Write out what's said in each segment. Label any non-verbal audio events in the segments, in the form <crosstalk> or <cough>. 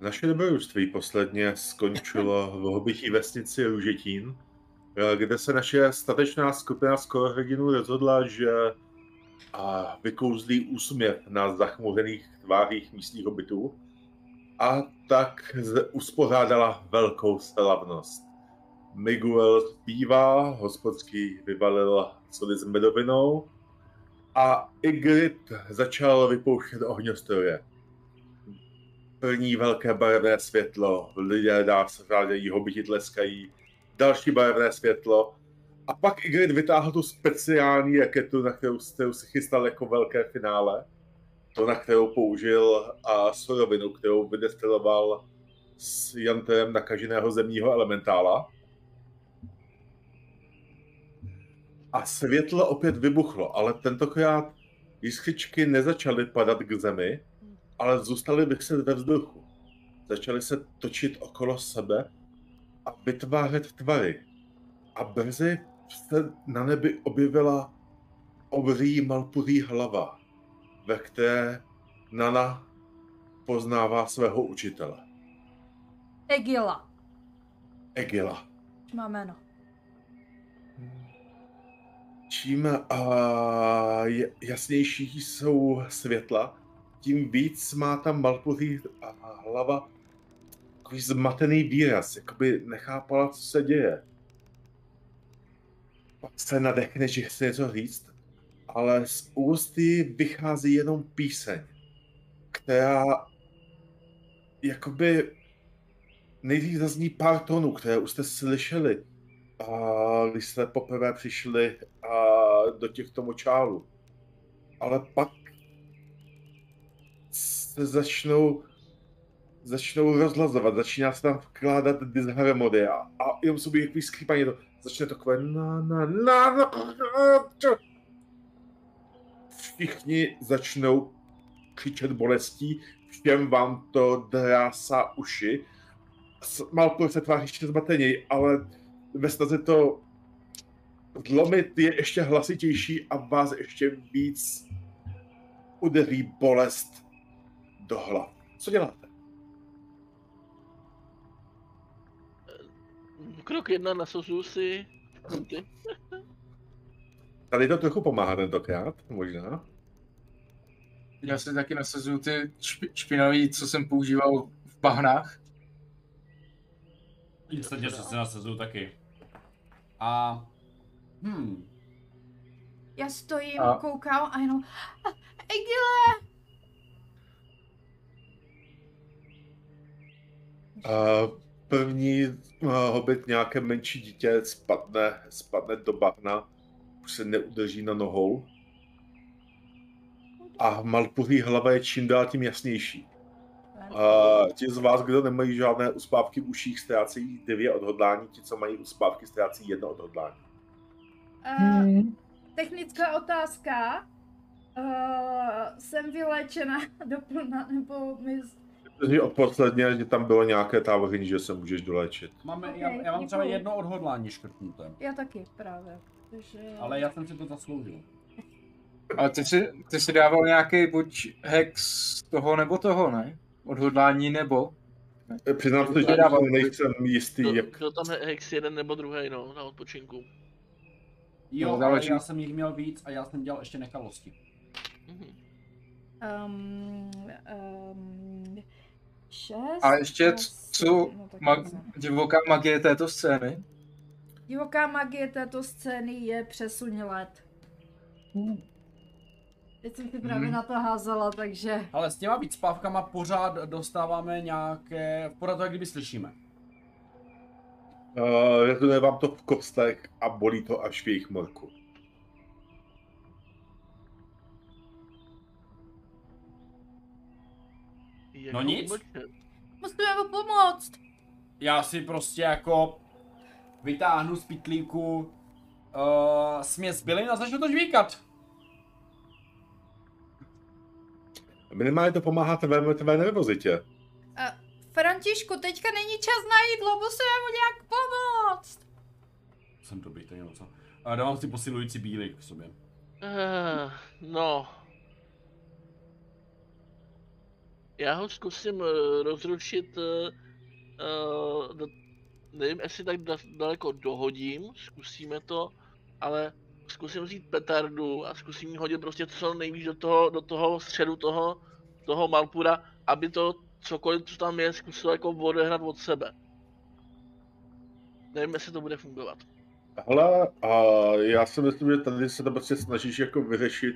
Naše dobrodružství posledně skončilo <laughs> v hobití vesnici Růžetín, kde se naše statečná skupina skoro hrdinů rozhodla, že a vykouzlí úsměv na zachmuřených tvářích místních hobitů a tak uspořádala velkou slavnost. Miguel zpívá, hospodský vyvalil sody s medovinou a Igrit začal vypouštět ohňostroje. První velké barevné světlo, lidé dá se řádějí, hobiti tleskají, další barevné světlo a pak Igrit vytáhl tu speciální raketu, na kterou, kterou si chystal jako velké finále. To, na kterou použil a surovinu, kterou vydestiloval s janterem nakaženého zemního elementála. A světlo opět vybuchlo, ale tentokrát jiskřičky nezačaly padat k zemi, ale zůstaly vyset ve vzduchu. Začaly se točit okolo sebe a vytvářet tvary. A brzy se na nebi objevila obří malpuzí hlava, ve které Nana poznává svého učitele. Egila. Egila. Má jméno. Čím uh, jasnější jsou světla, tím víc má tam Malpuzí hlava takový zmatený výraz, jakoby nechápala, co se děje. Pak se nadechne, že chce něco říct, ale z ústy vychází jenom píseň, která jakoby nejdřív zazní pár tónů, které už jste slyšeli, a když jste poprvé přišli a do těchto močálů. Ale pak se začnou začnou rozlazovat, začíná se tam vkládat disharmonie a, a jenom sobě jaký skřípaní to začne takové na, na, na, na, na, Všichni začnou křičet bolestí, všem vám to drásá uši. Malko se tváří ještě zmateněji, ale ve snaze to zlomit je ještě hlasitější a vás ještě víc udeří bolest do hlav. Co děláte? Krok jedna nasazuju si ty. Tady to trochu pomáhá tentokrát, možná. Já si taky nasazuju ty špi- špinavý, co jsem používal v bahnách. Výsledně se nasazuju taky. A... Hmm. Já stojím, A- koukám a jenom... "A, Egile! A první uh, hobit nějaké menší dítě spadne, spadne do bahna, už se neudrží na nohou. A Malpuzí hlava je čím dál tím jasnější. A ti z vás, kdo nemají žádné uspávky v uších, ztrácejí dvě odhodlání, ti, co mají uspávky, ztrácí jedno odhodlání. Uh, technická otázka. Uh, jsem vyléčena <laughs> doplna, nebo mi... Protože od posledně, že tam bylo nějaké táboření, že se můžeš doléčit. Máme, Ok, já, já mám třeba jedno odhodlání škrtnuté. Já taky právě. Takže... Ale já jsem si to zasloužil. Ale ty si, ty si dával nějaký buď hex toho nebo toho, ne? Odhodlání nebo? Přiznám se, že Nedával. nejsem jistý, Byl, jak byl tam hex jeden nebo druhý, no, na odpočinku. Jo, No, ale já jsem jich měl víc a já jsem dělal ještě nekalosti. Mhm. Um, um, šest... A ještě co no, mag, divoká magie této scény? Divoká magie této scény je přesuň let. Teď jsem si právě Mhm. na to házela, takže... Ale s těma víc spávkama pořád dostáváme nějaké, pořád to jak kdyby slyšíme. uh, rezonuje vám to v kostech a bolí to až v jejich morku. Jak No nic. umlčet? Musíme mu pomoct! Já si prostě jako vytáhnu z pitlíku uh, směs bylin a začnu to žvíkat. Minimálně to pomáhá tvé, tvé nervozitě. A Františku, teďka není čas na jídlo, musíme mu nějak pomoct! Jsem to bych něco. A dávám si posilující bílík v sobě. Uh, no. Já ho zkusím eh, rozrušit, eh, eh, nevím, jestli tak da, daleko dohodím, zkusíme to, ale zkusím vzít petardu a zkusím hodit prostě co nejvíc do toho, do toho středu toho, toho Malpura, aby to cokoliv, co tam je, zkusilo jako odehnat od sebe. Nevím, jestli to bude fungovat. Hele, a já si myslím, že tady se to prostě snažíš jako vyřešit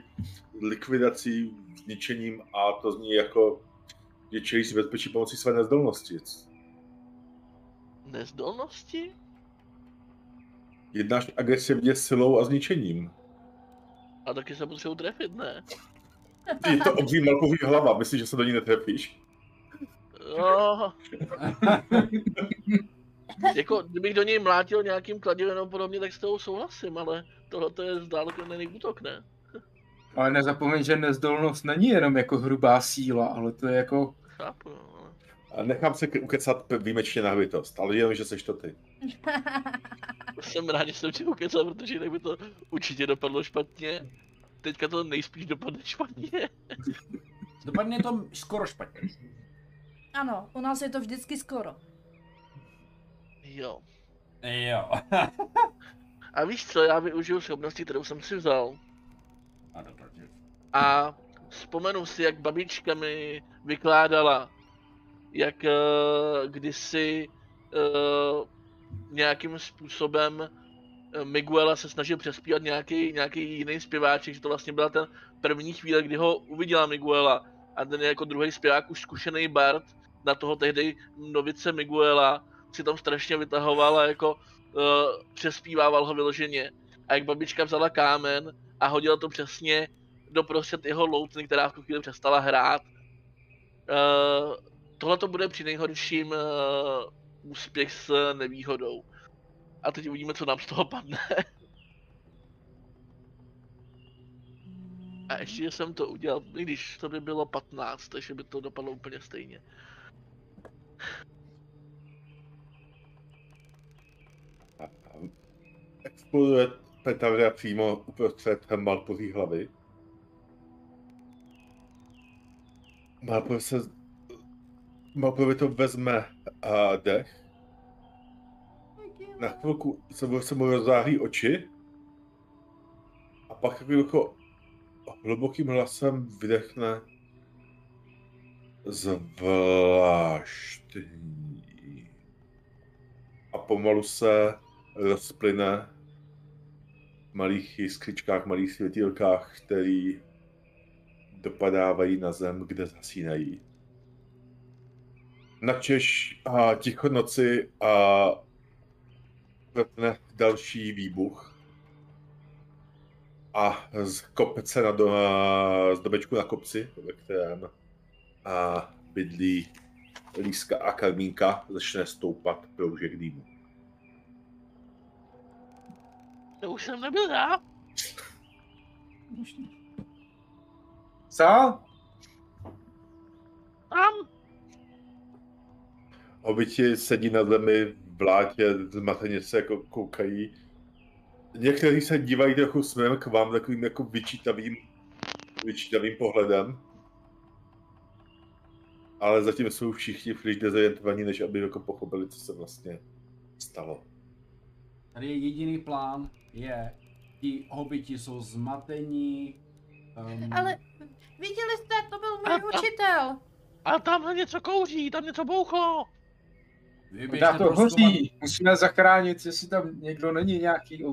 likvidací, zničením a to zní jako, že si bezpečí pomocí své nezdolnosti. Nezdolnosti? Jednáš agresivně silou a zničením. A taky se potřebuji trefit, ne? Je to obří malkový hlava, myslíš, že se do ní netrefíš? No. jako, kdybych do něj mlátil nějakým kladivem nebo podobně, tak s toho souhlasím, ale tohle je vzdálený útok, ne? Ale nezapomeň, že nezdolnost není jenom jako hrubá síla, ale to je jako... Chápu, no. ale- A nechám se ukecat výjimečně na hbitost, ale jenom, že seš to ty. <laughs> Jsem rád, že jsem tě ukecal, protože jinak by to určitě dopadlo špatně. Teďka to nejspíš dopadne špatně. <laughs> Dopadne to skoro špatně. Ano, u nás je to vždycky skoro. Jo. Jo. <laughs> A víš co, já využiju schopnosti, kterou jsem si vzal. A. A vzpomenu si, jak babička mi vykládala, jak uh, kdysi uh, nějakým způsobem eh, Miguela se snažil přespívat nějaký, nějaký jiný zpěváček, že to vlastně byla ten první chvíle, kdy ho uviděla Miguela a ten jako druhý zpěvák, už zkušený Bart, na toho tehdy novice Miguela, si tam strašně vytahoval a jako uh, přespívával ho vyloženě. A jak babička vzala kámen a hodila to přesně doprostřed jeho loutny, která v tu chvíli přestala hrát. Uh, Tohle to bude při nejhorším uh, úspěch s nevýhodou. A teď uvidíme, co nám z toho padne. A ještě jsem to udělal, i když to by bylo 15, takže by to dopadlo úplně stejně. Exploduje petarda přímo uprostřed Malpoří hlavy. Malpor se... Malporovi to vezme a dech. Na chvilku se mu, se mu rozzáří oči. A pak takovým jako hlubokým hlasem vydechne zvláštní. A pomalu se rozplyne v malých jiskřičkách, malých světílkách, který dopadávají na zem, kde zasínají. Načež a ticho noci a vrtne další výbuch a z kopce na do, z domečku na kopci, ve kterém a bydlí Líska a Karmínka, začne stoupat proužek dýmu. To už jsem nebyl já. Co? Tam. Hobiti sedí na zemi v blátě, zmateně se jako koukají. Někteří se dívají trochu směrem k vám takovým jako vyčítavým, vyčítavým pohledem. Ale zatím jsou všichni příliš dezorientovaní, než aby jako pochopili, co se vlastně stalo. Tady je jediný plán, je, ti hobiti jsou zmatení. Um, Ale viděli jste, to byl můj a- učitel. A tamhle něco kouří, tam něco bouchlo. vy Dá běžte to hoří. Musíme zachránit, jestli tam někdo není nějaký...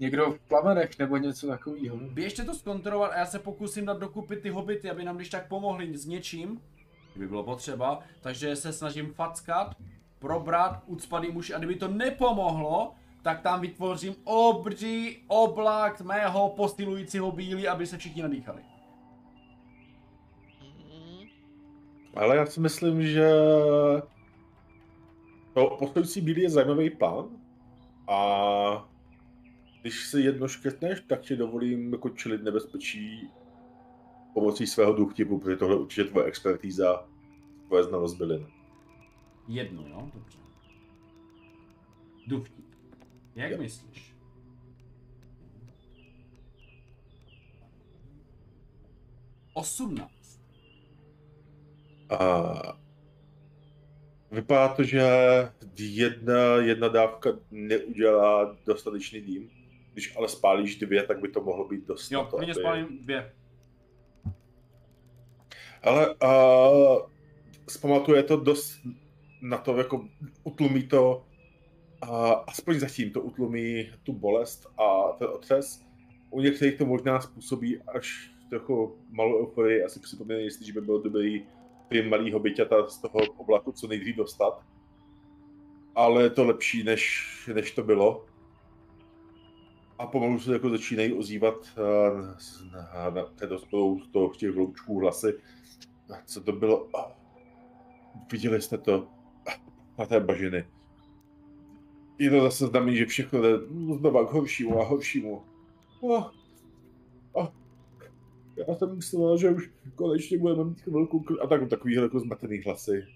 Někdo v plamenech nebo něco takového. Běžte to zkontrolovat a já se pokusím dát dokupy ty hobity, aby nám když tak pomohli s něčím, kdyby bylo potřeba. Takže se snažím fackat, probrat, ucpat jim uši a kdyby to nepomohlo, tak tam vytvořím obří oblak mého posilujícího bílí, aby se všichni nadýchali. Mm, Ale já si myslím, že to postojící bílý je zajímavý plán a když si jedno škrtneš, tak ti dovolím jako čelit nebezpečí pomocí svého duchtipu, protože tohle určitě tvoje expertíza, tvoje znalost bylin. Jednu, jo? Dobře. Duftník. Jak Jo. myslíš? Osmnáct. A vypadá to, že jedna, jedna dávka neudělá dostatečný dým. Když ale spálíš dvě, tak by to mohlo být dost. Jo, to, aby- spálím dvě. Ale a, zpamatuje to dost na to, jako utlumí to, a, aspoň zatím to utlumí tu bolest a ten otřes. U některých to možná způsobí až trochu malou euforii, asi připomíná, jestli by bylo dobrý ty malý hobiťata z toho oblaku co nejdřív dostat. Ale je to lepší, než, než to bylo. A pomalu se jako začínají ozývat uh, na, na, dospělou z toho těch hloučků hlasy. Co to bylo? Viděli jste to? Na té bažiny. Je to zase znamení, že všechno jde znova k horšímu a horšímu. Oh. Oh. Já jsem myslela, že už konečně budeme mít velkou kl... A tak takový jako zmatený hlasy.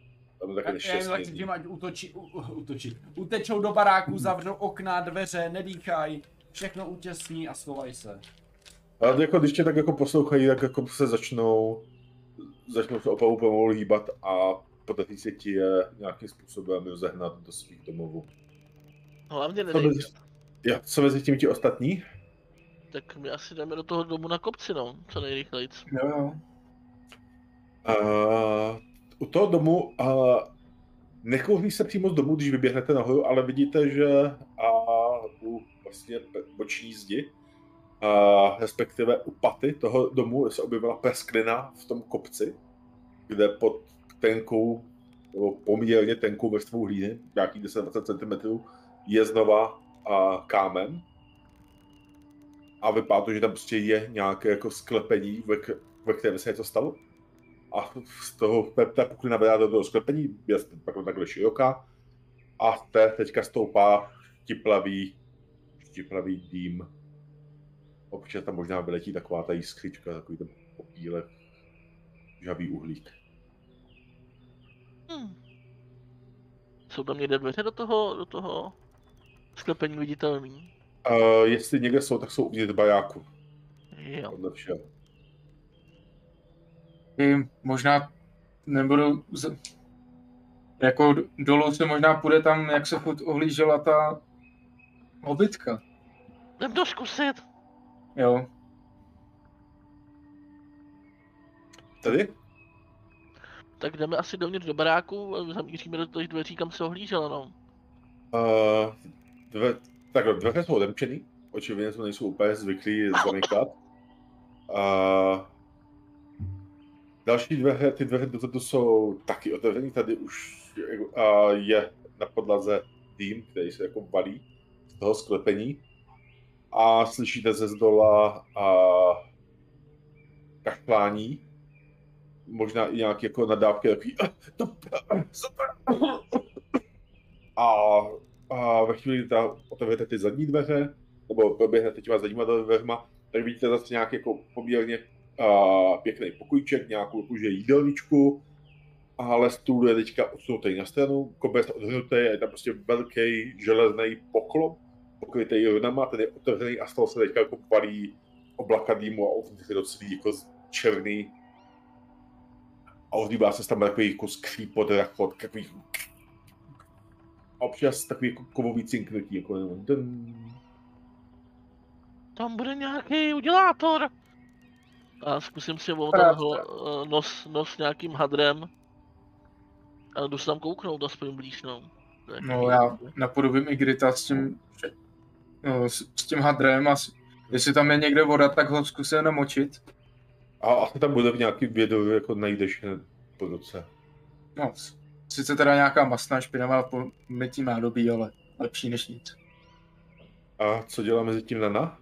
Tam taky Já jim tak tím, ať utočí, u, u, utočí. Utečou do baráku, zavřou okna, dveře, nedýchají, všechno utěsní a schovají se. Ale jako když tě tak jako poslouchají, tak jako se začnou, začnou se opravdu pomalu hýbat a podaří se ti je nějakým způsobem rozehnat do svých domovů. Hlavně Co nedej. mezi, ja, co mezi tím ti ostatní? Tak my asi jdeme do toho domu na kopci, no, co nejrychleji. Jo, jo. Uh, u toho domu uh, nekouří se přímo z domu, když vyběhnete nahoru, ale vidíte, že a u vlastně boční zdi, a respektive u paty toho domu se objevila prasklina v tom kopci, kde pod tenkou, poměrně tenkou vrstvou hlíny, nějakých 10-20 cm, je znova a kámen. A vypadá to, že tam prostě je nějaké jako sklepení, ve, k- ve kterém se něco stalo a z toho té puklina vedá do toho sklepení, je pak takhle široká a té teďka stoupá štiplavý, štiplavý dým. Občas tam možná vyletí taková ta jiskřička, takový ten popílek, žavý uhlík. Hm. Jsou tam někde dveře do toho, do toho sklepení viditelný? Uh, jestli někde jsou, tak jsou uvnitř bajáku, Jo. podle všeho. Možná nebudu... Z... Jako dolů se možná půjde tam, jak se furt ohlížela ta hobitka. Jdem to zkusit. Jo. Tady? Tak jdeme asi dovnitř do baráku a zamíříme do těch dveří, kam se ohlížela, no. Uh, dve, takhle, dveře jsou odemčený, očividně to nejsou úplně zvyklí zamykat. Uh, další dveře, ty dveře dozadu jsou taky otevřený, tady už uh, je na podlaze dým, který se jako valí z toho sklepení. A slyšíte ze zdola uh, kašlání, možná i nějaké jako nadávky, takový "Ah, to, ah, super. A, a ve chvíli, kdy otevřete ty zadní dveře, nebo proběhnete těma zadníma dveřma, tak vidíte zase nějaký jako poměrně uh, pěkný pokojček, nějakou jakože jídelníčku, ale stůl je teďka odsunutý na stranu, koberec odhrnutý, je tam prostě velký železný poklop, pokrytý runama, ten je otevřený a toho se teďka jako valí oblaka dýmu a uvnitř je to celý jako černý a ozývá se tam takový jako skřípot, rachot, takový a občas takový jako kovový cinknutí, jako jenom ten... Tam bude nějaký udělátor. A zkusím si omotat eh, nos, nos nějakým hadrem. A jdu se tam kouknout aspoň blíž, no. No já napodobím i Grita s tím, no, s, s tím hadrem a s, jestli tam je někde voda, tak ho zkusím namočit. A asi tam bude v nějaký vědu, jako najdeš hned po ruce. No, s- sice teda nějaká masná špinavá po mytí nádobí, ale lepší než nic. A co dělá mezi tím Nana?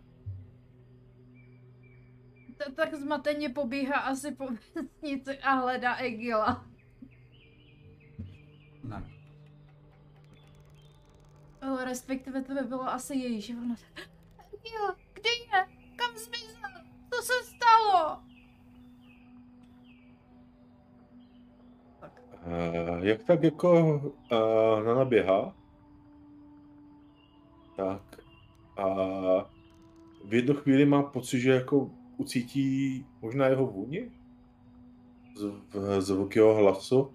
To tak zmateně pobíhá asi po <laughs> vesnici a hledá Egila. Ne. Ale respektive to by bylo asi její, že ona... Egil, kde je? Kam zmizel? Co se stalo? Jak tak jako uh, Nana běhá, tak a v jednu chvíli má pocit, že jako ucítí možná jeho vůni zv- zvuk jeho hlasu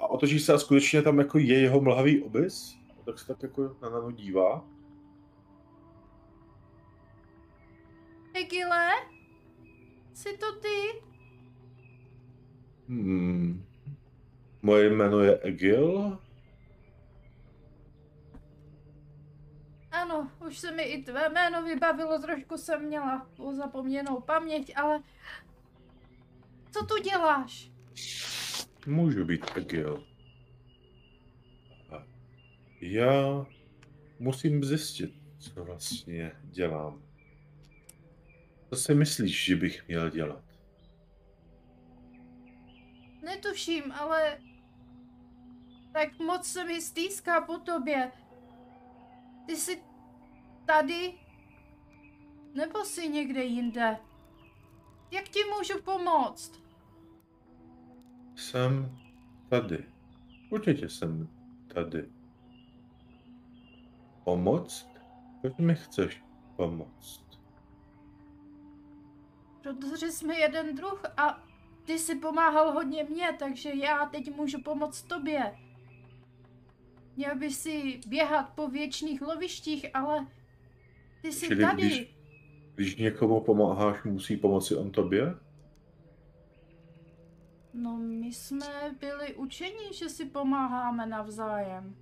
a otočí se a skutečně tam jako je jeho mlhavý obys, tak se tak jako na Nanu dívá. Egile? Jsi to ty? Hmm. Moje jméno je Egil. Ano, už se mi i tvé jméno vybavilo, trošku jsem měla zapomněnou paměť, ale... Co tu děláš? Můžu být Egil. Já musím zjistit, co vlastně dělám. Co si myslíš, že bych měl dělat? Netuším, ale... Tak moc se mi stýská po tobě. Ty jsi tady? Nebo jsi někde jinde? Jak ti můžu pomoct? Jsem tady. Určitě jsem tady. Pomoct? Proč mi chceš pomoct? Protože jsme jeden druh a ty si pomáhal hodně mě, takže já teď můžu pomoct tobě. Měl by si běhat po věčných lovištích, ale ty jsi Čili tady. když- Když někomu pomáháš, musí pomoci on tobě? No, my jsme byli učení, že si pomáháme navzájem.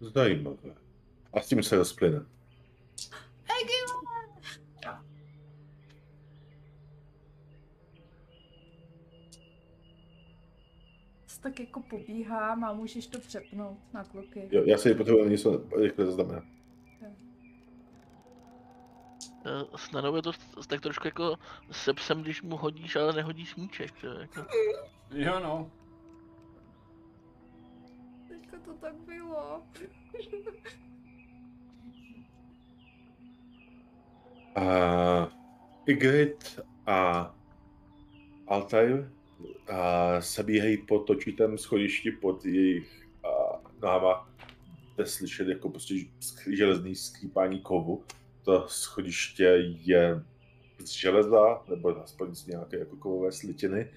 Zajímavé. A s tím se rozplyne. Egile! Tak jako pobíhám a můžeš to přepnout na kluky. Jo, já si potřebuji něco rychle zaznamenat. Eh, S Nanou je to tak trošku jako se psem, když mu hodíš, ale nehodíš míček. Jako... Jo no. Teďka to tak bylo. A Ygritte a Altair a se bíhají po točitém schodišti pod jejich a, náma. Jde slyšet jako prostě železný skřípání kovu. To schodiště je z železa, nebo aspoň z nějaké jako kovové slitiny,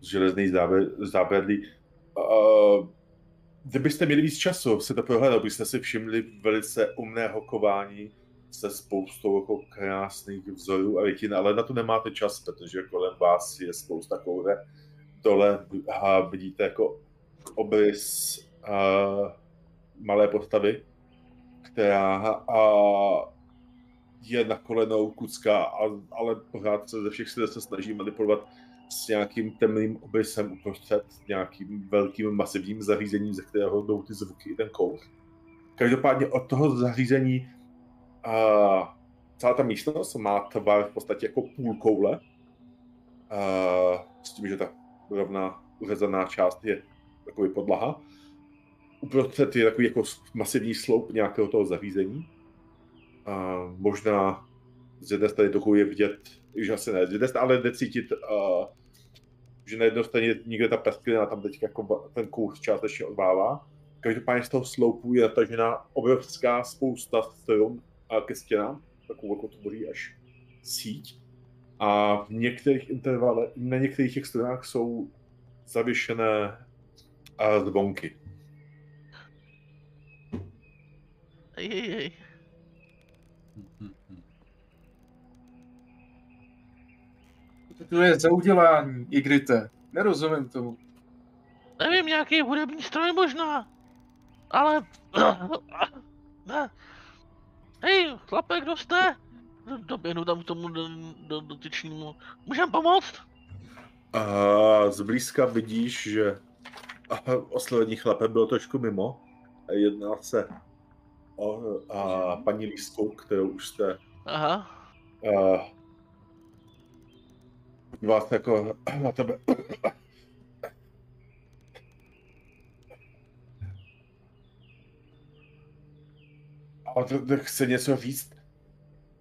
z železný zábradlí. Kdybyste měli víc času se to prohledat, byste si všimli velice umného kování se spoustou jako krásných vzorů a větin, ale na to nemáte čas, protože kolem vás je spousta kouře. Dole a vidíte jako obrys a malé postavy, která a je na kolenou kucká, a- ale pořád se ze všech sil se snaží manipulovat s nějakým temným obrysem uprostřed, nějakým velkým masivním zařízením, ze kterého jdou ty zvuky i ten kouř. Každopádně od toho zařízení a celá ta místnost má tvar v podstatě jako půl koule. A s tím, že ta rovná uřezaná část je takový podlaha. Uprostřed je takový jako masivní sloup nějakého toho zařízení. A možná z jedné strany trochu je vidět, že asi ne, z jedné strany ale jde cítit, a, že na jedné straně někde ta prasklina tam teď jako ten kouř částečně odbává. Každopádně z toho sloupu je natažená obrovská spousta strom a ke stěnám, takovou jako tvoří až síť. A v některých intervalech, na některých těch stranách jsou zavěšené a zvonky. Ej, ej, ej. Co to je za udělání, Igrite? Nerozumím tomu. Nevím, nějaký hudební stroj možná. Ale... <coughs> Hej, chlape, kdo jste? Do- Doběhnu tam k tomu do, do, dotyčnému. Můžem pomoct? A zblízka vidíš, že oslovení chlape bylo trošku mimo. A Jedná se o a paní Lísku, kterou už jste Aha. uh, vás jako na tebe a to, to chce něco říct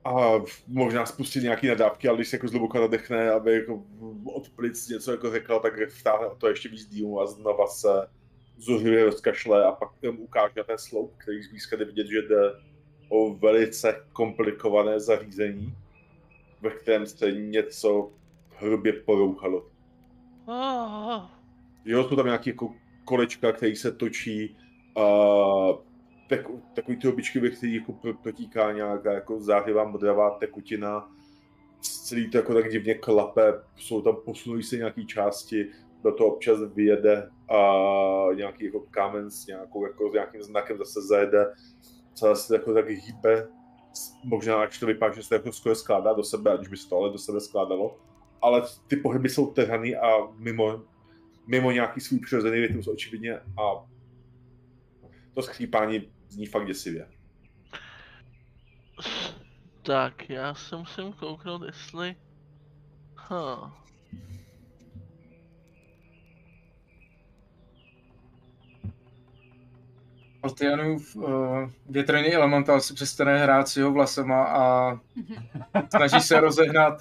a možná spustit nějaký nadávky, ale když se jako zhluboka nadechne, aby jako od plic něco jako řekla, tak vtáhne o to ještě víc dýmu a znova se zuřivě rozkašle a pak tam ukáže ten sloup, který zblízka jde vidět, že jde o velice komplikované zařízení, ve kterém se něco hrubě porouchalo. Ah, Jo, jsou tam nějaké jako kolečka, které se točí a tak, takový ty obyčky, ve kterých jako pro- protíká nějaká jako zářivá modravá tekutina. Celý to jako tak divně klape, jsou tam posunují se nějaké části, do toho občas vyjede a nějaký jako kámen s, nějakou, jako, s nějakým znakem zase zajede, celé se jako tak hýbe, možná až to vypadá, že se to jako skoro skládá do sebe, aniž by se to ale do sebe skládalo, ale ty pohyby jsou trhaný a mimo, mimo nějaký svůj přirozený rytmus očividně a to skřípání zní fakt děsivě. tak, já se musím kouknout, jestli... Huh. Altianův uh, větrný elemental si přestane hrát s jeho vlasama a <laughs> snaží se rozehnat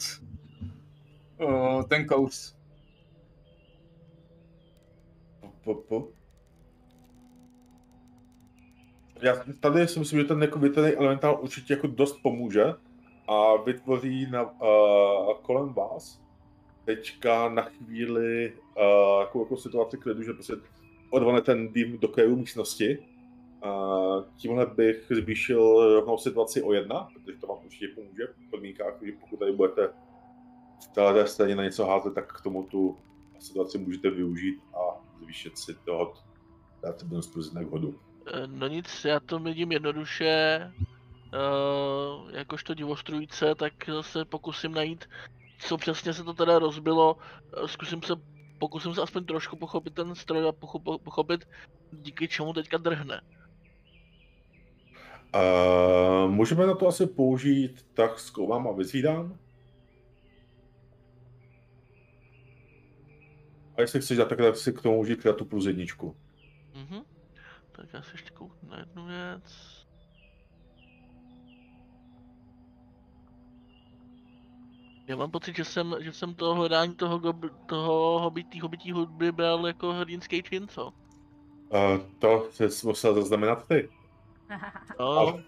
uh, ten kous. Po, po. Já tady si myslím, že ten jako větrný elementál určitě jako dost pomůže a vytvoří na, uh, kolem vás teďka na chvíli uh, jako, jako situaci klidu, že prostě odvane ten dým do krajú místnosti. Uh, tímhle bych zvýšil rovnou situaci o jedna, protože to vám určitě pomůže v podmínkách, že pokud tady budete v této straně na něco házet, tak k tomu tu situaci můžete využít a zvýšit si toho, dát bonus plus jednak hodu. Eh, No nic, já to vidím jednoduše, uh, jakožto divostrujce, tak se pokusím najít, co přesně se to teda rozbilo, Eh, zkusím se, pokusím se aspoň trošku pochopit ten stroj a pochop, pochopit, díky čemu teďka drhne. Uh, můžeme na to asi použít tak zkoumám a vyzvídám. A jestli chceš dát, tak, tak si k tomu užít tu plus jedničku. Mhm. Tak já se ještě kouknu na jednu věc. Já mám pocit, že jsem, že jsem to hledání toho, gob, toho hobití, hobití hudby bral jako hrdinský čin, co? Uh, to jsi musel zaznamenat ty. <laughs> No,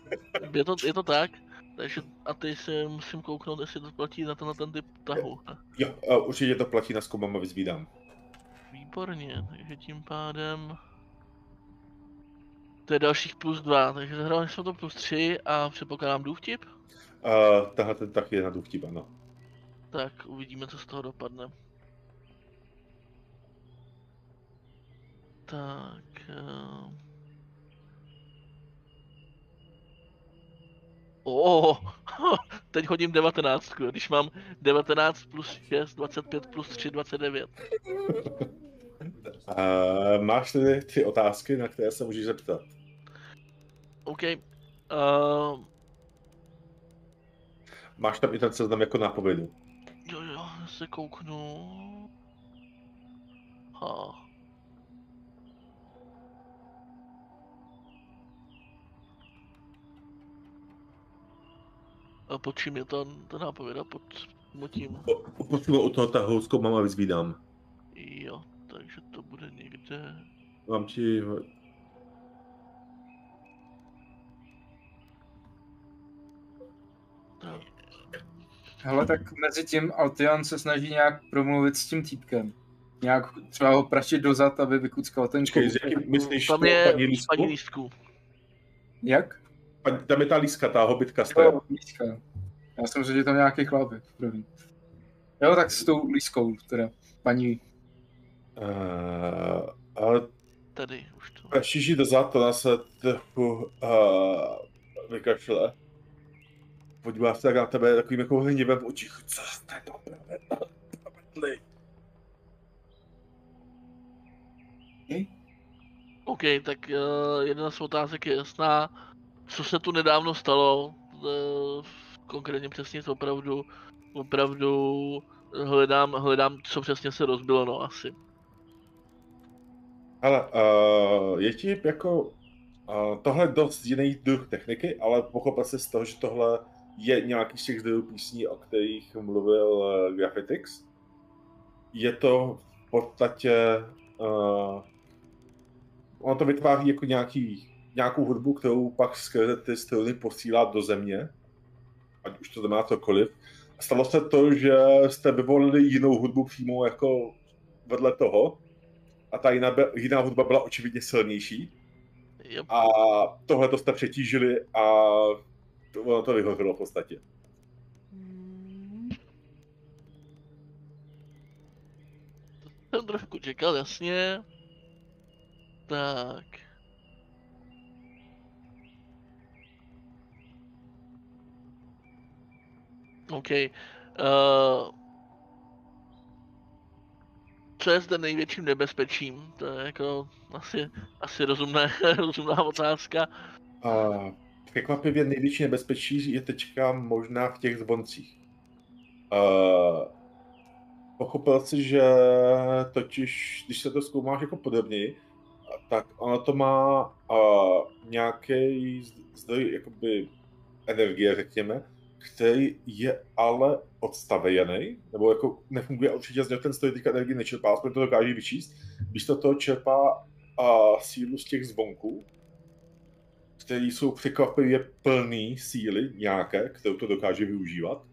je to, je to tak. Takže a teď se musím kouknout, jestli to platí na ten, na ten typ tahu. Jo, uh, určitě to platí na zkoumám a vyzvídám. Výborně, takže tím pádem... To je dalších plus dva, takže zahrávali jsme to plus tři a předpokládám důvtip. Uh, tahle ten tak je na důvtip, ano. Tak uvidíme, co z toho dopadne. Tak... Uh... Oh, <laughs> teď hodím 19, když mám 19 plus 6, 25 plus 3, 29. Uh, máš tedy tři otázky, na které se můžeš zeptat. OK. Uh, Máš tam i ten seznam jako nápovědu. jo, jo, se kouknu. Ha. A pod čím je ta, ta nápověda? Pod motím. Posunu u toho tahu zkoumám a vyzvídám. Jo, takže to bude někde... Mám ti... Tak, Hele, tak mezi tím Altian se snaží nějak promluvit s tím týpkem. Nějak třeba ho praštit dozad, aby vykuckal ten kous. z jaký myslíš tam to je paní lístku? paní lístku. Jak? Tam je ta líska, ta hobitka stojí. Jo, líska. Já jsem řekl, že tam nějaký chlapek. První. Jo, tak s tou lískou, teda paní. Uh, ale Tady už to. prašíš jí dozad, ona se trochu uh, vykašle. Podívá se tak na tebe takovým jako hněvem v očích. Co jste to provedli? OK, tak uh, jedna z otázek je jasná. Co se tu nedávno stalo? Uh, konkrétně přesně to opravdu, opravdu hledám, hledám, co přesně se rozbilo, no asi. Hele, uh, je ti jako uh, tohle dost jiný druh techniky, ale pochopil jsi z toho, že tohle je nějaký z těch zdrojů písní, o kterých mluvil uh, Graphitix. Je to v podstatě uh, ono to vytváří jako nějaký, nějakou hudbu, kterou pak skrze ty struny posílá do země, ať už to znamená cokoliv, stalo se to, že jste vyvolili jinou hudbu přímo jako vedle toho a ta jiná, jiná hudba byla očividně silnější. Jo, a tohle to jste přetížili a to, ono to vyhořelo v podstatě. Hmm. <laughs> jsem trošku čekal, jasně. Tak. OK. Uh, co je zde největším nebezpečím? To je jako asi, asi rozumné, <laughs> rozumná otázka. A překvapivě největší nebezpečí je teďka možná v těch zvoncích. Uh, pochopil si, že totiž, když se to zkoumáš jako podobněji, tak ono to má uh, nějaký zdroj jakoby energie, řekněme, který je ale odstavený, nebo jako nefunguje určitě z něho ten zdroj teďka energie nečerpá, aspoň to dokáže vyčíst. Místo toho čerpá uh, sílu z těch zvonků, který jsou překvapivě plný síly nějaké, kterou to dokáže využívat.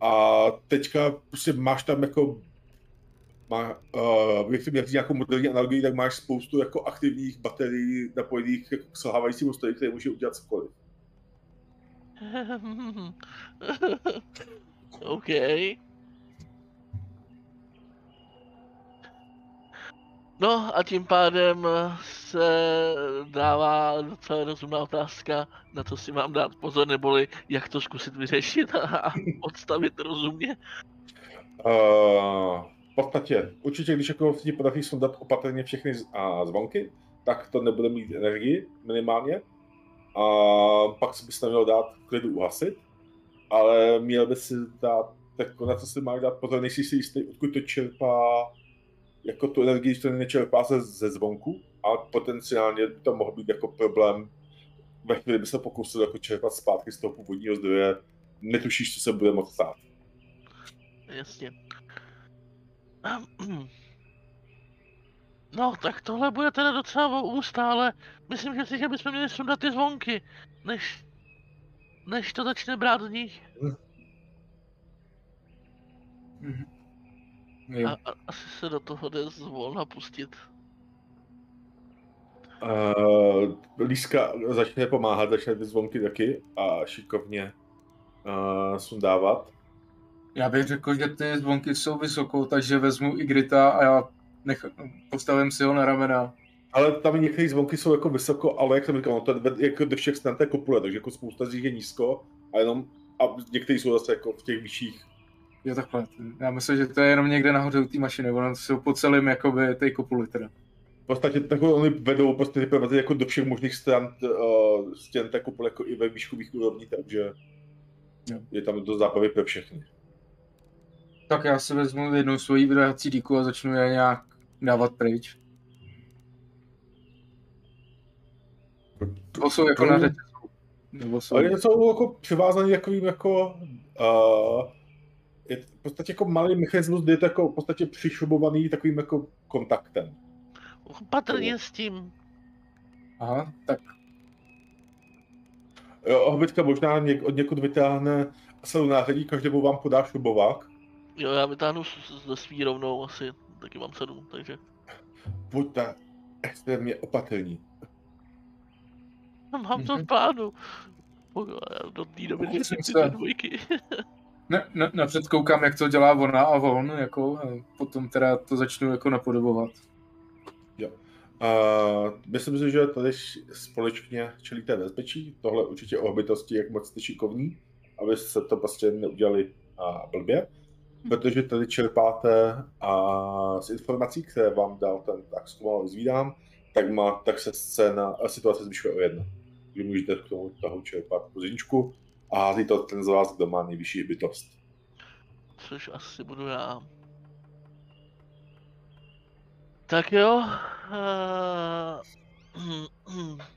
A teďka prostě máš tam jako má, uh, jak jak nějakou moderní analogii, tak máš spoustu jako aktivních baterií napojených jako k selhávajícímu stroji, který může udělat cokoliv. <laughs> OK. No a tím pádem se dává docela rozumná otázka, na co si mám dát pozor, neboli jak to zkusit vyřešit a odstavit rozumně. Uh, v podstatě, určitě, když jako ti podaří sundat opatrně všechny z- a zvonky, tak to nebude mít energii minimálně. A pak si bys to měl dát klidu uhasit, ale měl by si dát, tak na co si máš dát pozor, nejsi si jistý, odkud to čerpá, jako tu energii, když to nečerpá ze, ze zvonku, a potenciálně by to mohl být jako problém ve chvíli by se pokusil jako čerpat zpátky z toho původního zdroje, netušíš, co se bude moct stát. Jasně. No, tak tohle bude teda docela ústa, ale myslím že si, že bychom měli sundat ty zvonky, než, než to začne brát z nich. Mhm. Jo. A, a, asi se do toho jde zvolna pustit. Uh, Líska začne pomáhat, začne ty zvonky taky a šikovně uh, sundávat. Já bych řekl, že ty zvonky jsou vysoko, takže vezmu Igrita a já nech, postavím si ho na ramena. Ale tam některé zvonky jsou jako vysoko, ale jak jsem říkal, no to je jako do všech stran té kopule, takže jako spousta z nich je nízko a jenom a některé jsou zase jako v těch vyšších. Jo, takhle. Já myslím, že to je jenom někde nahoře u té mašiny, ono to jsou po celém jakoby té kopuli teda. V podstatě takhle oni vedou prostě ty provazy jako do všech možných stran uh, stěn té kopule, jako i ve výškových úrovní, takže Jo. je tam do zábavy pro všechny. Tak já si vezmu jednu svoji vydahací díku a začnu je nějak dávat pryč. Nebo jsou jako na řetězku. Nebo jsou... Ale jsou jako přivázaný takovým jako uh, je v podstatě jako malý mechanismus, kde je to jako v podstatě přišrubovaný takovým jako kontaktem. Patrně s tím. Aha, tak Jo, hobitka možná něk, od někud vytáhne celou nářadí, každému vám podá šrubovák. Jo, já vytáhnu ze svý rovnou asi, taky mám sedm, takže. Buďte extrémně opatrní. Mám to v Mhm. plánu. Do té doby dvě dvojky. <laughs> ne, ne, napřed koukám, jak to dělá ona a on, jako, a potom teda to začnu jako napodobovat. Uh, myslím si, že tady společně čelíte bezpečí. Tohle určitě o hobitosti, jak moc jste šikovní, aby se to prostě neudělali uh, blbě. Protože tady čerpáte a z informací, které vám dal ten tak zkoumal zvídám, tak, má, tak se scéna, a situace zvyšuje o jedno. Vy můžete k tomu toho čerpat pozíčku a hází to ten z vás, kdo má nejvyšší bytost. Což asi budu já. Tak jo. Uh, <clears throat>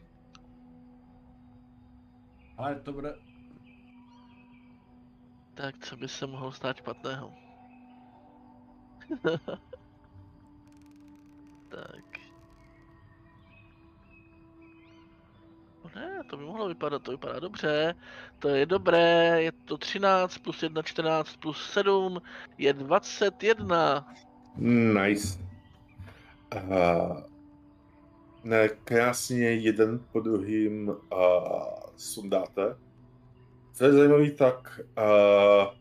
Ale to bude... tak co by se mohlo stát špatného? <laughs> tak. Ne, to by mohlo vypadat, to vypadá dobře. To je dobré, je to 13 plus 1, 14 plus 7, je 21. Nice. Uh, ne, krásně jeden po druhým uh, sundáte. Co je zajímavé, tak uh,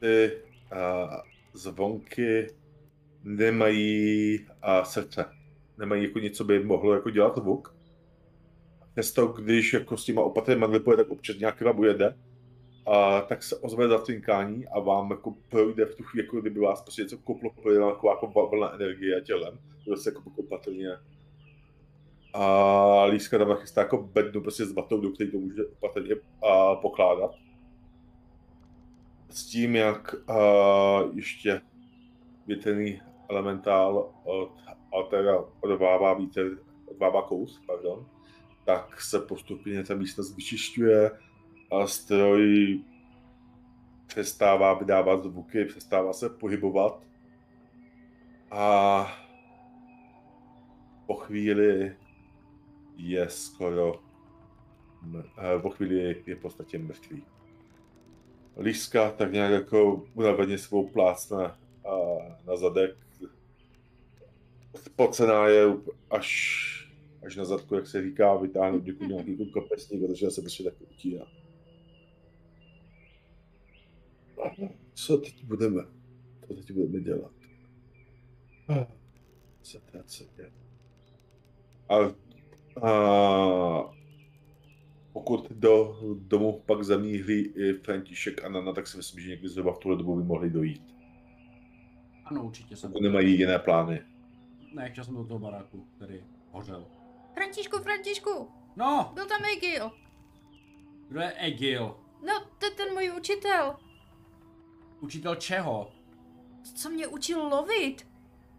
ty uh, zvonky nemají uh, srdce. Nemají jako něco, by mohlo jako dělat zvuk. Přesto, když jako s těma opatrnými manipuluje, tak občas nějak vám ujede, a tak se ozve zatlinkání a vám jako projde v tu chvíli, jako kdyby vás prostě něco koplo, projde vám taková jako vlna energie tělem, to se jako opatrně a Líska tam chystá jako bednu prostě s vatou, do který to může opatrně a, pokládat. S tím, jak a, ještě větrný elementál od Altera odvává odvává kous, pardon, tak se postupně ta místnost vyčišťuje a stroj přestává vydávat zvuky, přestává se pohybovat a po chvíli je skoro, po chvíli je, v podstatě mrtvý. Líska tak nějak jako unaveně svou plácne a na zadek. Spocená je až, až na zadku, jak se říká, vytáhnout děkuji nějaký jako kapesník, protože se prostě tak utíná. Co teď budeme? Co teď budeme dělat? Co teď se děje? A, a pokud do domu pak zamíří i František a Nana, tak si myslím, že někdy zhruba v tuhle dobu by mohli dojít. Ano, určitě jsem. Pokud nemají jiné plány. Ne, chtěl jsem do toho baráku, který hořel. Františku, Františku, No, byl tam Egil. kdo je Egil? No, to je ten můj učitel. Učitel čeho? Co mě učil lovit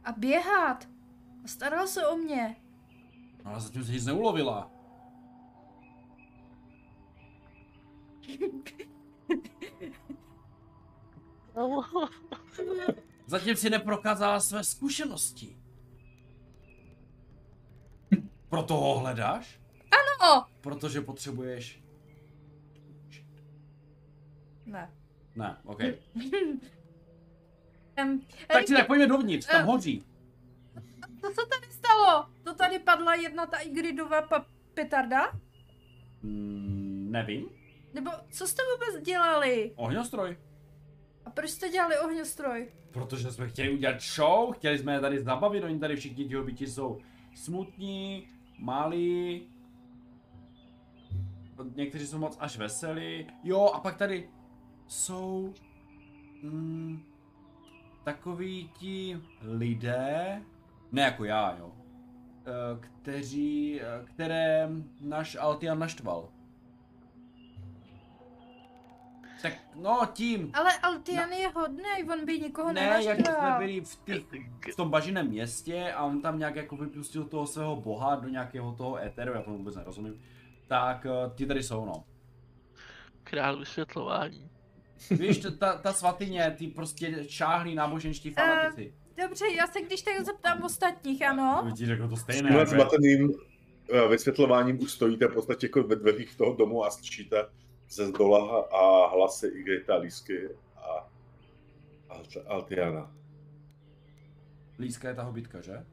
a běhat. A staral se o mě. No, ale zatím se nic neulovila. <laughs> Zatím si neprokázala své zkušenosti. Proto ho hledáš? Ano. Protože potřebuješ... Ne. Ne, OK. <laughs> Um, Tak si tak pojďme dovnitř, tam hoří. Co se tady stalo? To tady padla jedna ta Igridová pa- petarda? Mm, nevím. Nebo co jste vůbec dělali? Ohňostroj. A proč jste dělali ohňostroj? Protože jsme chtěli udělat show, chtěli jsme je tady zabavit, oni tady všichni ti jsou smutní, malí, někteří jsou moc až veselí. Jo, a pak tady jsou mm, takoví ti lidé, ne jako já, jo, eh, kteří, eh, které náš Altian naštval. Tak no tím, Ale Altian je hodný, on by nikoho ne, jak jsme nenaštval. byli v, těch, v tom bažiném městě a on tam nějak jako vypustil toho svého boha do nějakého toho éteru, já tomu vůbec nerozumím, tak uh, ti tady jsou no. Král vysvětlování. Víš, ta- ta, ta svatyně, ty prostě šáhlí náboženští fanatici. Dobře, já se když tak zeptám ostatních, ano? Uh, ti řekl to stejné. Tímhle jako je. zmateným eh, vysvětlováním už stojíte v podstatě jako ve dveřích toho domu a slyšíte ze zdola a hlasy Igrita, Lísky a Alt- Altiana. Líska je ta hobitka, že?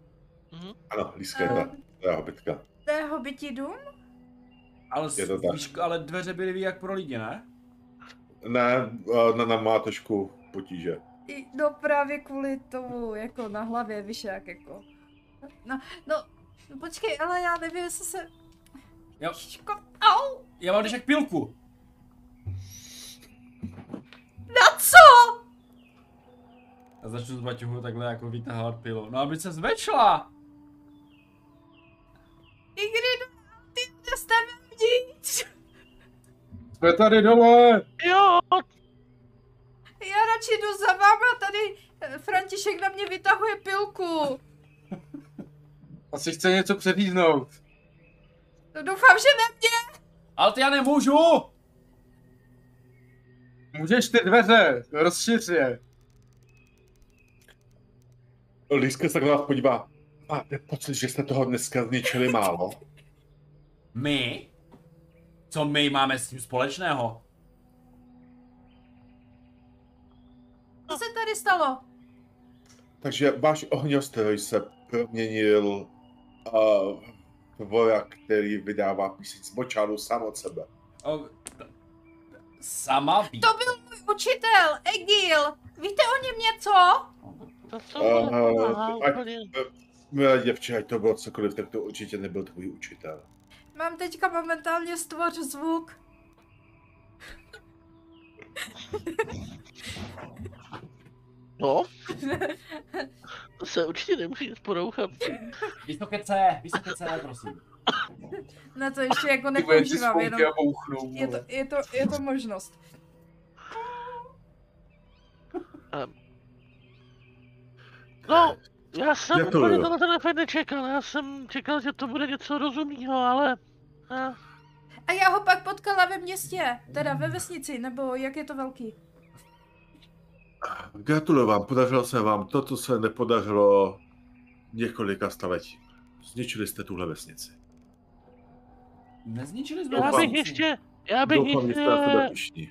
Mhm. Ano, Líska je ta, ta hobitka. To je hobití dům? Ale, Je to tak. víš, ale dveře byly ví jak pro lidi, ne? Ne, eh, Nana má trošku potíže. I, no právě kvůli tomu, jako na hlavě, víš jak, jako. No, no, počkej, ale já nevím, jestli se... Jo. Au! Já mám když jak pilku. Na co? A začnu z baťohu takhle jako vytahovat pilu. No aby se zvečla. Igridu, ty jste vevnitř. Jsme tady dole! Jo, Já radši jdu za váma, tady eh, František na mě vytahuje pilku. Asi chce něco přeříznout. No, doufám, že ne mě. Ale ty já nemůžu! Můžeš ty dveře, rozšiř je. Líska se na vás podívá. Máte pocit, že jste toho dneska zničili málo? My? Co my máme s tím společného? Co se tady stalo? Takže váš ohňostroj se proměnil uh, voják, který vydává píseň z močálu sám od sebe. O, t- sama ví. To byl můj učitel, Egil. Víte o něm něco? To co Eh, uh, ať- úplně. Milé děvče, ať to bylo cokoliv, tak to určitě nebyl tvůj učitel. Mám teďka momentálně stvoř zvuk. No? <laughs> To se určitě nemusí porouchat. Vysoké C, vysoké C, prosím. Na to ještě jako nepoužívám, jenom a bouchnou. je to, je to, je to možnost. Um. No, já jsem Gratuluju. úplně tohle ten efekt nečekal. Já jsem čekal, že to bude něco rozumného, ale... eh, A já ho pak potkala ve městě, teda ve vesnici, nebo jak je to velký. Gratuluju vám, podařilo se vám to, co se nepodařilo několika staletí. Zničili jste tuhle vesnici. Nezničili jsme Já bych ještě... Já bych Doufám, ještě...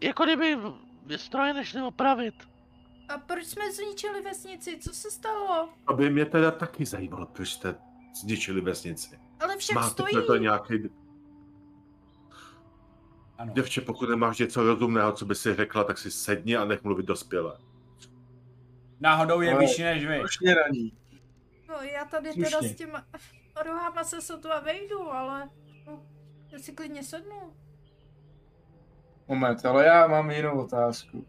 Jako kdyby stroje nešli opravit. A proč jsme zničili vesnici? Co se stalo? Aby mě teda taky zajímalo, proč jste zničili vesnici. Ale však Máte stojí. to nějaký... Ano. Děvče, pokud nemáš něco rozumného, co by si řekla, tak si sedni a nech mluvit dospěle. Náhodou je vyšší než vy. Slušně raní. No já tady Slušně. teda s těma rohama se sotva vejdu, ale no, já si klidně sednu. Moment, ale já mám jinou otázku.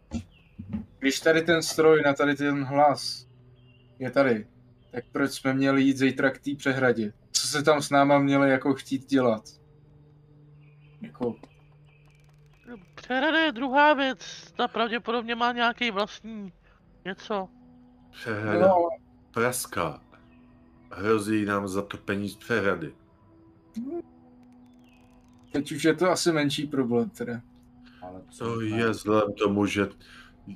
Když tady ten stroj na tady ten hlas je tady, tak proč jsme měli jít zítra k té přehradě? Co se tam s náma měli jako chtít dělat? Jako, Přehrada je druhá věc. Ta pravděpodobně má nějaký vlastní něco. Přehrada no, praská. Hrozí nám zatopení z přehrady. teď už je to asi menší problém teda. Ale To je vzhledem tomu, že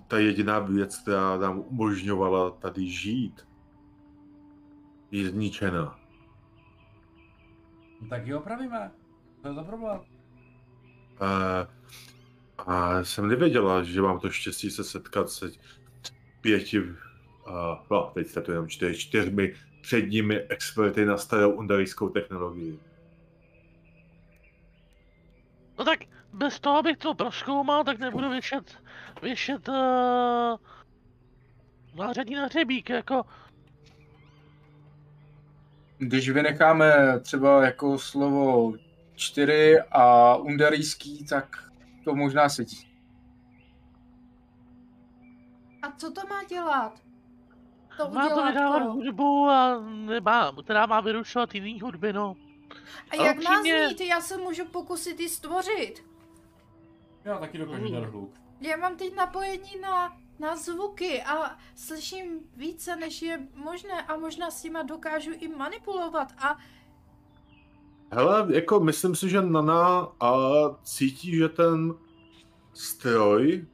ta jediná věc, která nám umožňovala tady žít, je zničená. No Tak ji opravíme. To je za problém. A, a jsem nevěděla, že mám to štěstí se setkat se pěti, a, no, teď jste to jenom čtyři, čtyřmi předními experty na starou undarijskou technologii. No tak bez toho, abych to proskoumal, tak nebudu věšet, věšet uh, nářadí na hřebík, jako Když vynecháme třeba jako slovo čtyři a undarijský, tak to možná sedí. A co to má dělat? To má to vydávat udělátko. hudbu a nemá, která má vyrušovat jiný hudby, no. A jak má upřímně- znít? Já se můžu pokusit ji stvořit. Já taky dokážu Mm. dát hluk. Já mám teď napojení na, na zvuky a slyším více, než je možné a možná s nima dokážu i manipulovat a Hele, jako myslím si, že Nana a cítí, že ten stroj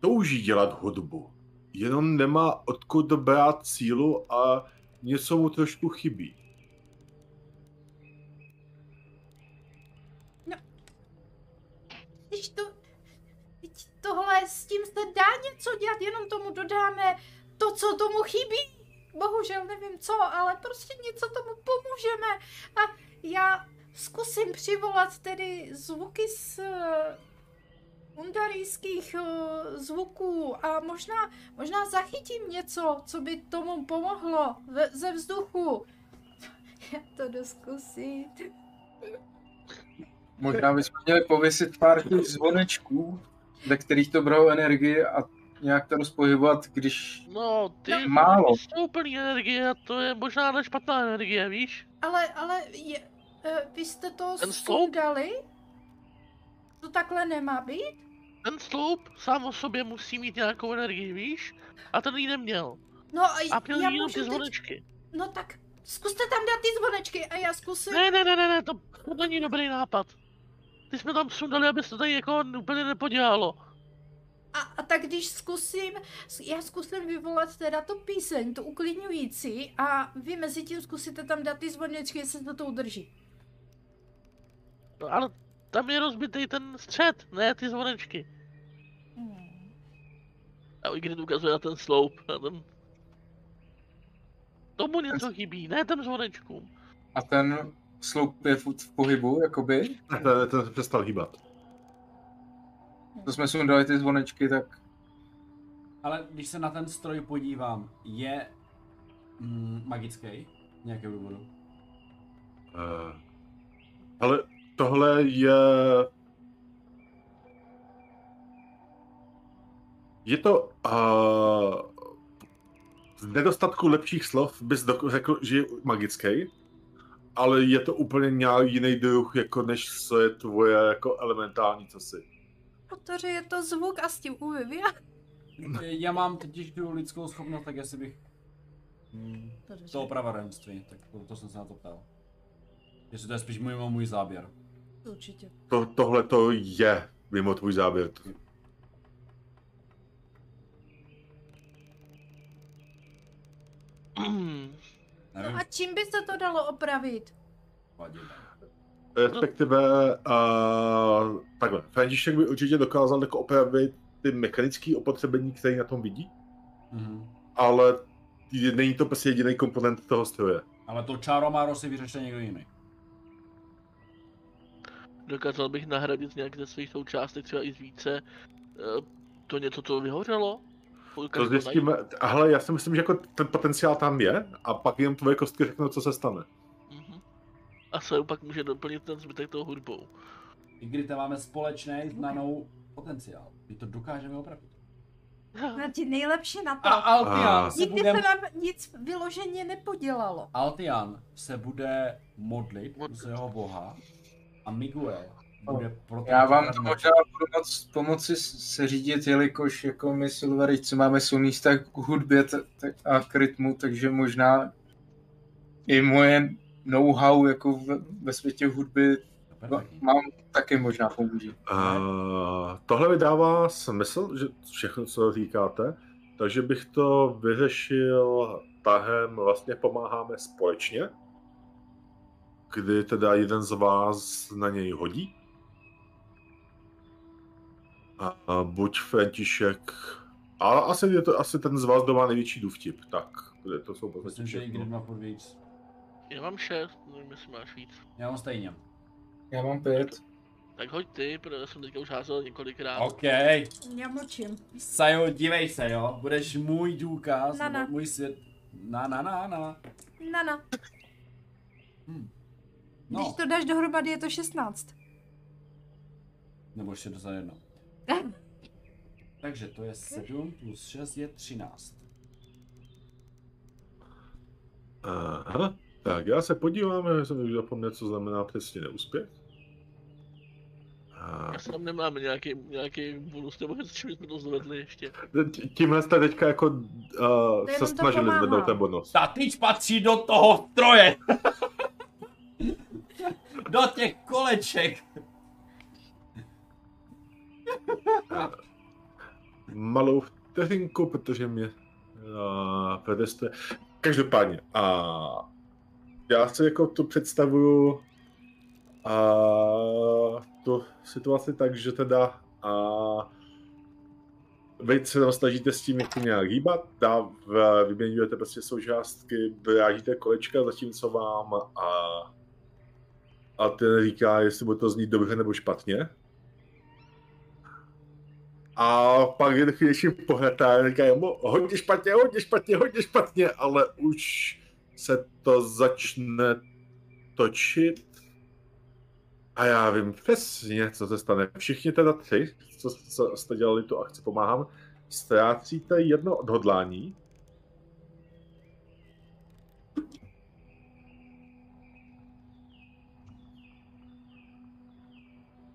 touží dělat hudbu. Jenom nemá odkud brát sílu a něco mu trošku chybí. Tohle s tím se dá něco dělat, jenom tomu dodáme to, co tomu chybí. Bohužel nevím co, ale prostě něco tomu pomůžeme. A já zkusím přivolat tedy zvuky z eh, undarijských eh, zvuků a možná, možná zachytím něco, co by tomu pomohlo ve, ze vzduchu. Já to zkusit. Možná bychom měli pověsit pár těch zvonečků, ve kterých to bralo energii a nějak to rozpohybovat, když... No, ty Málo. jsou plný energie a to je možná ta špatná energie, víš? Ale, ale je, e, vy jste to Ten sloup? sundali? To takhle nemá být? Ten sloup sám o sobě musí mít nějakou energii, víš? A ten ji neměl. No a A měl já jenom můžu ty teď... zvonečky. No tak zkuste tam dát ty zvonečky a já zkusím... Ne, ne, ne, ne, ne, to, to není dobrý nápad. Ty jsme tam sundali, aby se to tady jako úplně nepodělalo. A, a tak když zkusím, já zkusím vyvolat teda tu píseň, tu uklidňující a vy mezi tím zkusíte tam dát ty zvonečky, jestli to to udrží. No ale tam je rozbitý ten střed, ne ty zvonečky. Hmm. A Igrit ukazuje na ten sloup, na ten... Tomu něco chybí, ne těm zvonečkům. A ten sloup je v pohybu, jakoby. Ten, ten se přestal hýbat. To jsme sundali ty zvonečky, tak Ale když se na ten stroj podívám, je mm, magický? Nějakého důvodu. Uh, ale tohle je... Je to... Uh, z nedostatku lepších slov bys řekl, že je magický, ale je to úplně nějaký jiný druh, jako než co je tvoje jako elementální cosi. Protože je to zvuk a s tím umím já. <laughs> Já mám totiž tu lidskou schopnost, tak jestli bych... Mm, Dobře. to opravarenství, tak to, to jsem se na to ptal. Jestli to je spíš mimo můj záběr. Určitě. To, tohle to je mimo tvůj záběr. No Nevím, a čím by se to dalo opravit? Respektive, uh, takhle, František by určitě dokázal jako opravit ty mechanické opotřebení, které na tom vidí, Mhm. ale není to prostě jediný komponent toho stroje. Ale to čáro Máro si vyřešte někdo jiný. Dokázal bych nahradit nějak ze svých součástek, třeba i z více. eh, To něco, co vyhořelo? To zjistíme, ale já si myslím, že jako ten potenciál tam je a pak jen tvoje kostky řeknou, co se stane. Mhm. A se pak může doplnit ten zbytek toho hudbou. I když tam máme společný znanou potenciál. My to dokážeme opravit. Na ti nejlepší na to. A Altian A- se Nikdy bude... se nám nic vyloženě nepodělalo. Altian se bude modlit Modlit. z jeho boha a Miguel bude proto... já vám to možná budu moc pomoci s- se řídit, jelikož jako my Silveričci máme silný vztah k hudbě a k rytmu, takže možná i moje know-how jako ve, ve světě hudby mám taky možná pomůže. Uh, tohle mi dává smysl, že všechno, co říkáte, takže bych to vyřešil tahem, vlastně pomáháme společně, kdy teda jeden z vás na něj hodí. A, a buď František, a asi je to asi ten z vás, kdo má největší důvtip, tak kde to jsou podstatě Myslím, že i když všechno. má furt víc. Já mám šest, nevím, jestli máš víc. Já mám stejně. Já mám pět. Tak hoď ty, protože jsem teďka už házel několikrát. OK. Já mlčím. Sajo, dívej se, jo. Budeš můj důkaz, Na, na. nebo můj svět. Na, na, na, na. Nana, Hm. když No, to dáš dohromady, je to 16. nebo ještě za jedno. Takže to je 7 plus 6 je 13. Aha. Tak já se podívám, já jsem už zapomněl, co znamená přesně neúspěch. A Já jsem tam nemám nějaký, nějaký bonus, nebo s čím jsme to zvedli ještě. Tímhle jste teďka jako uh, se snažili zvednout ten bonus. Ta tyč patří do toho stroje! <laughs> do těch koleček! Malou vteřinku, protože mě uh. Každopádně, a já si jako to představuju a tu situaci tak, že teda a vy se tam snažíte s tím jako nějak hýbat, vyměňujete prostě součástky, vyrážíte kolečka, zatímco vám a, a ten říká, jestli bude to znít dobře nebo špatně. A pak je chvíli pohledá a říká, mu hodně špatně, hodně špatně, hodně špatně, ale už se to začne točit. A já vím přesně, co se stane. Všichni teda tři, co, co jste dělali tu akci, pomáhám, ztrácíte jedno odhodlání.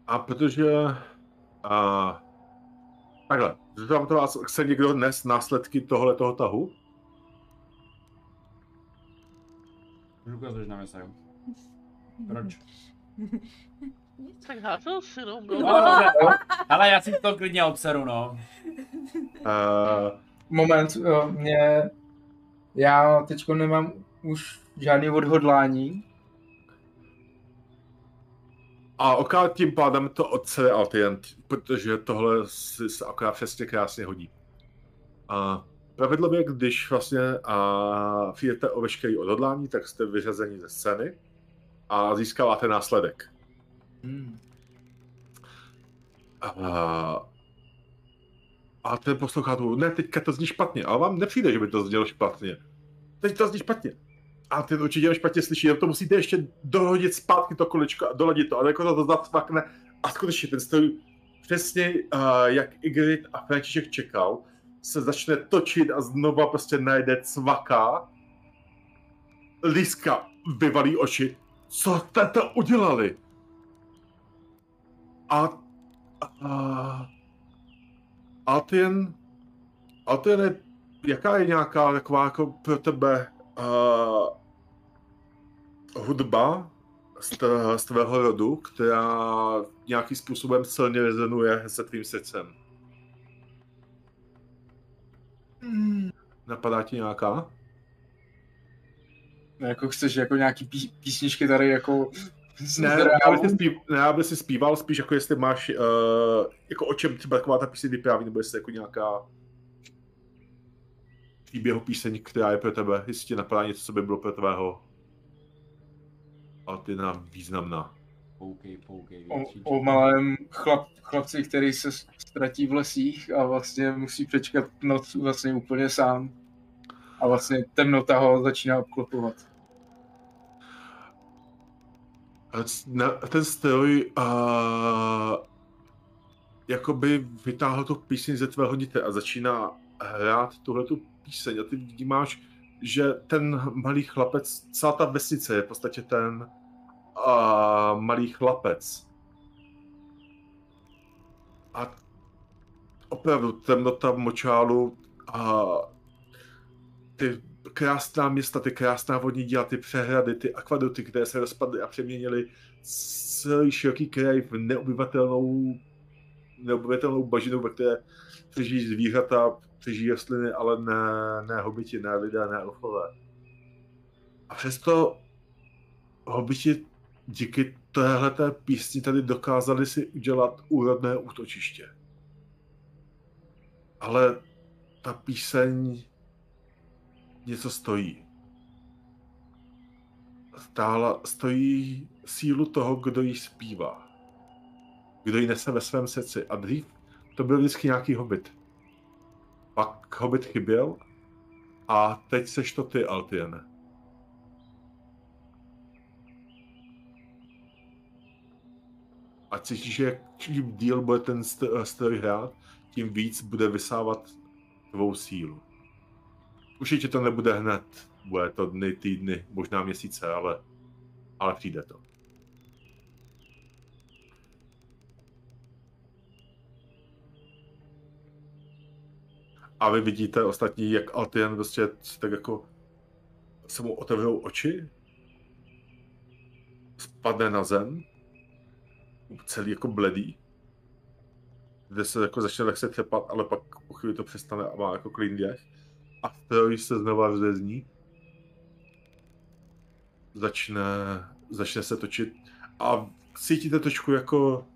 A protože a, takhle, zeptám to vás, chce někdo dnes následky tohle toho tahu? Už ukazuješ na mě, Sajo. Proč? Tak házel si, no. No, no. dobře. Ale já si to klidně obseru, no. Uh, Moment, eh, mě... Já teďko nemám už žádný odhodlání. A okrát tím pádem to odcelé Altient, protože tohle si se akorát přesně krásně hodí. A pravidlově, když vlastně a přijdete o veškerý odhodlání, tak jste vyřazeni ze scény a získáváte následek. Hmm. A, a ten poslouchá tu, ne, teďka to zní špatně, ale vám nepřijde, že by to znělo špatně. Teď to zní špatně. A ten určitě špatně slyší, to musíte ještě dohodit zpátky to kolečko a doladit to, a jako to, to zacvakne. A skutečně ten stroj přesně uh, jak Igrit a František čekal, se začne točit a znova prostě najde cvaká. Liska vyvalí oči. Co jste to udělali? A... A... Altien... Altien je... Jaká je nějaká taková jako pro tebe uh, hudba z, t- z tvého rodu, která nějakým způsobem silně rezonuje se tvým srdcem? Hmm. Napadá ti nějaká? No, jako chceš jako nějaký pí, písničky tady jako... Ne, si zpív, ne, aby si zpíval, spíš jako jestli máš, uh, jako o čem třeba taková ta píseň vypráví, nebo jestli jako nějaká příběhu píseň, která je pro tebe, ti napadá něco, co by bylo pro tvého Altina významná. Poukej, poukej, o, větší. o malém chlap, chlapci, který se ztratí v lesích a vlastně musí přečkat noc vlastně úplně sám. A vlastně temnota ho začíná obklopovat. A Ten stroj uh, jakoby vytáhl tu píseň ze tvého nitra a začíná hrát tuhle tu píseň a ty vnímáš, že ten malý chlapec, celá ta vesnice je v podstatě ten uh, malý chlapec. A opravdu temnota v močálu a ty krásná města, ty krásná vodní díla, ty přehrady, ty akvaduty, které se rozpadly a přeměnily celý široký kraj v neobyvatelnou, neobyvatelnou bažinu, ve které přežijí zvířata, přežijí rostliny, ale ne, ne hobiti, ne lidé, ne elfové. A přesto hobiti díky téhleté písni tady dokázali si udělat úrodné útočiště. Ale ta píseň něco stojí. Stála, stojí sílu toho, kdo ji zpívá. Kdo ji nese ve svém srdci. A dřív to byl vždycky nějaký hobit. Pak hobit chyběl a teď seš to ty, Altiene. A cítíš, že čím díl bude ten st- stroj hrát, tím víc bude vysávat tvou sílu. Určitě to nebude hned, bude to dny, týdny, možná měsíce, ale, ale přijde to. A vy vidíte ostatní, jak Altien prostě tak jako se mu otevřou oči, spadne na zem, celý jako bledý, kde se jako začne lehce třepat, ale pak po chvíli to přestane a má jako klid děch. A stroj se znova rozezní. Začne, začne se točit a cítíte trošku jako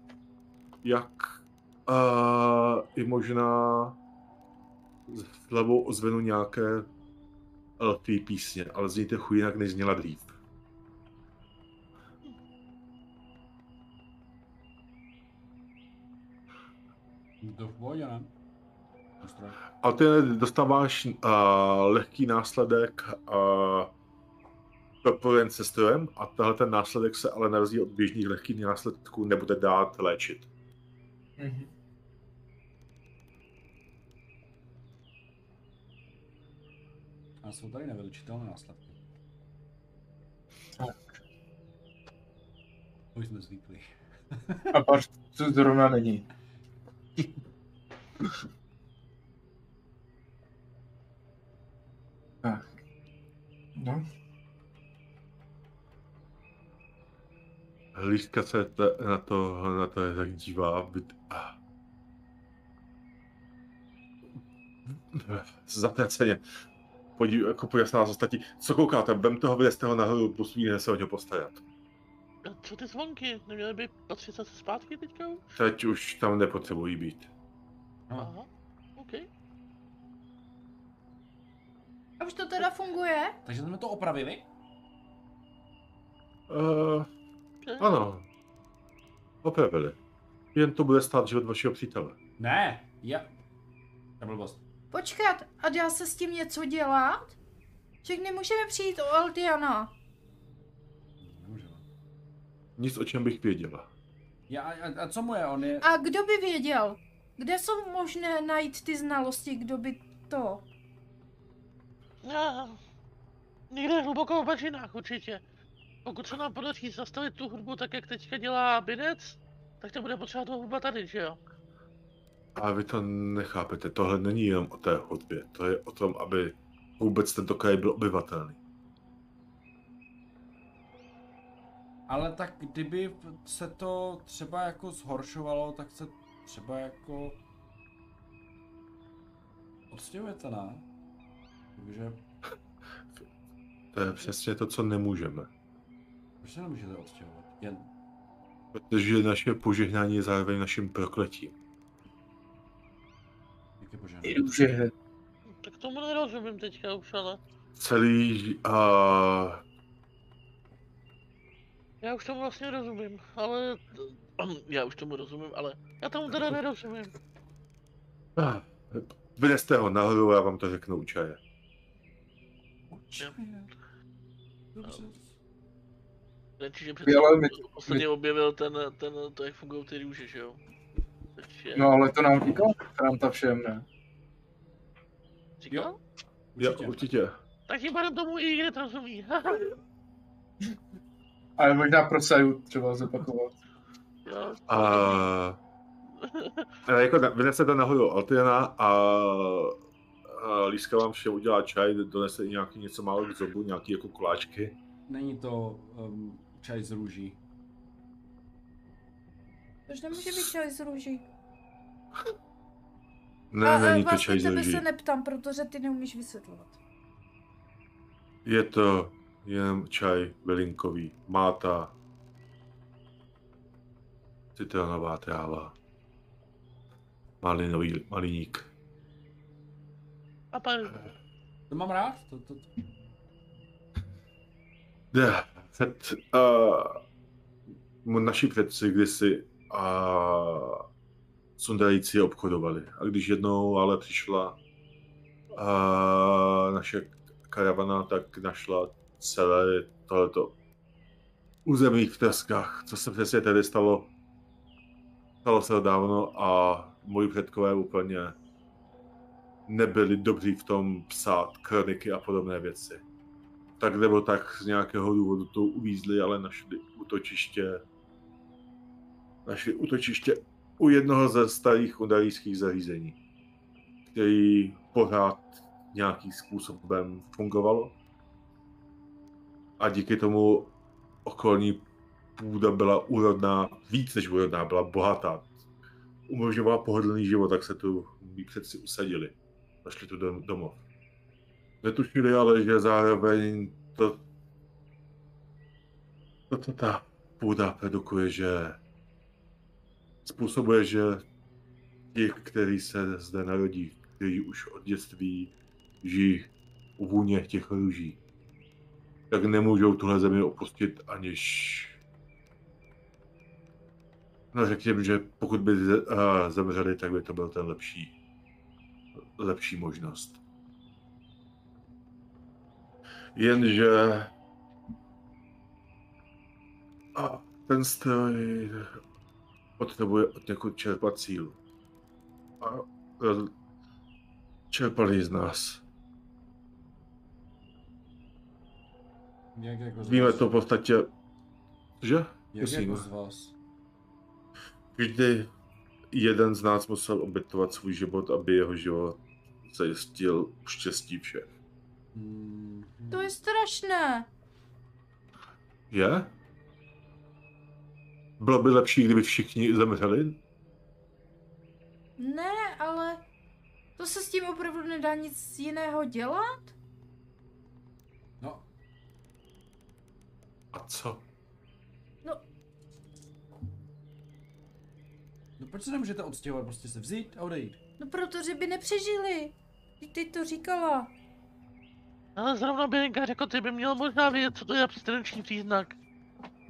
jak uh, i možná s levou ozvenu nějaké elfí písně, ale zníte chuj jinak, než zněla dřív. To v pohodě, ne? Ostroj. A ty dostáváš uh, lehký následek uh, propojen se strojem a tenhle ten následek se ale na rozdíl od běžných lehkých následků nebude dát léčit. Mhm. A jsou tady nevylučitelné následky. Tak. Už jsme zvyklí. A pak to zrovna není. tak. No, Hlídka se te- na to, na to tak dívá. byt- ah. zatraceně. Podív, jako na nás ostatní. Co koukáte? Vemte ho, vylezte ho nahoru, musíme se o něho postarat. A co ty zvonky? Neměly by patřit zase zpátky teďka už? Teď už tam nepotřebují být. Aha, OK. A už to teda funguje? Takže jsme to opravili? Uh, ano. Opravili. Jen to bude stát život vašeho přítele. Ne, já... To blbost. Počkat, a dá se s tím něco dělat? Však nemůžeme přijít o Altiana. Nemůžeme. Nic, o čem bych věděla. Já, a, a co mu je? On je... A kdo by věděl? Kde jsou možné najít ty znalosti, kdo by to? Já, někde hluboko v bažinách určitě. Pokud se nám podaří zastavit tu hudbu tak, jak teďka dělá Binec, tak to bude potřeba toho hudba tady, že jo? A vy to nechápete, tohle není jenom o té hudbě, to je o tom, aby vůbec tento kraj byl obyvatelný. Ale tak kdyby se to třeba jako zhoršovalo, tak se třeba jako... Odstěhujete, ne? Takže... To je přesně to, co nemůžeme. Proč se nemůžete odstěhovat? Jen... Protože naše požehnání je zároveň naším prokletím. I požádám? růže. Tak tomu nerozumím teďka už, ale... Celý a Já už tomu vlastně rozumím, ale... <clears throat> Já už tomu rozumím, ale... Já tomu teda nerozumím. Ah, Vyneste ho nahoru a já vám to řeknu u čaje. Dobře. Čiže před Jo, ale my- ostatně objevil ten, ten, to, jak fungují ty růže, že jo? Takže... No ale to nám říkal Franta všem, ne? Říkal? Jo, Určitě. určitě. Tak tím pádem tomu i hned rozumí. <laughs> Ale možná pro Saju třeba zopakovat. jo. A, a jako vynesete nahoru Altiana a, a Líska vám všem udělá čaj, donese i nějaký něco málo k zobu, nějaký jako koláčky. Není to um, čaj z růží. Tož nemůže být čaj z růží. Ne, a, není to čaj vlastně z tebe růží. se neptám, protože ty neumíš vysvětlovat. Je to jen čaj bylinkový. Máta. Citronová tráva. Malinový maliník. A pan... To mám rád? To, to, to. Ne, před, <laughs> uh, naši předci kdysi uh, sundající obchodovali. A když jednou ale přišla uh, naše karavana, tak našla celé tohleto území v Teskách. Co se přesně tedy stalo? Stalo se dávno a moji předkové úplně nebyli dobří v tom psát kroniky a podobné věci tak nebo tak z nějakého důvodu to uvízli, ale našli útočiště, našli útočiště u jednoho ze starých udarijských zařízení, který pořád nějakým způsobem fungovalo. A díky tomu okolní půda byla úrodná, víc než úrodná, byla bohatá. Umožňovala pohodlný život, tak se tu předci usadili. Našli tu dom- domov. Netušili ale, že zároveň to, to, co ta půda produkuje, že způsobuje, že ti, kteří se zde narodí, kteří už od dětství žijí u vůně těch růží, tak nemůžou tuhle zemi opustit, aniž No řekněme, že pokud by zemřeli, tak by to byl ten lepší, lepší možnost. Jenže a ten stroj potřebuje od někud čerpat sílu. A roz- čerpali z nás. Jak jako z Víme vás? to v podstatě, že? Jak Prosím. jako z vás? Vždy jeden z nás musel obětovat svůj život, aby jeho život zajistil štěstí všech. Hmm. To je strašné. Je? Bylo by lepší, kdyby všichni zemřeli? Ne, ale To se s tím opravdu nedá nic jiného dělat? No, A co? no proč se nemůžete odstěhovat, prostě se vzít a odejít? No protože by nepřežili. Ty, ty to říkala. Ale zrovna Běnka řekl, ty by měl možná vědět, co to je abstinenční příznak.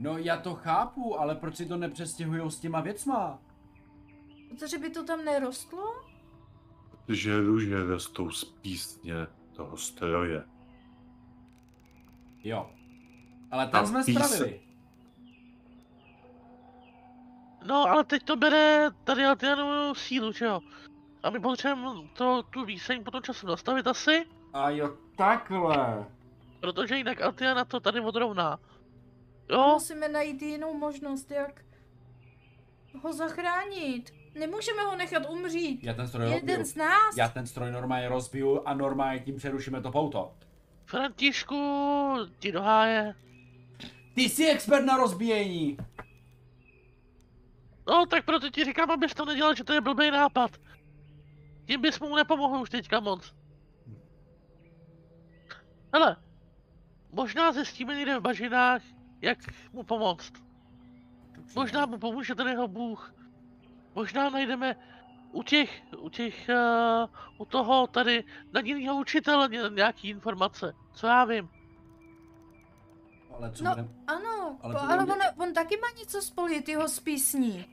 No já to chápu, ale proč si to nepřestěhujou s těma věcma? Protože by to tam nerostlo? Že růže rostou z písně toho stroje. Jo. Ale ten Tam jsme píse- spravili. No, ale teď to bere tady Altianu sílu, že jo? A my potřebujeme to, tu výseň po tom času nastavit asi, A jo, takhle. protože jinak Altiana to tady odrovná. Jo, Musíme najít jinou možnost, jak ho zachránit. Nemůžeme ho nechat umřít. Já ten stroj rozbiju. Jeden z nás? Já ten stroj normálně rozbiju a normálně tím přerušíme to pouto. Františku, ti do háje. Ty jsi expert na rozbíjení. No, tak proto ti říkám, abys to nedělal, že to je blbý nápad. Tím bys mu nepomohl už teďka moc. Hele, možná zjistíme někde v bažinách, jak mu pomoct. Možná mu pomůže ten jeho bůh. Možná najdeme u těch, u těch, uh, u toho tady daněného učitele ně- nějaký informace. Co já vím. Ale co No. budem... Ano, Ale to ale on, on taky má něco spojit, jeho s písní.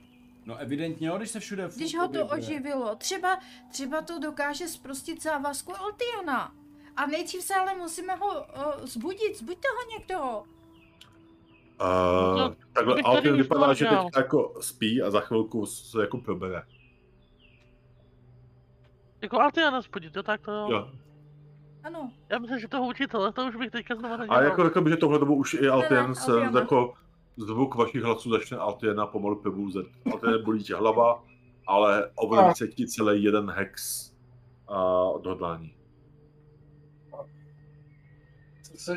No evidentně když se všude Když ho to oživilo. Třeba, třeba to dokáže zprostit závazku Altiana. A nejdřív se ale musíme ho uh, zbudit. Zbuďte ho někdo. A No, takhle už vypadá, že teď jako spí a za chvilku se jako probere. Jako Altiana spodit, jo, tak to jo. Jo. Ano. Já myslím, že toho učitele, to už bych teďka znova A nedělal. jako řekl bych, že tohle dobu už i Altien ne, se Altiana. jako zvuk vašich hlasů začne Altiena pomalu probouzet. Altien bolí tě hlava, ale se ti celý jeden hex a odhodlání. Co se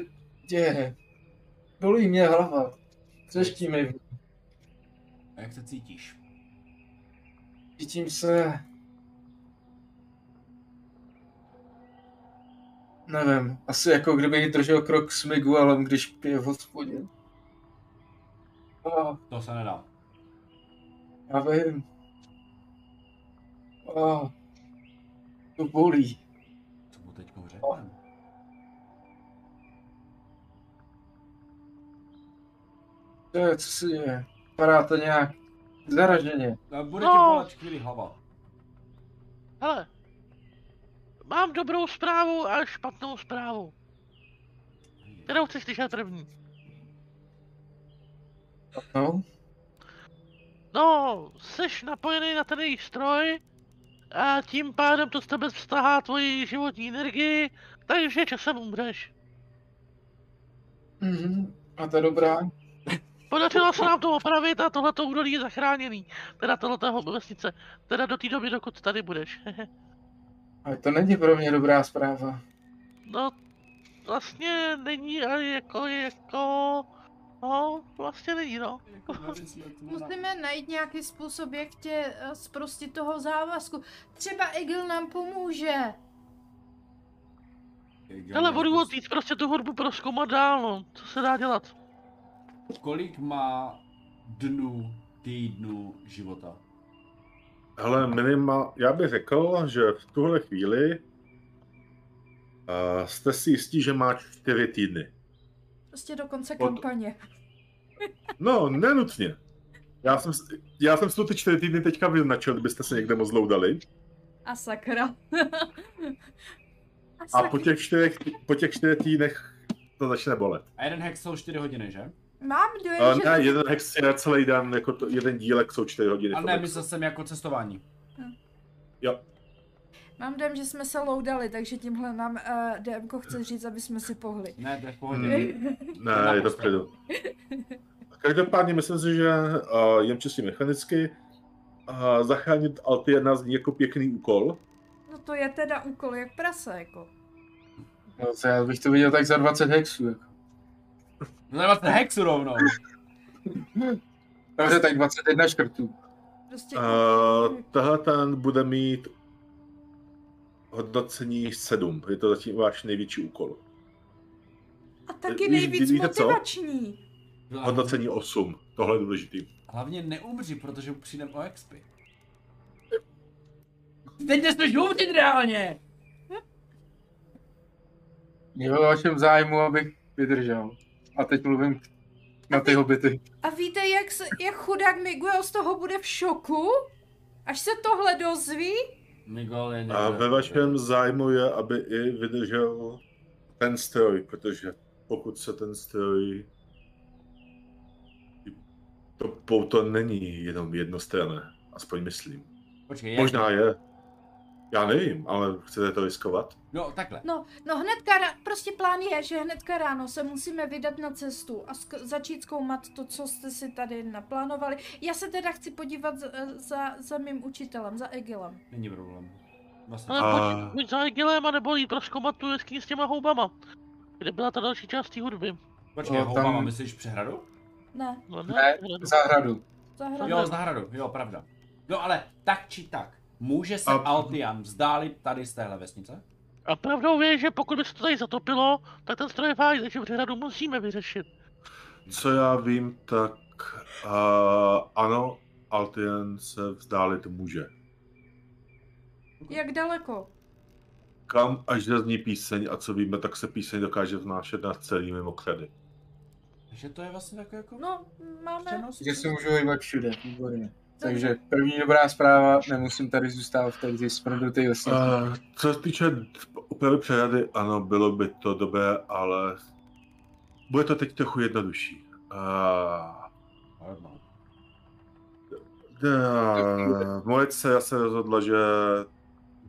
děje? Bolí mě hlava. Třeští mi. A jak se cítíš? Cítím se... Nevím, asi jako kdybych držel krok s Miguelem, když pije v hospodě. A, To se nedá. já vím. A, to bolí. Co mu teď řekneme? To je, co si je? Vypadáte nějak zaraženě. A Bude No. tě bolet chvíli hlava. Hele, mám dobrou zprávu a špatnou zprávu. Kterou chceš slyšet první? No, No, jsi napojený na ten jejich stroj a tím pádem to z tebe vztahá tvoji životní energii, takže časem umřeš. mhm. A to je dobrá. Podařilo se nám to opravit a tohleto údolí je zachráněný. Teda tohleto vesnice. Teda do té doby, dokud tady budeš. <laughs> Ale to není pro mě dobrá zpráva. no, vlastně není ale jako, jako... No, vlastně není, no. Musíme najít nějaký způsob, jak tě uh, zprostit toho závazku. Třeba Egil nám pomůže. Hele, budu prostě tu hudbu proskoumat dál, no. Co se dá dělat? Kolik má dnů, týdnů života? Hele, minima, já bych řekl, že v tuhle chvíli uh, jste si jistí, že má čtyři týdny. Prostě do konce Od- kampaně. <laughs> No, nenutně. Já jsem, s- já jsem si to ty čtyři týdny teďka vyznačil, kdybyste se někde moc dali. A sakra. a, A sakra. po těch čtyřech, po těch čtyřech týdnech to začne bolet. A jeden hex jsou 4 hodiny, že? Mám dojem, Uh, že... ne, to- jeden hex je celý den, jako to, jeden dílek jsou čtyři hodiny. A v ne, myslel jsem jako cestování. Jo. Mám dojem, že jsme se loudali, takže tímhle nám uh, DMko chce říct, aby jsme si pohli. Ne, to je v pohodě. Hmm. Ne, Na je to poslech. vpředu. Každopádně myslím si, že uh, jen čistě mechanicky uh, zachránit Altiena zní jako pěkný úkol. No to je teda úkol jak prase, jako. No, to já bych to viděl tak za 20 hexů. Jako. No vlastně hexu rovnou. Dobře, tak 21 škrtů. Prostě... Uh, tahle ten bude mít hodnocení 7. Je to zatím váš největší úkol. A taky nejvíc víte co? motivační. Hodnocení 8. Tohle je důležitý. Hlavně neumři, protože přijdem o XP. Teď nesmíš umřít reálně! Je ve vašem zájmu, abych vydržel. A teď mluvím na ty hobity. A víte, jak, se, jak chudák Miguel z toho bude v šoku? Až se tohle dozví? Miguel je A ve vašem zájmu je, aby i vydržel ten stroj, protože pokud se ten stroj... To pouto není jenom jednostranné, aspoň myslím. Počkej, jak... Možná je. Já nevím, ale chcete to riskovat? No, takhle. No, no hnedka, ra- prostě plán je, že hnedka ráno se musíme vydat na cestu a sk- začít zkoumat to, co jste si tady naplánovali. Já se teda chci podívat za, za, za mým učitelem, za Egilem. Není problém. Vlastně. Ale A- pojď, pojď za Egilem a nebo jít proskoumat tu jeskyni s těma houbama. Kde byla ta další část té hudby? Počkej, No, houbama, tam- myslíš přehradu? Ne, No, Ne, zahradu. zahradu. Jo, zahradu, jo, pravda. No ale tak či tak, může se A- Altian vzdálit tady z téhle vesnice? A pravdou je, že pokud by se to tady zatopilo, tak ten stroj je fajn, takže přehradu musíme vyřešit. Co já vím, tak uh, ano, Altien se vzdálit může. Jak daleko? Kam až zazní píseň a co víme, tak se píseň dokáže vnášet na celý mimokredy. Takže to je vlastně takové jako No, máme... přenos? Že se můžu hýbat všude, výborně. Takže první dobrá zpráva, nemusím tady zůstávat v té smrdutý vesnici. Uh, co se týče úpravy přehrady, ano, bylo by to dobré, ale bude to teď trochu jednodušší. Uh, uh, moje dcera se rozhodla, že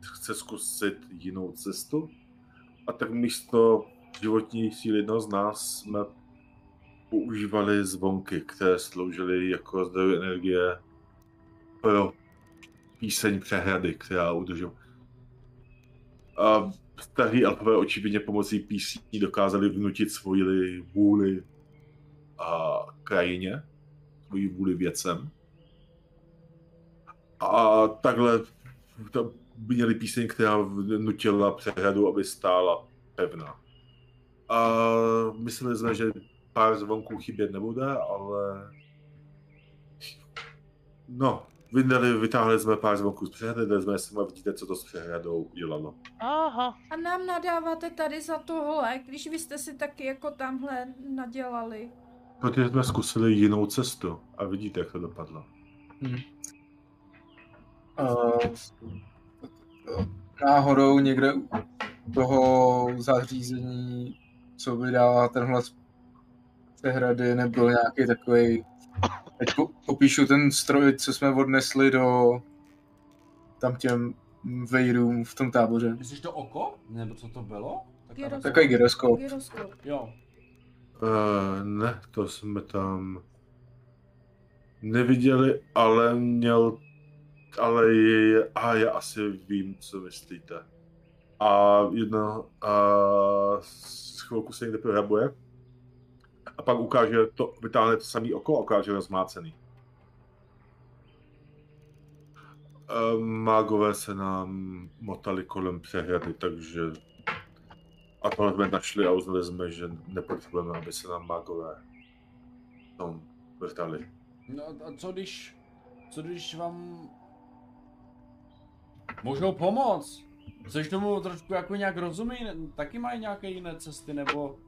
chce zkusit jinou cestu a tak místo životní síly jednoho z nás jsme používali zvonky, které sloužily jako zdroj energie pro píseň přehrady, která udržela. A starý elfové očividně pomocí písní dokázali vnutit svoji vůli a krajině, svoji vůli věcem. A takhle to měli píseň, která nutila přehradu, aby stála pevná. A mysleli jsme, že pár zvonků chybět nebude, ale... No, vyndali, vytáhli jsme pár zvonků z přehrady, dali jsme si a vidíte, co to s přehradou udělalo. Aha, A nám nadáváte tady za tohle, když vy jste si taky jako tamhle nadělali. Protože jsme zkusili jinou cestu a vidíte, jak to dopadlo. Uh, náhodou někde u toho zařízení, co vydává tenhle z přehrady, nebyl nějaký takový. Teď po, popíšu ten stroj, co jsme odnesli do tam těm vejdům v tom táboře. Myslíš to oko? Nebo co to bylo? Tak Gyroskop. Takový gyroskop. Gyroskop. Jo. Uh, ne, to jsme tam neviděli, ale měl, ale je, a já asi vím, co myslíte. A jedno, a chvilku se někde prohrabuje a pak ukáže to, vytáhne to samý oko a ukáže rozmácený. Uh, mágové se nám motali kolem přehrady, takže a tohle jsme našli a uznali jsme, že nepotřebujeme, aby se nám mágové tom vrtali. No a co když, co když vám můžou pomoct? Což tomu trošku jako nějak rozumí, taky mají nějaké jiné cesty, nebo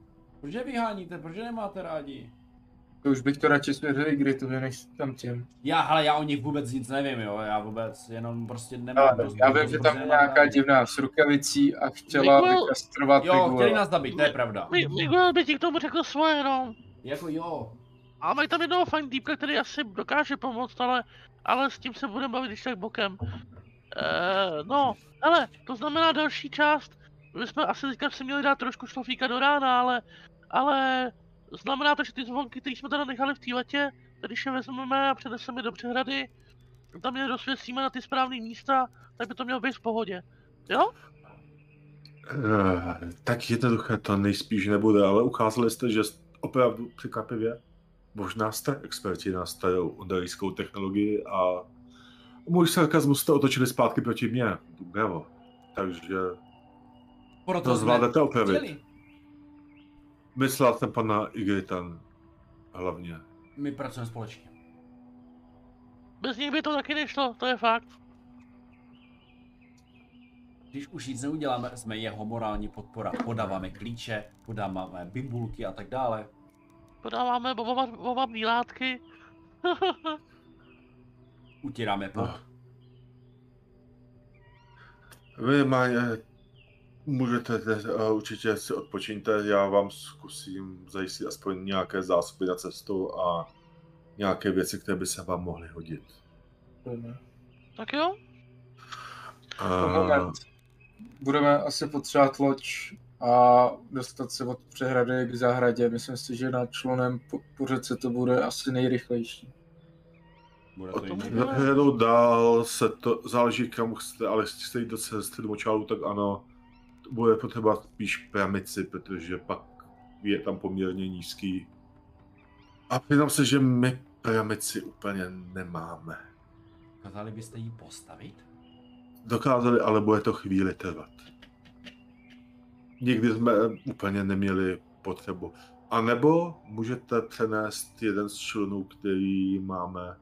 proč je vyháníte, proč je nemáte rádi? To už bych to radši svěřil Gritovi, než tam těm. Já, hele, já o nich vůbec nic nevím, jo, já vůbec, jenom prostě nemám Ale já vím, že tam je nějaká divná s rukavicí a chtěla Miguel- vykastrovat Jo, chtěli nás zabít, to je pravda. Mi- Miguel by ti k tomu řekl svoje, no. Jako jo, A mají tam jednoho fajn týpka, který asi dokáže pomoct, ale, ale s tím se budeme bavit když tak bokem. Eh, no, ale to znamená další část. My jsme asi teďka si měli dát trošku šlofíka do rána, ale, ale znamená to, že ty zvonky, které jsme teda nechali v té letě, když je vezmeme a přeneseme do přehrady, tam je rozsvěcíme na ty správné místa, tak by to mělo být v pohodě. Jo? Uh, tak jednoduché to nejspíš nebude, ale ukázali jste, že opravdu překvapivě možná jste experti na starou odarijskou technologii a můj sarkazmus jste otočili zpátky proti mně. Bravo. takže Proto to zvládnete opravit. chtěli. Myslel jsem pana Igritan hlavně. My pracujeme společně. Bez nich by to taky nešlo, to je fakt. Když už nic neuděláme, jsme jeho morální podpora. Podáváme klíče, podáváme bimbulky a tak dále. Podáváme bobova, bobavní látky. <laughs> Utíráme pot. No. Vy má, můžete eh, určitě si odpočíňte, já vám zkusím zajistit aspoň nějaké zásoby na cestu a nějaké věci, které by se vám mohly hodit. Tak jo? A, Moment. Budeme asi potřebovat loď a dostat se od přehrady k zahradě. Myslím si, že na člunem po, po řece to bude asi nejrychlejší. Bude to jiný. dál se to, záleží kam chcete, ale jestli chcete jít do cesty do močálu, tak ano, bude potřeba spíš pramici, protože pak je tam poměrně nízký. A přiznám se, že my pramici úplně nemáme. Dokázali byste ji postavit? Dokázali, ale bude to chvíli trvat. Nikdy jsme úplně neměli potřebu. A nebo můžete přenést jeden z člunů, který máme.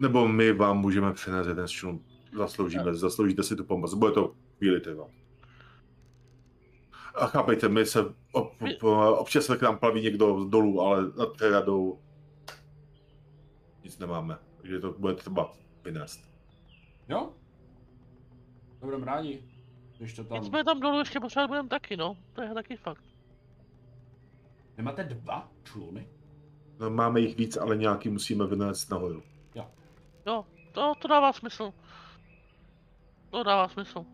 Nebo my vám můžeme přenést jeden z člunů. Zasloužíme, zasloužíte si tu pomoc. Bude to chvíli trvat. A chápejte, my se ob, ob, občas se k nám plaví někdo z dolů, ale nad přehradou nic nemáme. Takže to bude třeba vynést. Jo? To budeme rádi. Když to tam... Nic jsme tam dolů ještě potřebovat budeme taky, no. To je taky fakt. Nemáte dva čluny? No, máme jich víc, ale nějaký musíme vynést nahoru. Jo, to, to dává smysl. To dává smysl.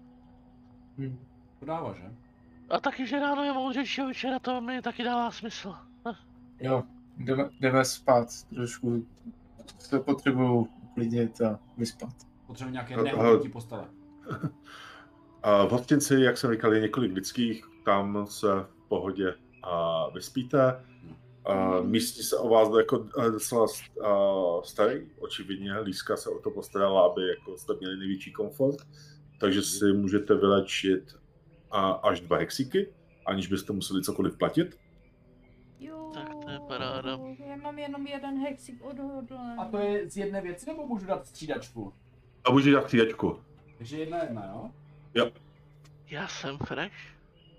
Hm. To dává, že? A taky, že ráno je moudřejší a večera to mi taky dává smysl. Jo, jdeme, jdeme spát. Trošku se potřebuju uklidnit a vyspat. Potřebujeme nějaké Eh, nehodnotí postele. <laughs> A v hostinci, jak jsem říkal, je několik lidských, tam se v pohodě a vyspíte. A místní se o vás jako eh, docela uh, starý, očividně. Líska se o to postarala, aby jako jste měli největší komfort. Takže si můžete vylečit a až dva hexíky, aniž byste museli cokoliv platit. Jo, Tak to je paráda. Já mám jenom jeden hexik odhodlaný. A to je z jedné věci, nebo můžu dát střídačku? A můžete dát střídačku. Takže jedna jedna, jo? Jo. Já jsem fresh.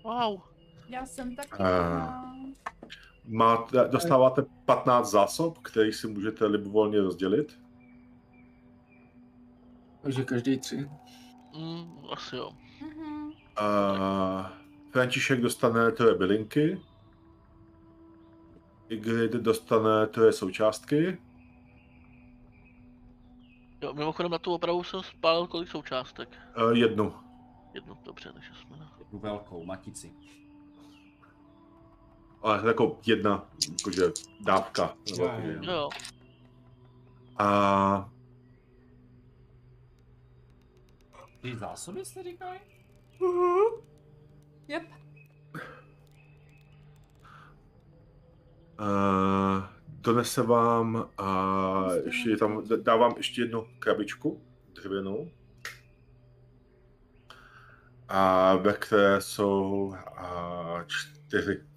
Wow. Já jsem taky. Uh... Máte, dostáváte 15 zásob, které si můžete libovolně rozdělit. Takže každý tři. Mm, asi jo. Mhm. A František dostane tvoje bylinky. Igrid dostane tvoje součástky. Jo, mimochodem na tu opravu jsem spálil kolik součástek. A jednu. Jednu, dobře, takže jsme na... Jednu velkou matici. Ale jako jedna, jakože dávka. Nebo Jo, jakože- jo. A Ty zásoby jste říkali? Yep. Uh, donese vám a ještě je tam, dávám ještě jednu krabičku dřevěnou. A ve které jsou a, čtyři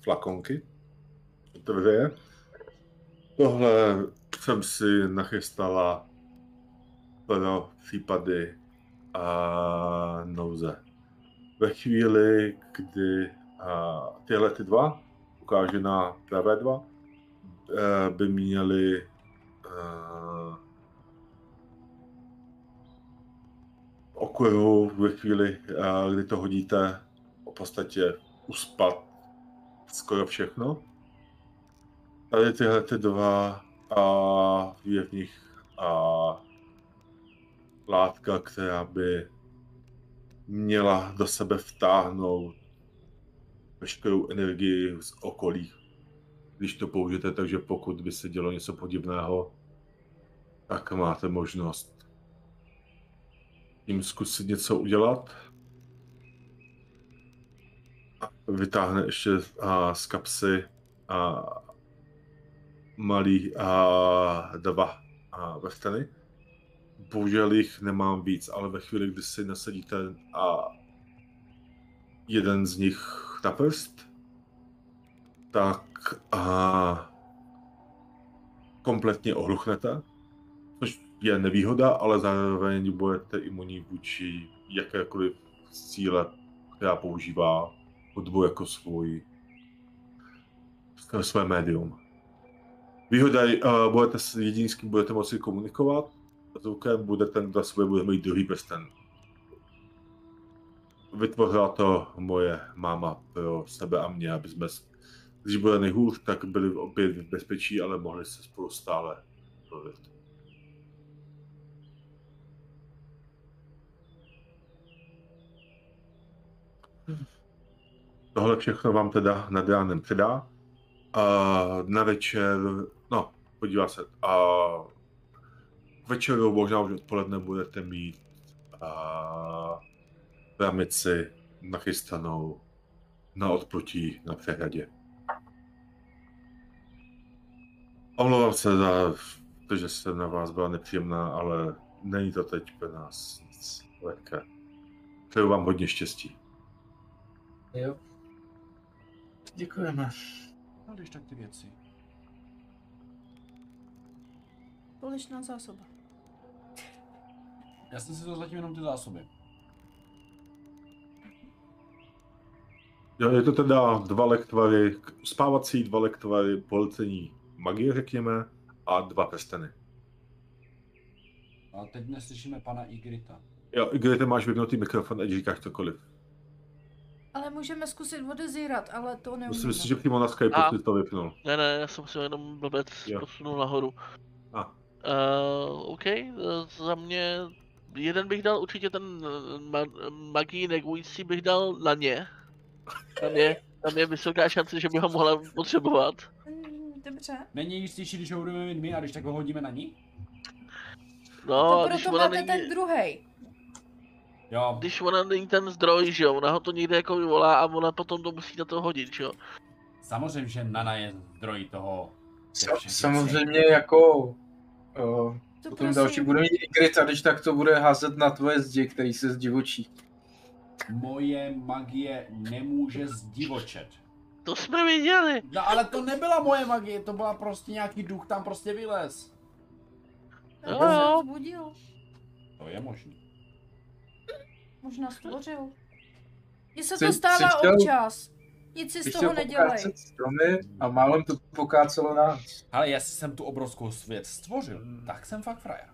flakonky. Otevře. Tohle jsem si nachystala pro případy a nouze. Ve chvíli, kdy a, tyhle ty dva ukáže na pravé dva, eh, by měli eh, okruhu ve chvíli, eh, kdy to hodíte, v podstatě uspat skoro všechno. Tady tyhle ty dva a je v nich a látka, která by měla do sebe vtáhnout veškerou energii z okolí, když to použijete, takže pokud by se dělo něco podivného, tak máte možnost jim zkusit něco udělat. A vytáhne ještě a, z kapsy a, malý a, dva a, vrsteny. bohužel jich nemám víc, ale ve chvíli, kdy si nasadíte a jeden z nich na prst, tak a kompletně ohluchnete, což je nevýhoda, ale zároveň budete imunní vůči jakékoliv síle, která používá hudbu jako svůj své médium. Výhoda je, uh, budete s jediný, s kým budete moci komunikovat, zvukem bude ten, kdo sobě bude mít druhý prsten. Vytvořila to moje máma pro sebe a mě, aby jsme, když bude nejhůř, tak byli opět v bezpečí, ale mohli se spolu stále bavit. Tohle všechno vám teda nad ránem předá. A na večer, no, podívá se, a večeru, možná už odpoledne budete mít a ramici nachystanou na odplutí na přehradě. Omlouvám se za to, že jsem na vás byla nepříjemná, ale není to teď pro nás nic lehké. Přeju vám hodně štěstí. Jo. Děkujeme. No, když tak ty věci. Poličná zásoba. Já jsem si to zatím jenom ty zásoby. Jo, je to teda dva lektvary, spávací dva lektvary policení magie, řekněme, a dva prsteny. A teď neslyšíme pana Igrita. Jo, ty máš vypnutý mikrofon, ať říkáš cokoliv. Ale můžeme zkusit odezírat, ale to neumíme. Musím si, že přímo na Skype A- si to vypnul. Ne, ne, já jsem si jenom blbec Jo. posunul nahoru. A. Uh, OK, eh, za mě jeden bych dal určitě ten eh, ma- magii negující bych dal na ně. Tam je, tam je vysoká šance, že by ho mohla potřebovat. Mm, Dobře. Není jistější, když ho budeme mít my a když tak ho hodíme na ní? No, to proto máte není, ten druhý. Jo. když ona není ten zdroj, že jo, ona ho to někde jako vyvolá a ona potom to musí na to hodit, že jo. Samozřejmě, že Nana je zdroj toho. Sa- samozřejmě jako uh, To potom další bude mít Igrit a když tak to bude házet na tvoje zdi, který se zdivočí. Moje magie nemůže zdivočet. To jsme viděli. No ale to nebyla moje magie, to byla prostě nějaký duch tam prostě vylez. Jo. vzbudil. To je možný. Možná stvořil. Mně se Jsi- to stává chtěl- občas. Nic si z toho nedělej. stromy a málem to pokácelo nás. Ale jestli jsem tu obrovskou svět stvořil, tak jsem fakt frajer.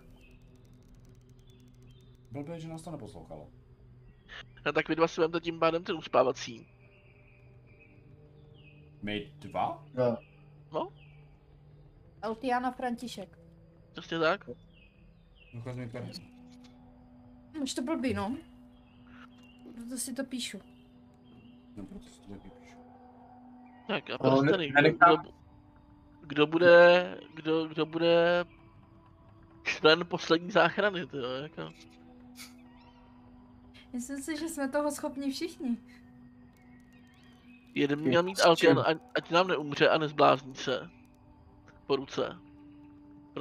Blbě, že nás to neposlouchalo. A tak vy dva si vemte tím pádem ten uspávací. My dva? No, Eltiana František. Přesně tak. Ukaz mi peníze. Už to blbý, no. Proto si to píšu. No proto si to taky píšu. Tak a No, ne- prsteny. Kdo, kdo, kdo bude, kdo, kdo bude člen poslední záchrany, to jo, jako. Myslím si, že jsme toho schopni všichni. Jeden měl mít ať, ať nám neumře a nezblázní se. Po ruce.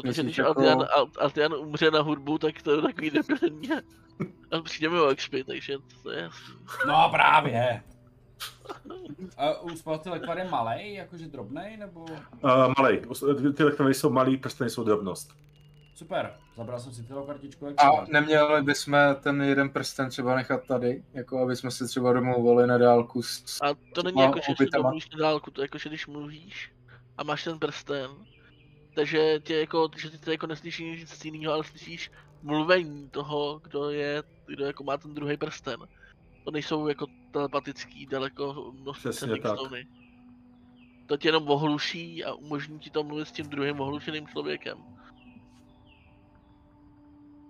Protože když jako- Altian, Al- Altian umře na hudbu, tak to je takový debilní. <laughs> A přijdeme o expy, takže to je jasný. No právě. A u spalty lekvar je malej, jakože drobnej, nebo... Uh, malej, ty lektvary jsou malý, prsteny jsou drobnost. Super, zabral jsem si tyhle kartičku, jak a neměli bychom ten jeden prsten třeba nechat tady, jako aby jsme se třeba domluvili na dálku s... A to není jako, že si domluvíš na dálku, to je jako, že když mluvíš a máš ten prsten, takže tě jako, že ty to jako neslyšíš nic jiného, ale slyšíš mluvení toho, kdo je, kdo jako má ten druhý prsten. To nejsou jako telepatický daleko tak. Mixtony. To tě jenom ohluší a umožní ti to mluvit s tím druhým ohlušeným člověkem.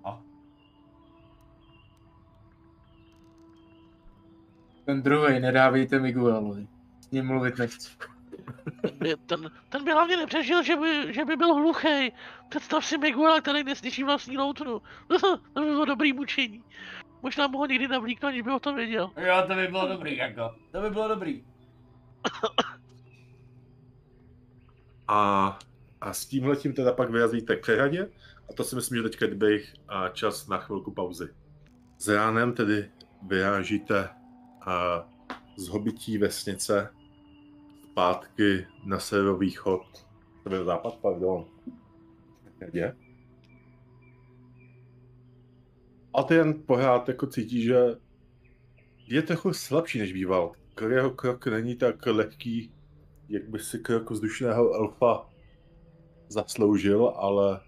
A? Ten druhý, nedávejte Miguelovi. S ním mluvit nechci. Ten by, ten, by hlavně nepřežil, že by, že by byl hluchý. Představ si Miguela, který neslyší vlastní loutnu. <laughs> to by bylo dobrý mučení. Možná mu ho někdy navlíknu, aniž by o tom věděl. Jo, to by bylo dobrý, jako. To by bylo dobrý. <coughs> A, a s tímhletím teda pak vyrazíte k přehradě A to si myslím, že teďka bych a čas na chvilku pauzy. S ránem tedy vyrážíte a z hobití vesnice zpátky na severovýchod, západ, pardon. Je? A ty jen pořád jako cítí, že je trochu slabší, než býval. Jeho krok není tak lehký, jak by si krok vzdušného elfa zasloužil, ale...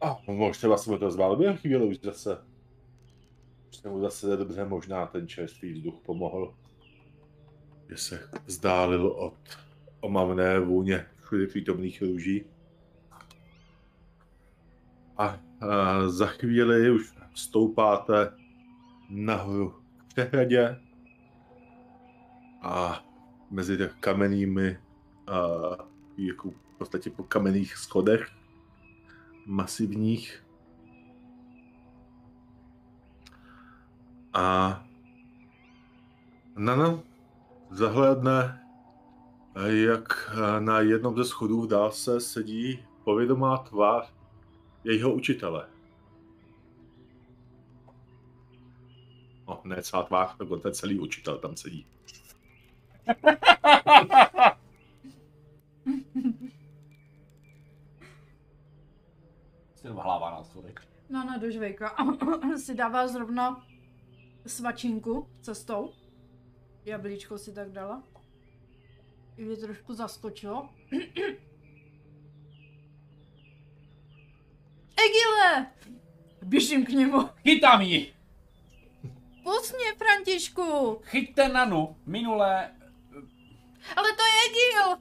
A možná se mu to zvládl během chvíli už zase. Už se mu zase dobře možná ten čerstvý vzduch pomohl. Že se vzdálil od omamné vůně všude přítomných růží. A, a za chvíli už stoupáte nahoru k přehradě a mezi těch kamennými a jako v podstatě po kamenných schodech masivních a Nana zahlédne, jak na jednom ze schodů v dálce sedí povědomá tvář jejího učitele. No, ne celá tvář, nebo ten celý učitel tam sedí. <laughs> Jsi hlava na schodek. No, no, do žvejka. <coughs> si dává zrovna svačinku cestou. Jablíčko si tak dala. I mě trošku zaskočilo. <clears throat> Egile! Běžím k němu. Chytám ji! Pust mě, Františku! Chyťte Nanu. Minule... Ale to je Egil!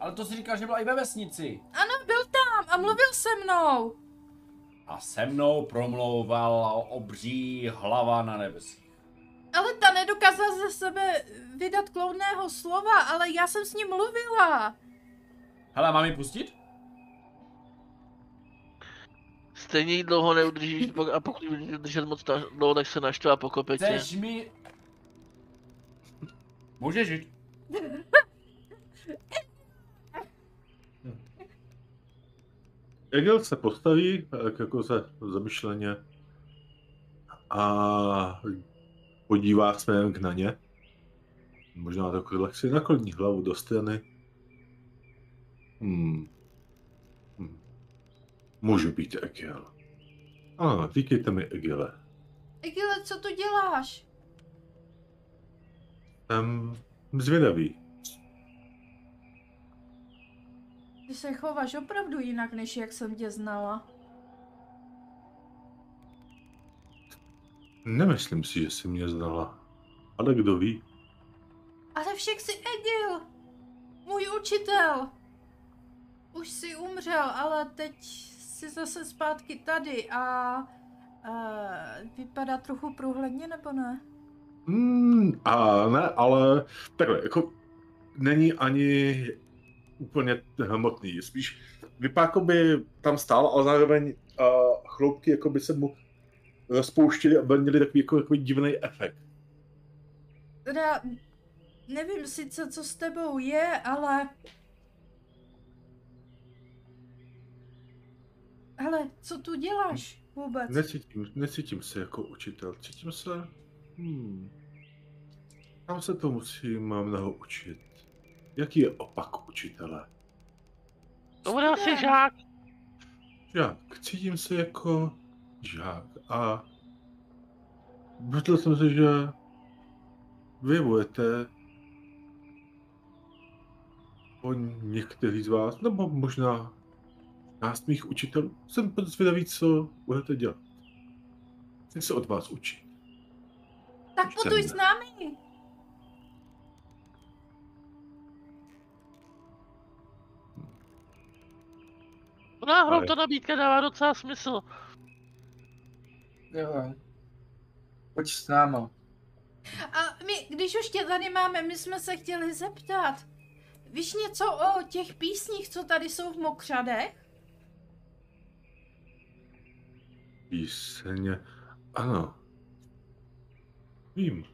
Ale to si říkal, že byla i ve vesnici. Ano, byl tam a mluvil se mnou. A se mnou promlouvala obří hlava na nebesích. Ale ta nedokázala ze sebe vydat kloudného slova, ale já jsem s ním mluvila. Hele, mám ji pustit? Stejně dlouho neudržíš <laughs> a pokud ji budeš držet moc na- dlouho, tak se naštve a pokope tě. Chceš mi... Můžeš žít. Egil se postaví, tak jako se zamyšleně a podívá směrem k Naně. Možná takhle si nakloní hlavu do strany. Hmm. Hmm. Můžu být Egil. Ano, říkejte mi Egile. Egile, co tu děláš? Jsem zvědavý. Ty se chováš opravdu jinak, než jak jsem tě znala. Nemyslím si, že jsi mě znala. Ale kdo ví? Ale však jsi Egil! Můj učitel! Už si umřel, ale teď jsi zase zpátky tady a... Uh, vypadá trochu průhledně, nebo ne? Hmm, a ne, ale takhle, jako není ani úplně hmotný. Spíš vypadá, jako by tam stál, ale zároveň uh, chloupky jako by se mu rozpouštily a měly takový, jako, takový divný efekt. Teda, nevím sice, co s tebou je, ale... Hele, co tu děláš vůbec? Necítím, necítím se jako učitel, cítím se... Hmm. Tam se to musím mnoho učit. Jaký je opak učitele? To bude asi žák. Žák, cítím se jako žák a myslel jsem si, že vy budete o některý z vás, nebo možná část mých učitelů. Jsem zvědavý, co budete dělat. Chci se od vás učit. Tak jsem- s námi! Náhodou Ale- ta nabídka dává docela smysl. Jo. Pojď s náma. A my, když už tě tady máme, my jsme se chtěli zeptat. Víš něco o těch písních, co tady jsou v Mokřadech? Píseň. Ano. Vím.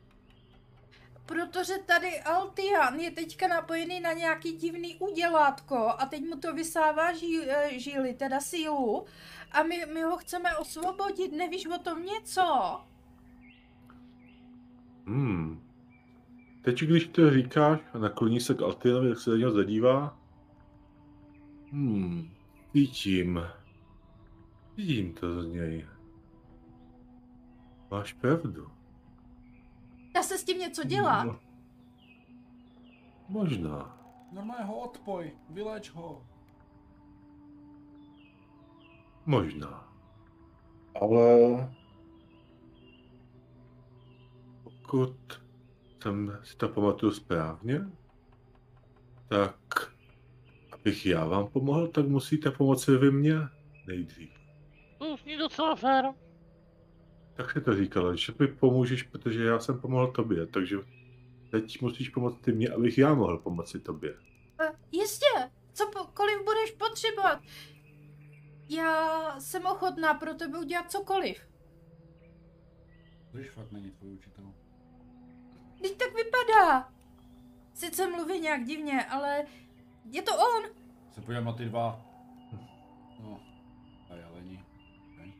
Protože tady Altian je teďka napojený na nějaký divný udělátko a teď mu to vysává eh, žíly, teda sílu. A my, my ho chceme osvobodit, nevíš o tom něco? Hmm. Teď, když to říkáš a nakloní se k Altinovi, tak se do něho zadívá. Hmm, vidím. Vidím to z něj. Máš pravdu. Dá se s tím něco dělat? No. Možná. Normálně ho odpoj, vyleč ho. Možná. Ale... Pokud jsem si to pamatuju správně, tak abych já vám pomohl, tak musíte pomoci vy mně nejdřív. To zní docela fér. Tak si to říkala, že mi pomůžeš, protože já jsem pomohl tobě, takže teď musíš pomoct ty mě, abych já mohl pomoci tobě. Eh, Jistě, cokoliv budeš potřebovat. Já jsem ochotná pro tebe udělat cokoliv. Když fakt není tvůj učitel. Teď tak vypadá. Sice mluví nějak divně, ale je to on. Se podívám na ty dva. No, a jelení. Okay.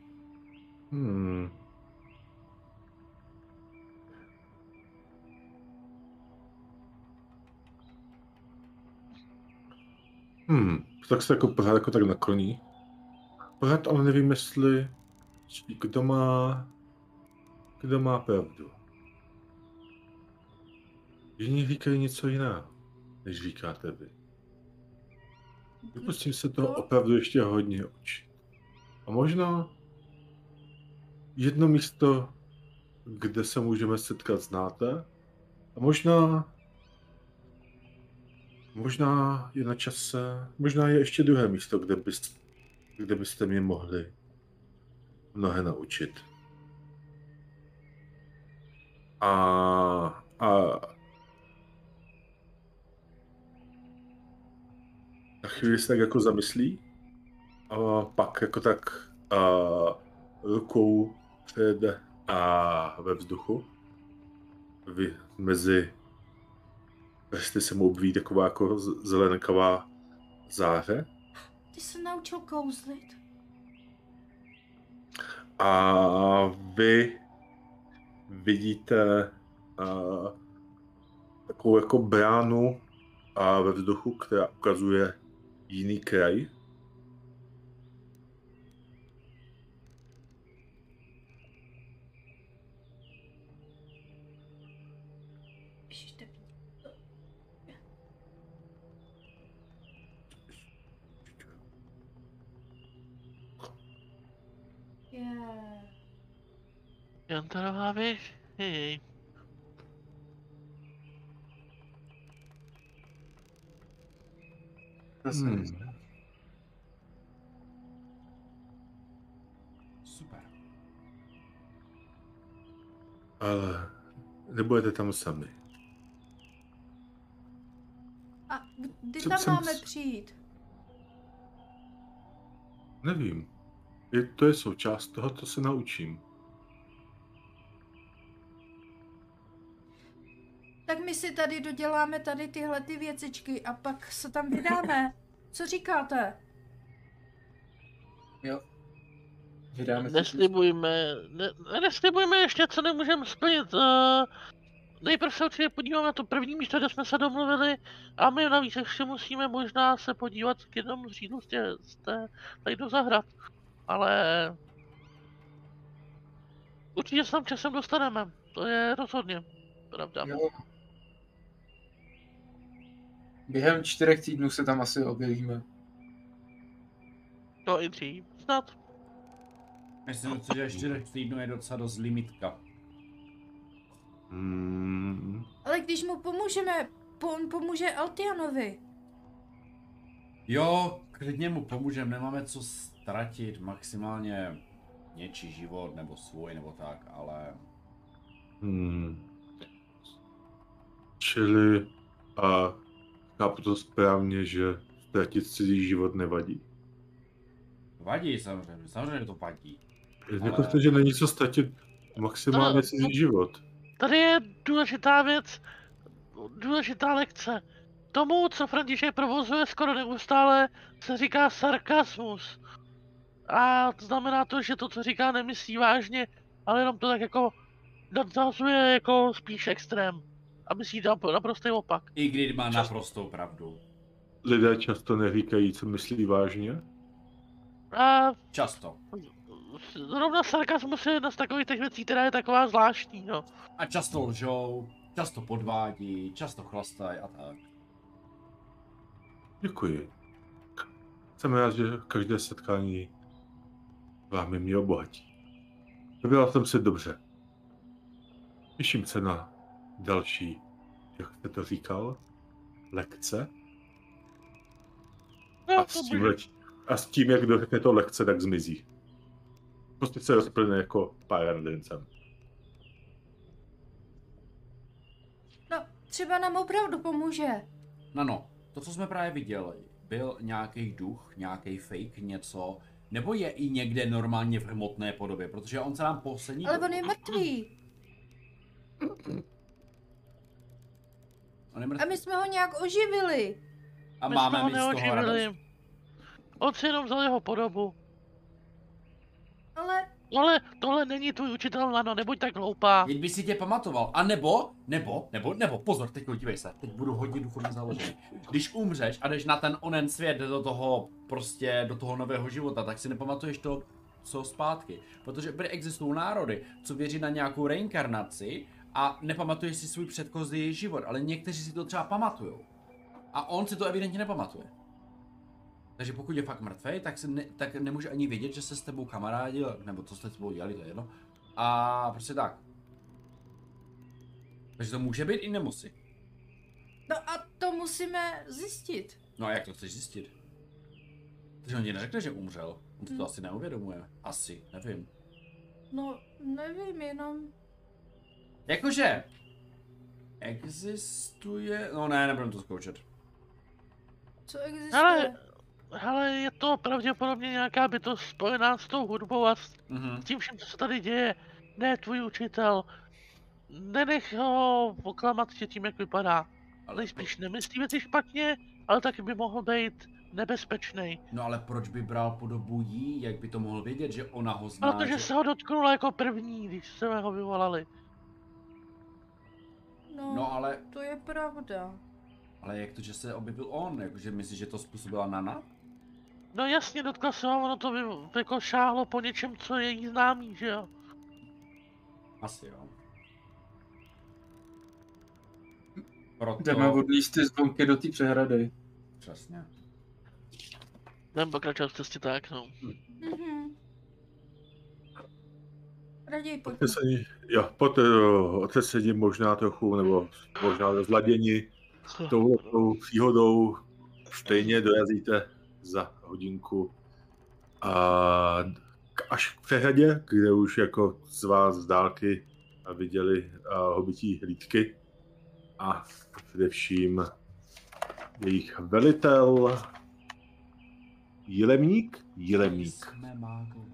Hmm. Hmm, tak se jako pořád jako tak nakloní. Pořád ale nevím, jestli kdo má, kdo má pravdu. Jiní říkají něco jiného, než říkáte vy. Musím se toho opravdu ještě hodně učit. A možná jedno místo, kde se můžeme setkat, znáte? A možná Možná je na čase, možná je ještě druhé místo, kde, bys, kde byste mě mohli mnohé naučit. A, a na chvíli se tak jako zamyslí a pak jako tak a, rukou před a ve vzduchu vy, mezi prsty se mu obví taková jako zelenkavá záře Ty se naučil kouzlit. a vy vidíte a, takovou jako bránu a ve vzduchu, která ukazuje jiný kraj. Jantarová věž? Hej. Zase Hmm. Super. Ale nebudete tam sami. A kdy Co tam jsem máme s- přijít? Nevím. Je, to je součást toho, co se naučím. Si tady doděláme tady tyhle ty věcičky a pak se tam vydáme. <laughs> Co říkáte? Jo. Vydáme se Neslibujme, ne, neslibujme ještě, co nemůžeme splnit. Uh, nejprve se určitě podíváme na to první místo, kde jsme se domluvili a my navíc ještě musíme možná se podívat k jednomu z řídlu z té, z té tady do zahrad. Ale určitě se tam časem dostaneme, to je rozhodně pravda. Jo. Během čtyřech týdnů se tam asi objevíme. To i dřív, snad. Myslím si, že 4 týdnů je docela dost limitka. Hmm. Ale když mu pomůžeme, po, on pomůže Altianovi. Jo, klidně mu pomůžeme, nemáme co ztratit, maximálně něčí život, nebo svůj, nebo tak, ale... Hmm. Čili a chápu to správně, že ztratit cizí život nevadí. Vadí samozřejmě, samozřejmě to vadí. Jako to, že není co ztratit maximálně cizí no. život. Tady je důležitá věc. důležitá lekce. Tomu, co František provozuje skoro neustále, se říká sarkasmus. A to znamená to, že to, co říká, nemyslí vážně, ale jenom to tak jako nadzazuje jako spíš extrém. A myslí tam naprostý opak. I když má naprostou pravdu. Lidé často neříkají, co myslí vážně. A Často. zrovna sarkasmus je jedna z takových těch věcí, která je taková zvláštní, no. A často lžou, často podvádí, často chlastají a tak. Děkuji. Jsem rád, že každé setkání vámi mě obohatí. Vybral jsem se dobře. Těším se na další, jak jste to říkal, lekce. no A s tím, a s tím jak dořekne to lekce, tak zmizí. Prostě se rozplyne jako pár radincem. No, třeba nám opravdu pomůže. No no, to, co jsme právě viděli, byl nějaký duch, nějaký fake, něco, nebo je i někde normálně v hmotné podobě, protože on se nám poslední... Ale on je mrtvý. <clears throat> On je A mrtvý. my jsme ho nějak oživili. A My máme jsme ho neoživili. radost. On si jenom vzal jeho podobu. Ale Ale tohle není tvůj učitel, Lano, nebuď tak hloupá. Jen by si tě pamatoval. A nebo, nebo, nebo, nebo, pozor, teď dívej se, teď budu hodně duchovně založený. Když umřeš a jdeš na ten onen svět do toho, prostě, do toho nového života, tak si nepamatuješ to, co zpátky. Protože existují národy, co věří na nějakou reinkarnaci a nepamatuješ si svůj předchozí život, ale někteří si to třeba pamatujou. A on si to evidentně nepamatuje. Takže pokud je fakt mrtvý, tak, se ne, tak nemůže ani vědět, že se s tebou kamarádil, nebo co jste s tebou dělali, to je jedno. A prostě tak. Takže to může být i nemusí. no a to musíme zjistit. No a jak to chceš zjistit? Takže on ti neřekne, že umřel. On si to Hmm. asi neuvědomuje. Asi, nevím. No, nevím, jenom... Jakože... Existuje... No ne, nebudem to zkoušet. Co existuje? Ale, hele, je to pravděpodobně nějaká bytost spojená s tou hudbou a s Mhm. tím vším, co se tady děje. Ne tvůj učitel. Nenech ho oklamat tě tím, jak vypadá. Ale spíš nemyslí věci špatně, ale taky by mohl být nebezpečný. No ale proč by bral podobu jí? Jak by to mohl vědět, že ona ho zná? Protože že... se ho dotknula jako první, když jsme ho vyvolali. No, No ale, to je pravda. ale jak to, že se objevil on? Jakože myslíš, že to způsobila Nana? No jasně, dotkla se ho, ono to vy, jako šáhlo po něčem, co je jí známý, že jo? Asi jo. Proto... Jdeme odníst ty zvonky do té přehrady. Přesně. Jdem pokračovat v cestě tak, no. Mhm. Raději pojďme. Otesení, jo, pod eh, otesení možná trochu, nebo možná rozladění touhletou příhodou stejně dorazíte za hodinku a až k přehradě, kde už jako z vás z dálky viděli hobití hlídky a především jejich velitel Jilemník? Jilemník. Jsme.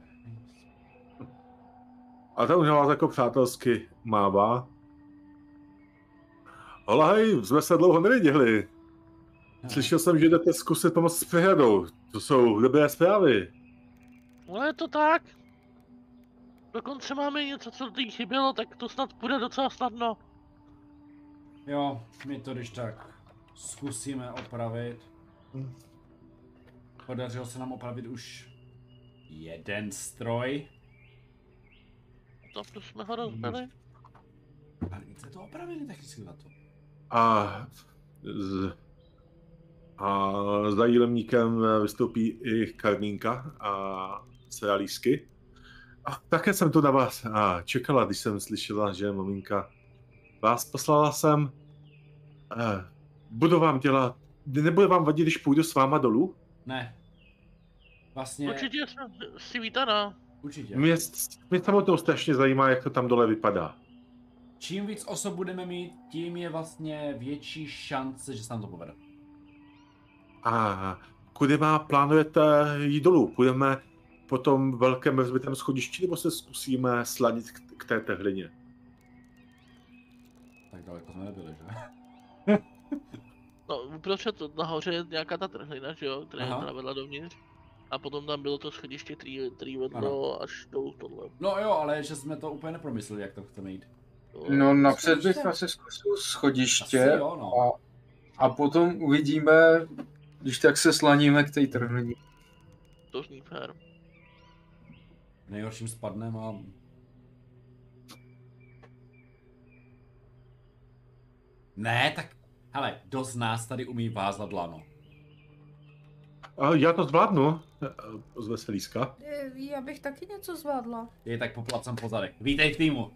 A ten už na vás jako přátelsky mává. Hola, hej, jsme se dlouho neviděli. Slyšel jsem, že jdete zkusit pomoct s přehradou. To jsou dobré zprávy. No je to tak. Dokonce máme něco, co jí chybělo, tak to snad bude docela snadno. Jo, my to když tak zkusíme opravit. Podařilo se nám opravit už jeden stroj. To to jsme ho rozbili. Ale i jste to opravili technicky za to. A, z, a za jílemníkem vystoupí i Karmínka a Seralísky. A také jsem tu na vás a čekala, když jsem slyšela, že maminka vás poslala jsem. Eh, budu vám dělat, nebude vám vadit, když půjdu s váma dolů? Ne. Vlastně, určitě. Jsme si vítaná. Určitě. Mě, mě samotnou strašně zajímá, jak to tam dole vypadá. Čím víc osob budeme mít, tím je vlastně větší šance, že se nám to povede. A kudy má plánujete jít dolů? Půjdeme po tom velkém rozbitém schodišti, nebo se zkusíme sladit k, k té tehlině? Tak daleko jsme nebyli, že? No, uprostřed nahoře je nějaká ta trhlina, že jo, která vedla dovnitř. A potom tam bylo to schodiště, který, který vedlo až do tohle. No jo, ale že jsme to úplně nepromysleli, jak to chceme jít. No napřed bych Schodiště. asi zkusil schodiště Asi jo, no. a, a potom uvidíme, když tak se slaníme k té trhlině. To zní fér. Nejhorším spadnem a... Ne, tak... Hele, kdo z nás tady umí vázat lano? A já to zvládnu. eh, Z veselíska. Eh, Já bych taky něco zvládla. Je tak poplacem po zadech. Vítej v týmu.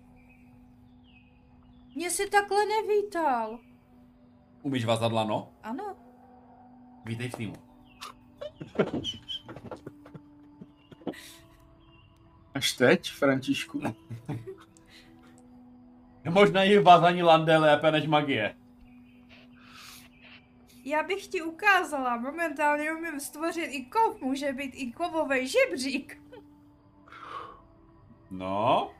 Mě si takhle nevítal. Umíš vázat lano? Ano. Vítej v týmu. <laughs> Až teď, Františku? <laughs> Možná i vázání lande lépe než magie. Já bych ti ukázala, momentálně umím stvořit i kov, může být i kovový žebřík. No,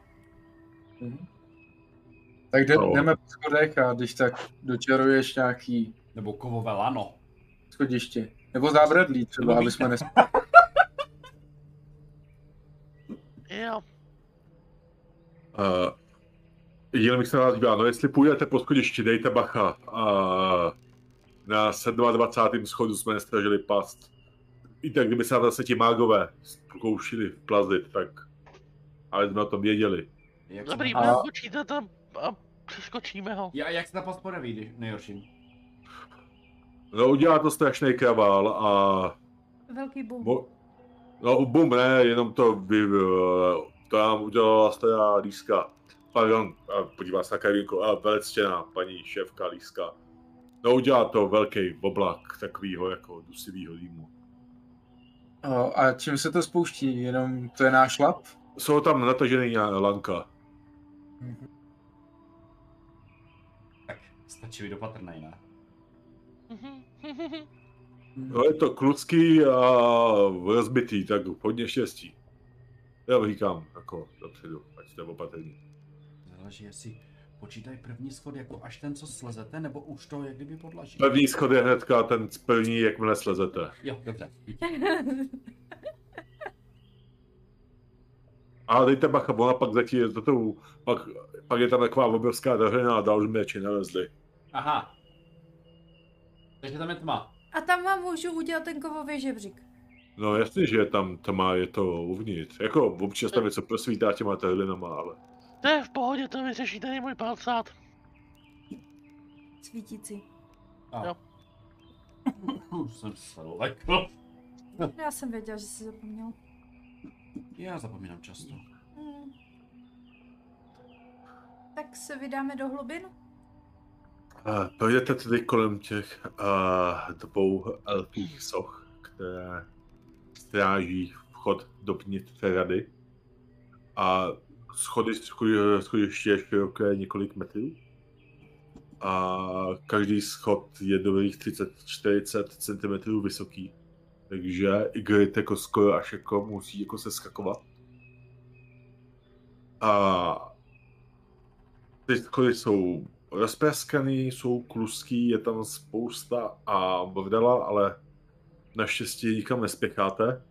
Tak jde, No. jdeme po schodech a když tak dočaruješ nějaký nebo kovové lano. schodiště. Nebo zábradlí třeba, Nebo aby jsme nes... Jo, Uh, jenom bych se na vás no jestli půjdete po schodišti, dejte bacha. Uh, na 27. schodu jsme nestražili past. Víte, kdyby se nám zase ti mágové pokoušeli vplazit, tak... Ale jsme o tom věděli. Jak dobrý. A- počíte tam a přeskočíme ho. Ja, jak se ta pas podaví, nejhorším? No udělá to strašný kravál a... Velký boom. Mo- no bum, ne, jenom to by... To nám udělala stará líska. Pardon, a podívá se na Karinku, a velectěná paní šéfka líska. No udělá to velký oblak takovýho jako dusivýho dýmu. O, a čím se to spouští? Jenom to je náš lap? Jsou tam natažený lanka. Tak stačí být opatrnej, ne? No je to klucký a rozbitý, tak hodně štěstí. Já říkám, jako dopředu, ať jste opatrní. Záleží, jestli počítaj první schod jako až ten, co slezete, nebo už to jak kdyby podlaží. První schod je hnedka ten první, jakmile slezete. Jo, dobře. A dejte bacha, ona pak zatím za tou, pak, pak je tam taková obrovská drhina a dál meči nalezli. Aha. Takže tam je tma. A tam vám můžu udělat ten kovový žebřík. No jasně, že je tam tma, je to uvnitř. Jako občas tam něco prosvítá těma trhlinama, ale... To je v pohodě, to vyřeší tady můj palcát. Svítící. A. Jo. Už <laughs> jsem se lekl. Já jsem věděla, že jsi zapomněl. Já zapomínám často. Hmm. Tak se vydáme do hlubin? A projdete tedy kolem těch uh, dvou elfích soch, které stráží vchod dovnitř té rady. A schody, schodiště široké několik metrů. A každý schod je dobrých 30-40 cm vysoký. Takže i Grit jako skoro až jako musí jako se skakovat. A ty schody jsou rozpraskaný, jsou kluský, je tam spousta a bordela, ale naštěstí nikam nespěcháte.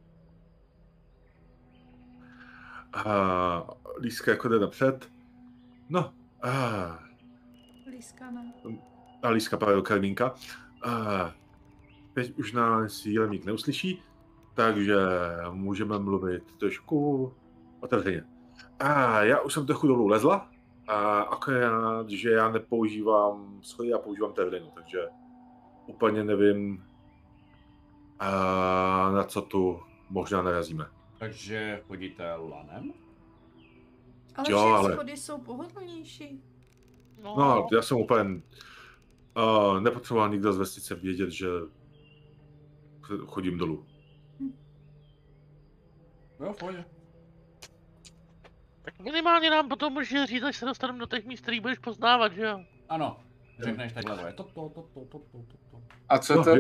A Líska jako jde napřed. No, a, Líska ne. a Líska, pardon, Karmínka. A, teď už nás jílemník neuslyší, takže můžeme mluvit trošku otevřeně. A já už jsem trochu dolů lezla, a akorát, že já nepoužívám schody, já používám terlinu, takže úplně nevím, a na co tu možná narazíme. Takže chodíte lanem? Ale Jo, ale- schody jsou pohodlnější. No, já jsem úplně uh, nepotřeboval nikdo z vesnice vědět, že chodím dolů. Jo, v pohodě. Tak minimálně nám potom může říct, až se dostaneme do těch míst, který budeš poznávat, že jo? Ano. Řekneš takhle, to je to, to, to, to, to, to. A co, No, to,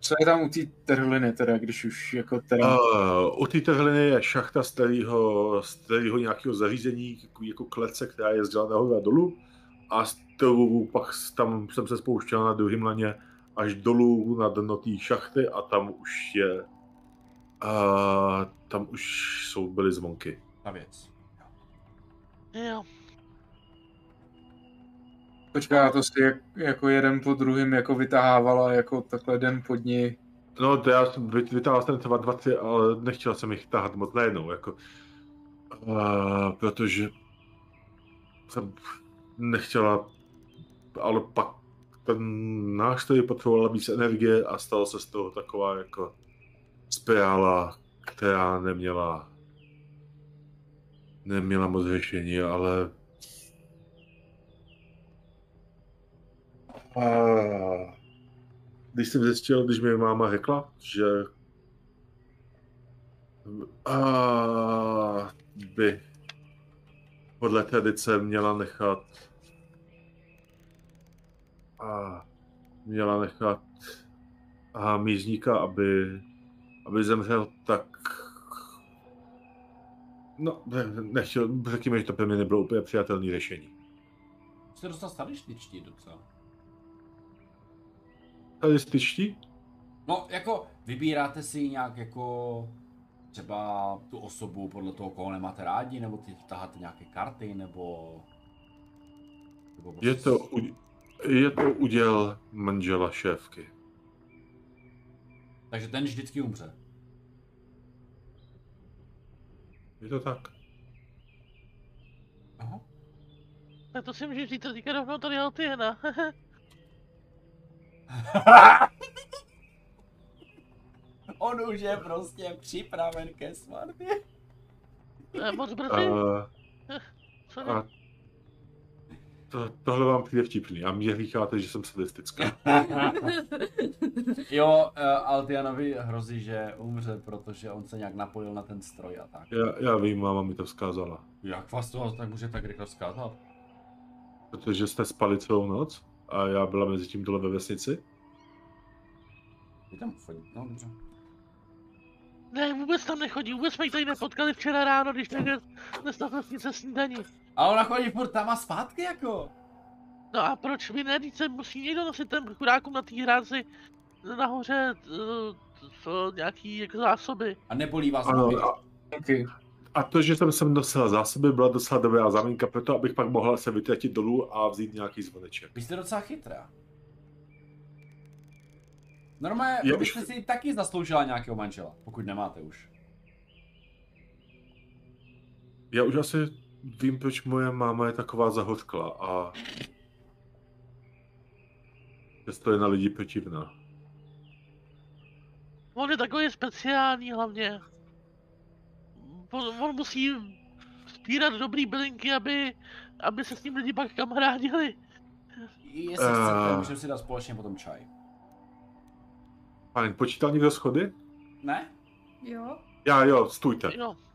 co je tam u té trhliny teda, když už jako teda... Uh, u té trhliny je šachta starého, starého nějakého zařízení, jako, jako klece, která je jezdila nahoru a dolů. a z toho pak tam jsem se spouštěl na druhém laně až dolů na dno té šachty a tam už je a tam už jsou byly zvonky. Ta věc. Jo. Počká, to si jak, jako jeden po druhým jako vytahávala jako takhle den pod ní. No, to já vytáhl jsem třeba dva, tři, ale nechtěl jsem jich tahat moc najednou, jako. Uh, protože jsem nechtěla, ale pak ten nástroj potřeboval víc energie a stalo se z toho taková jako spirála, která neměla neměla moc řešení, ale uh, když jsem zjistil, když mi máma řekla, že a by podle tradice měla nechat a měla nechat a mízníka, aby, aby zemřel, tak no, ne, nechtěl, řekněme, že to pro mě nebylo úplně přijatelné řešení. Jste dostal statističtí docela. Tady styčtí? No, jako vybíráte si nějak jako třeba tu osobu podle toho, koho nemáte rádi, nebo ty taháte nějaké karty, nebo... nebo Je to, u- je to uděl manžela šéfky. Takže ten vždycky umře. Je to tak? Aha. Tak to si můžeš říct teďka rovnou tady Altiena. <laughs> <laughs> On už je prostě připraven ke svatbě. Eh, Moc A, brzy. A to, tohle vám přijde vtipný. A mě říkáte, že jsem sadistická. <laughs> Jo, uh, Altianovi hrozí, že umře, protože on se nějak napojil na ten stroj a tak. Já, já vím, máma mi to vzkázala. Jak vás to tak může tak rychle vzkázat? Protože jste spali celou noc a já byla mezi tím dole ve vesnici. Vy tam chodí, no dobře. Ne, vůbec tam nechodí, vůbec jsme ji tady nepotkali včera ráno, když někde dnes na vesnice snídaní. A ona chodí furt tam a zpátky jako. No a proč mi ne, se musí někdo nosit ten chudákům na té hrázi nahoře uh, v nějaký jako zásoby. A nebolí vás Ano, nohy. a, Okay. A to, že jsem sem nosila zásoby, byla docela dobrá záminka pro to, abych pak mohla se vytratit dolů a vzít nějaký zvoneček. Vy jste docela chytrá. Normálně, Já vy byste už- si taky zasloužila nějakého manžela, pokud nemáte už. Já už asi vím, proč moje máma je taková zahodkla a Přesto je na lidi protivná. On je takový speciální hlavně. On, on musí spírat dobrý bylinky, aby, aby se s ním lidi pak kamarádili. Jestli chcete, Eh. můžeme si dát společně potom čaj. Fajn, počítal někdo schody? Ne? Jo? Já jo, stůjte. Jo, <laughs>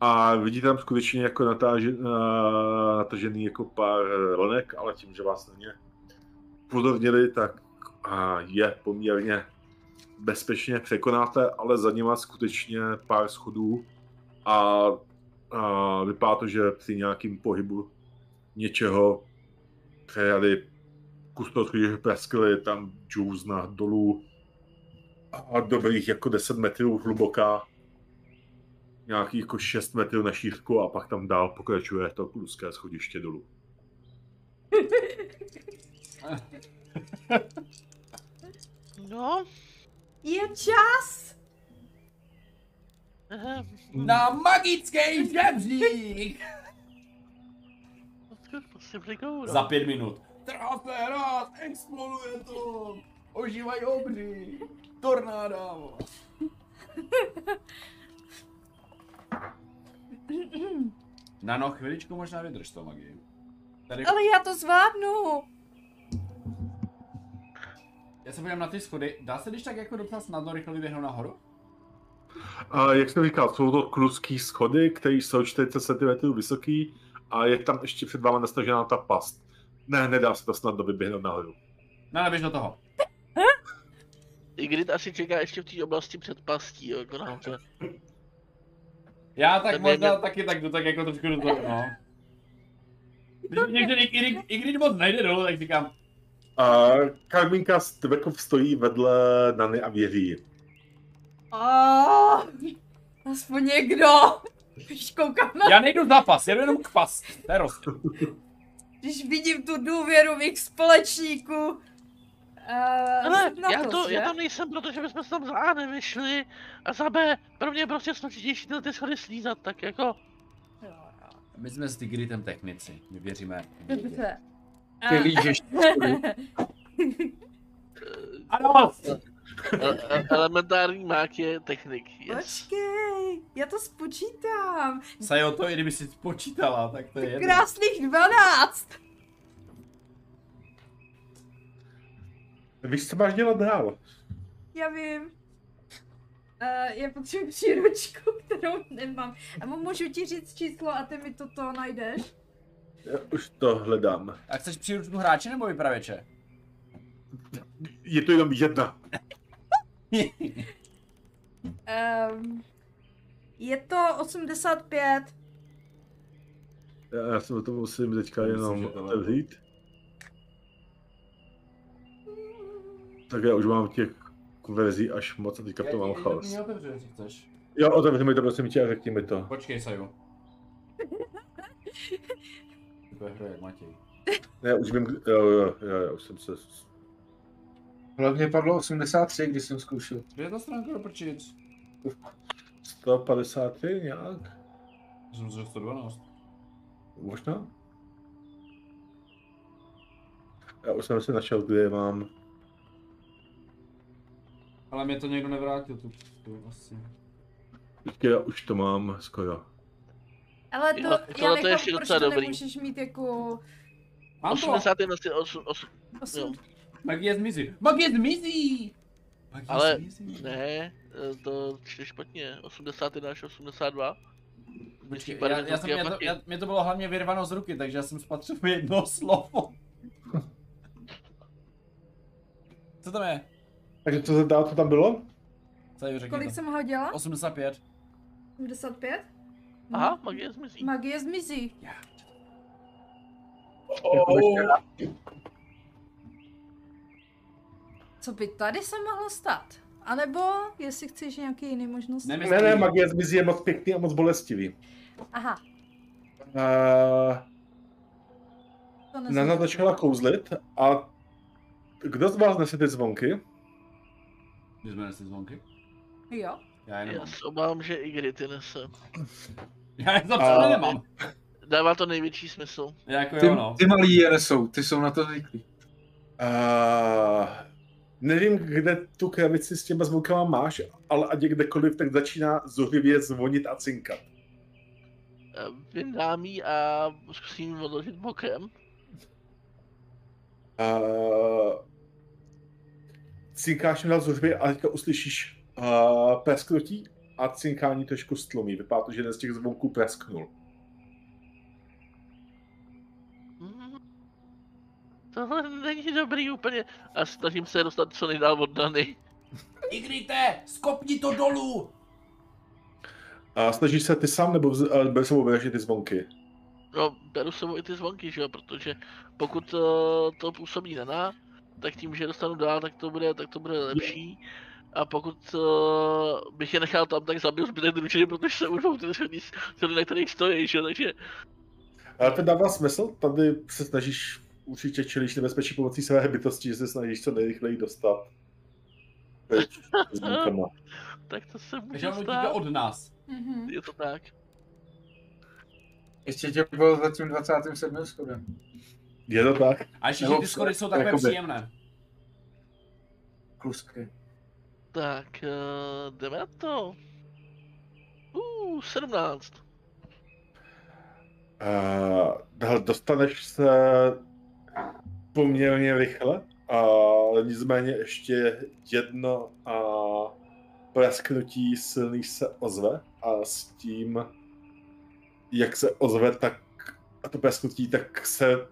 A vidíte tam skutečně jako natáže, na- natažený jako pár ronek, ale tím, že vás na ně pozornili, tak a, je poměrně bezpečně překonáte, ale za nima skutečně pár schodů a, a vypadá to, že při nějakým pohybu něčeho přejeli kus toho schodí, že preskli tam džůzna dolů a dobrých jako 10 metrů hluboká nějakých jako 6 metrů na šířku a pak tam dál pokračuje to kluské schodiště dolů. <laughs> no. Je čas! Ehe, Na magický žebřík! Za pět minut. Tráfe rád, exploduje to! Ožívají obří! Tornáda! Na no, chviličku možná vydrž to magii. Tady, Ale já to zvládnu! Já se podívám na ty schody. Dá se když tak jako docela snadno rychle vyběhnout nahoru? A jak jsem říkal, jsou to kluský schody, které jsou 40 cm vysoký a je tam ještě před váma nastažená ta past. Ne, nedá se to snadno vyběhnout nahoru. Ne, neběž do toho. I Grid asi čeká ještě v té oblasti před pastí, jo, jako nahoře. Já tak Ten možná mě- taky tak jdu tak jako trošku do toho, no. Když někde i, i, i když moc nejde dolů, tak říkám, A Karminka Stvekov stojí vedle Nany a věří. Oh, aspoň někdo. Když koukám na, já nejdu zápas, jedu jenom k pas. To je rozdíl. když vidím tu důvěru mých společníků. Uh, Ale já, to, já tam nejsem, protože bychom se tam za A nevyšli a za B, pro mě je prostě složitější tyhle ty schody slízat, tak jako... My jsme s Tigritem technici, my věříme. Dobře. Ty A- lížeš. <laughs> Ano! e- e- elementární mák je technik, yes. Počkej, já to spočítám. Sajo, to i kdyby si počítala, tak to je jedno. Krásných 12. Víš, co máš dělat dál? Já vím. Uh, já potřebuji příručku, kterou nemám. A můžu ti říct číslo a ty mi toto najdeš? Já už to hledám. A chceš příručku hráče nebo vypravěče? Je to jenom jedna. Um, <laughs> je to 85. Já se to musím teďka jenom otevřít. Tak já už mám těch verzí až moc a teďka to mám chaos. otevřu, jestli chceš. Jo, otevři mi to prosím tě a řekni mi to. Počkej, Saju. <laughs> To je hra jak Matěj. Já už vím, jo, jo, jo, já už jsem se... Hlavně padlo 83, když jsem zkoušel. Kde je ta stránka do prčic? 153 nějak? Jsem že 112. Možná? Já už jsem si našel, kde je mám. Ale mě to někdo nevrátil, tu, tu asi. Teďka já už to mám skoro. Ale to, Jo, já tohle to je ještě proč docela to dobrý. nemůžeš mít jako Mám to! 80 je asi 8, 8, 8. Jo. Magie zmizí. Magie zmizí! Magie Ale zmizí. ne, e, to čte špatně, 81 až 82. Počkej, já, já jsem, to já to, já, mě to bylo hlavně vyrváno z ruky, takže já jsem spatřil jedno <laughs> slovo. Co tam je? Takže co se dál, co tam bylo? Řekni Kolik to. jsem hodila? 85. 75? Aha, magie zmizí. Magie zmizí. Jako veškerá. Co by tady se mohlo stát? A nebo jestli chceš nějaký jiný možnost? Ne, Ne, ne, magie zmizí je moc pěkný a moc bolestivý. Aha, Uh. Nana začala kouzlit a kdo z vás nese ty zvonky? Když jsme nesli zvonky? Jo. Já je Já nemám. se obávám, že i ty nese. Já je zapsané A- nemám. Dává to největší smysl. Jako Ty, jo no. ty malí je nesou, ty jsou na to zvyklí. Uh, nevím, kde tu krabici s těma zvukama máš, ale ať je kdekoliv, tak začíná zuřivě zvonit a cinkat. E, Vyndám ji a zkusím ji odložit bokem. Uh, cinkáš dál zuřivě a teďka uslyšíš uh, presknutí a cinkání trošku stlumí. Vypadá to, že jeden z těch zvonků presknul. Tohle není dobrý úplně. A snažím se dostat co nejdál od Dany. Igrite, skopni to dolů! A snažíš se ty sám nebo uh, bez sebou vyřešit ty zvonky? No, beru s sebou i ty zvonky, že jo, protože pokud uh, to působí na tak tím, že dostanu dál, tak to bude, tak to bude lepší. A pokud uh, bych je nechal tam, tak zabiju zbytek družiny, protože se urvou ty schody, schody, na kterých stojí, že takže Ale to dává smysl, tady se snažíš určitě čelíš nebezpečí pomocí své bytosti, že se snažíš co nejrychleji dostat. <laughs> Tak to se Takže může utíká stát. od nás. Mhm. Je to tak. Ještě tě bylo za tím 27. schodem. Je to tak? A ještě, že ty schody jsou takové jakoby. příjemné. Klusky. Tak, uh, jdeme na to. Uh, 17. Uh, dostaneš se poměrně rychle, ale nicméně ještě jedno a presknutí silný se ozve a s tím, jak se ozve, tak a to presknutí, tak se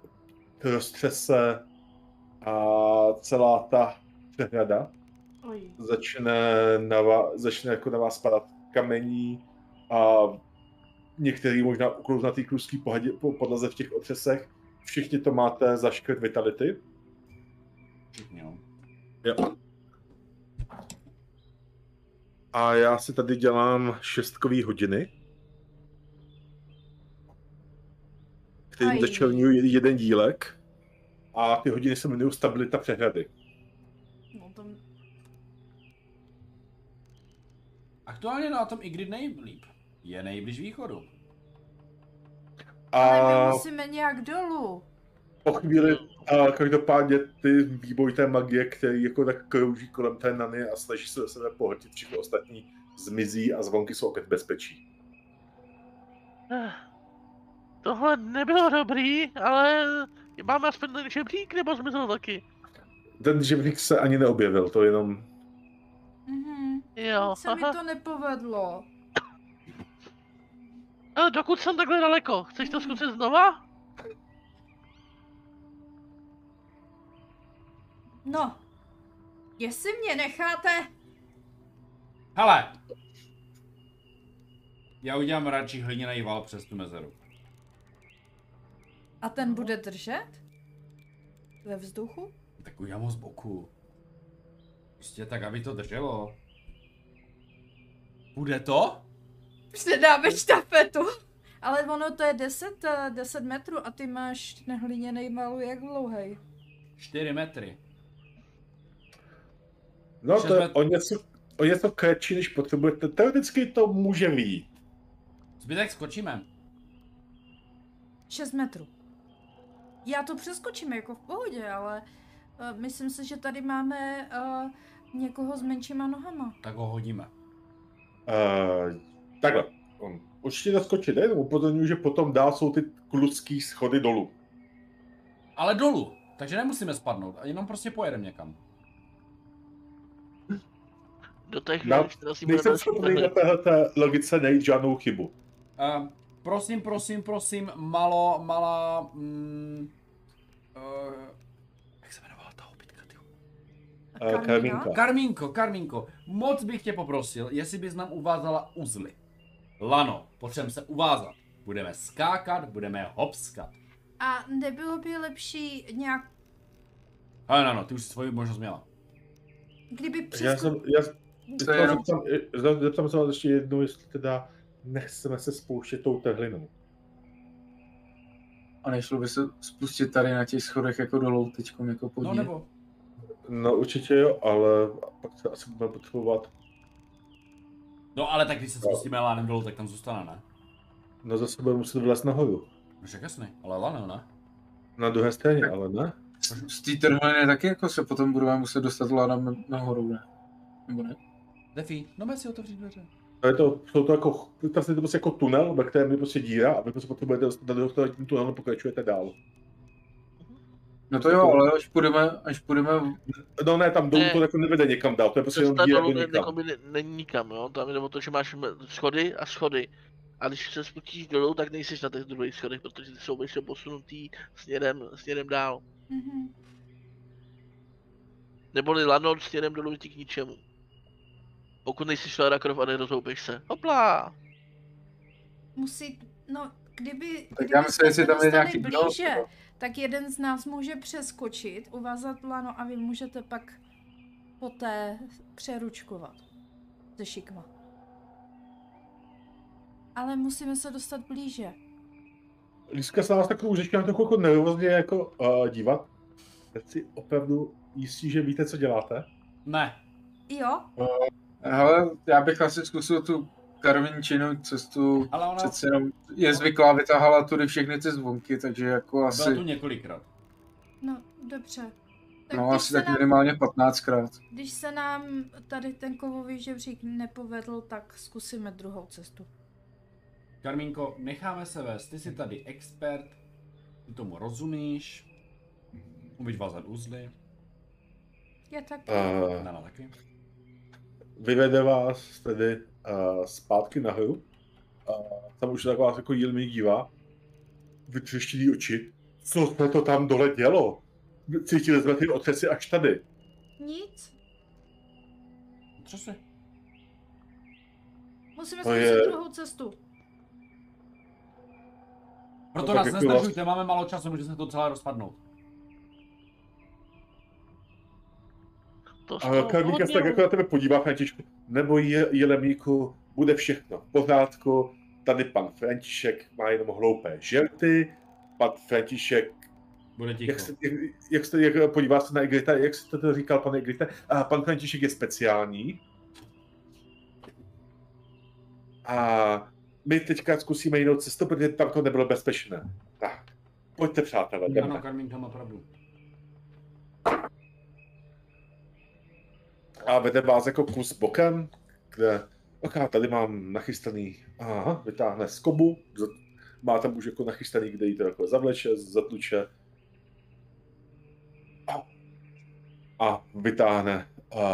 roztřese a celá ta přehrada Oj. začne, na vás, začne jako na vás padat kamení a některý možná uklouznatý kluský pohadě- po podlaze v těch otřesech. Všichni to máte za škrt vitality. Všichni, no. Jo. A já si tady dělám šestkový hodiny. Kterým Aj. začelňuji jeden dílek. A ty hodiny se jmenují stabilita přehrady. Aktuálně na tom Igrid nejlíp. Je nejbliž východu. A Ale my musíme nějak dolů. po chvíli, a každopádně ty výboj té magie, který jako tak krouží kolem té nany a snaží se do sebe pohltit, všechno ostatní zmizí a zvonky jsou opět v bezpečí. Eh, Tohle nebylo dobrý, ale máme aspoň ten žebřík, nebo zmizel taky? Ten živník se ani neobjevil, to jenom... Mhm. Jo, Se mi to nepovedlo. Ale dokud jsem takhle daleko, chceš to zkusit znova? No. Jestli mě necháte... Hele! Já udělám radši hliněný val přes tu mezeru. A ten bude držet? Ve vzduchu? Tak udělám ho z boku. Prostě tak, aby to drželo. Bude to? Už nedáme štafetu. Ale ono to je 10, eh, 10 metrů a ty máš nehliněnej malu jak dlouhej. 4 metry. No to je met- o něco, o něco kratší, než potřebujete. Teoreticky to může vyjít. Zbytek skočíme. 6 metrů. Já to přeskočím jako v pohodě, ale uh, myslím si, že tady máme uh, někoho s menšíma nohama. Tak ho hodíme. Uh, takhle. On určitě doskočit, jenom upozorňuji, že potom dál jsou ty kluský schody dolů. Ale dolů. Takže nemusíme spadnout, a jenom prostě pojedeme někam. Do té chvíli, Nejsem schopný na téhle logice najít žádnou chybu. Uh, prosím, prosím, prosím, malo, malá... Mm, uh, jak se jmenovala ta hobitka, ty? Eh, Karmína? Karmínka. Karmínko, Karmínko, moc bych tě poprosil, jestli bys nám uvázala uzly. Lano, potřebujeme se uvázat. Budeme skákat, budeme hopskat. A nebylo by lepší nějak, Ale ano, ty už si svoji možnost měla. kdyby Já přesko... jsem, já, To je já jenom- zeptám, zeptám se vás ještě jednou, jestli teda nechceme se spouštět tou tehlinou. A nešlo by se spustit tady na těch schodech jako dolů teďkom jako pod No nebo, No určitě jo, ale pak se asi budeme potřebovat no ale tak když se spustíme lánem dolů, tak tam zůstane, ne? No zase budeme muset vlezt nahoru. No však jasný, ale lano, ne? Na druhé straně, ale ne. Z- té trhliny taky jako se potom budeme muset dostat ládem nahoru, ne? Nebo ne? Defi, no si otevřít dveře. To je to, jsou to jako, tam je to prostě jako tunel, ve kterém je prostě díra a vy prostě potřebujete dostat do toho tím tunelu pokračujete dál. No to jo, ale až půjdeme, až půjdeme, No ne, tam dolů Ne. to jako nevede někam dál, to je prostě jenom díra do ne, jako by ne, není nikam, jo? Tam jde o to, že máš schody a schody. A když se spustíš dolů, tak nejsi na těch druhých schodech, protože ty jsou ještě posunutý směrem, směrem dál. Mhm. Neboli lano směrem dolů ti k ničemu. Pokud nejsi Lara Croft a nerozhoupeš se. Hopla! Musí, no, kdyby, Tak kdyby já myslím, jestli tam je nějaký blíže, blok, tak jeden z nás může přeskočit, uvázat lano a vy můžete pak poté přeručkovat ze šikma. Ale musíme se dostat blíže. Líska se nás takovou začíná trochu jako nervózně jako uh, dívat. Teď si opravdu jistí, že víte, co děláte? Ne, Jo? hele, já bych asi zkusil tu karvinčinu cestu, ale ona přece jenom je zvyklá, vytahala tudy všechny ty zvonky, takže jako byla asi, tu několikrát. No, dobře. Tak no asi tak nám, minimálně 15krát. když se nám tady ten kovový žebřík nepovedl, tak zkusíme druhou cestu. Karmínko, necháme se vést, ty jsi tady expert, ty tomu rozumíš, umíš vázat uzly, Je tak. Uh, Nana taky. vyvede vás tedy uh, zpátky nahoru. Uh, tam už se tak vás jako jílmi dívá. Vytřeštěný oči. Co se to tam dole dělo? Cítili jsme ty otřesy až tady. Nic. Si? Musíme To zkusit je- druhou cestu. Proto No nás jako nezdržujte, máme málo času, může se to celé rozpadnout. To z A toho Karmíka se tak jako na tebe podívá, Františku. Nebo je, Jelemíku, bude všechno v pořádku. Tady pan František má jenom hloupé žerty. Pan František, Bude ticho. jak se, jak, jak, se, jak podívá se na Igrita, jak se to říkal pan Igrita, a pan František je speciální. A my teďka zkusíme jinou cestu, protože tam to nebylo bezpečné. Tak, pojďte přátelé, Ano, jdeme. Karminka má pravdu. A vede vás jako kus bokem, kde, ok, tady mám nachystaný, aha, vytáhne skobu, má tam už jako nachystaný, kde jí to jako zavleče, zatluče. A, a vytáhne a,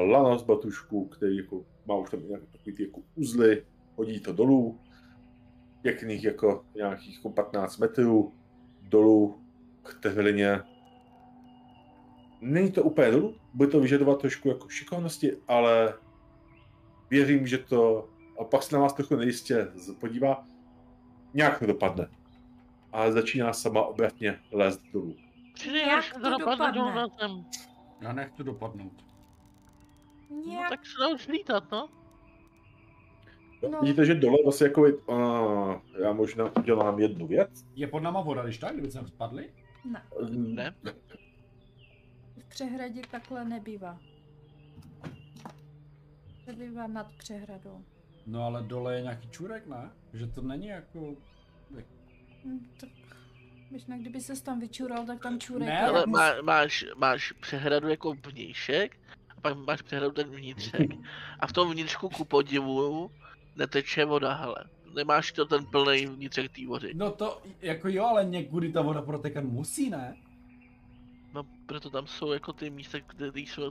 lano z batušku, který jako má už tam nějaké takový ty jako uzly, hodí to dolů, pěkných jako nějakých jako 15 metrů dolů k tehlině. Není to úplně dolů, bude to vyžadovat trošku jako šikovnosti, ale věřím, že to, a pak se na vás trochu nejistě podívá, nějak to dopadne. A začíná sama obratně lézt dolů. Přijde, Jak až to dopadne. Já nechci dopadnout. No Nějak, tak se nauč lítat, no. No. No. Vidíte, že dole vlastně jako, uh, já možná udělám jednu věc. Je pod náma voda, když tak, kdyby jsme spadli? ne, Ne? V přehradě takhle nebývá. Nebývá nad přehradou. No ale dole je nějaký čurek, ne? Že to není jako... Hm, tak možná kdyby se tam vyčural, tak tam čurek Ne, je. Ale má, máš, máš přehradu jako vnějšek, a pak máš přehradu ten vnitřek. A v tom vnitřku ku podivu neteče voda, hele. Nemáš to ten plný vnitřek té vody. No to, jako jo, ale někudy ta voda protekat musí, ne? No, proto tam jsou jako ty místa, kde ty jsou na,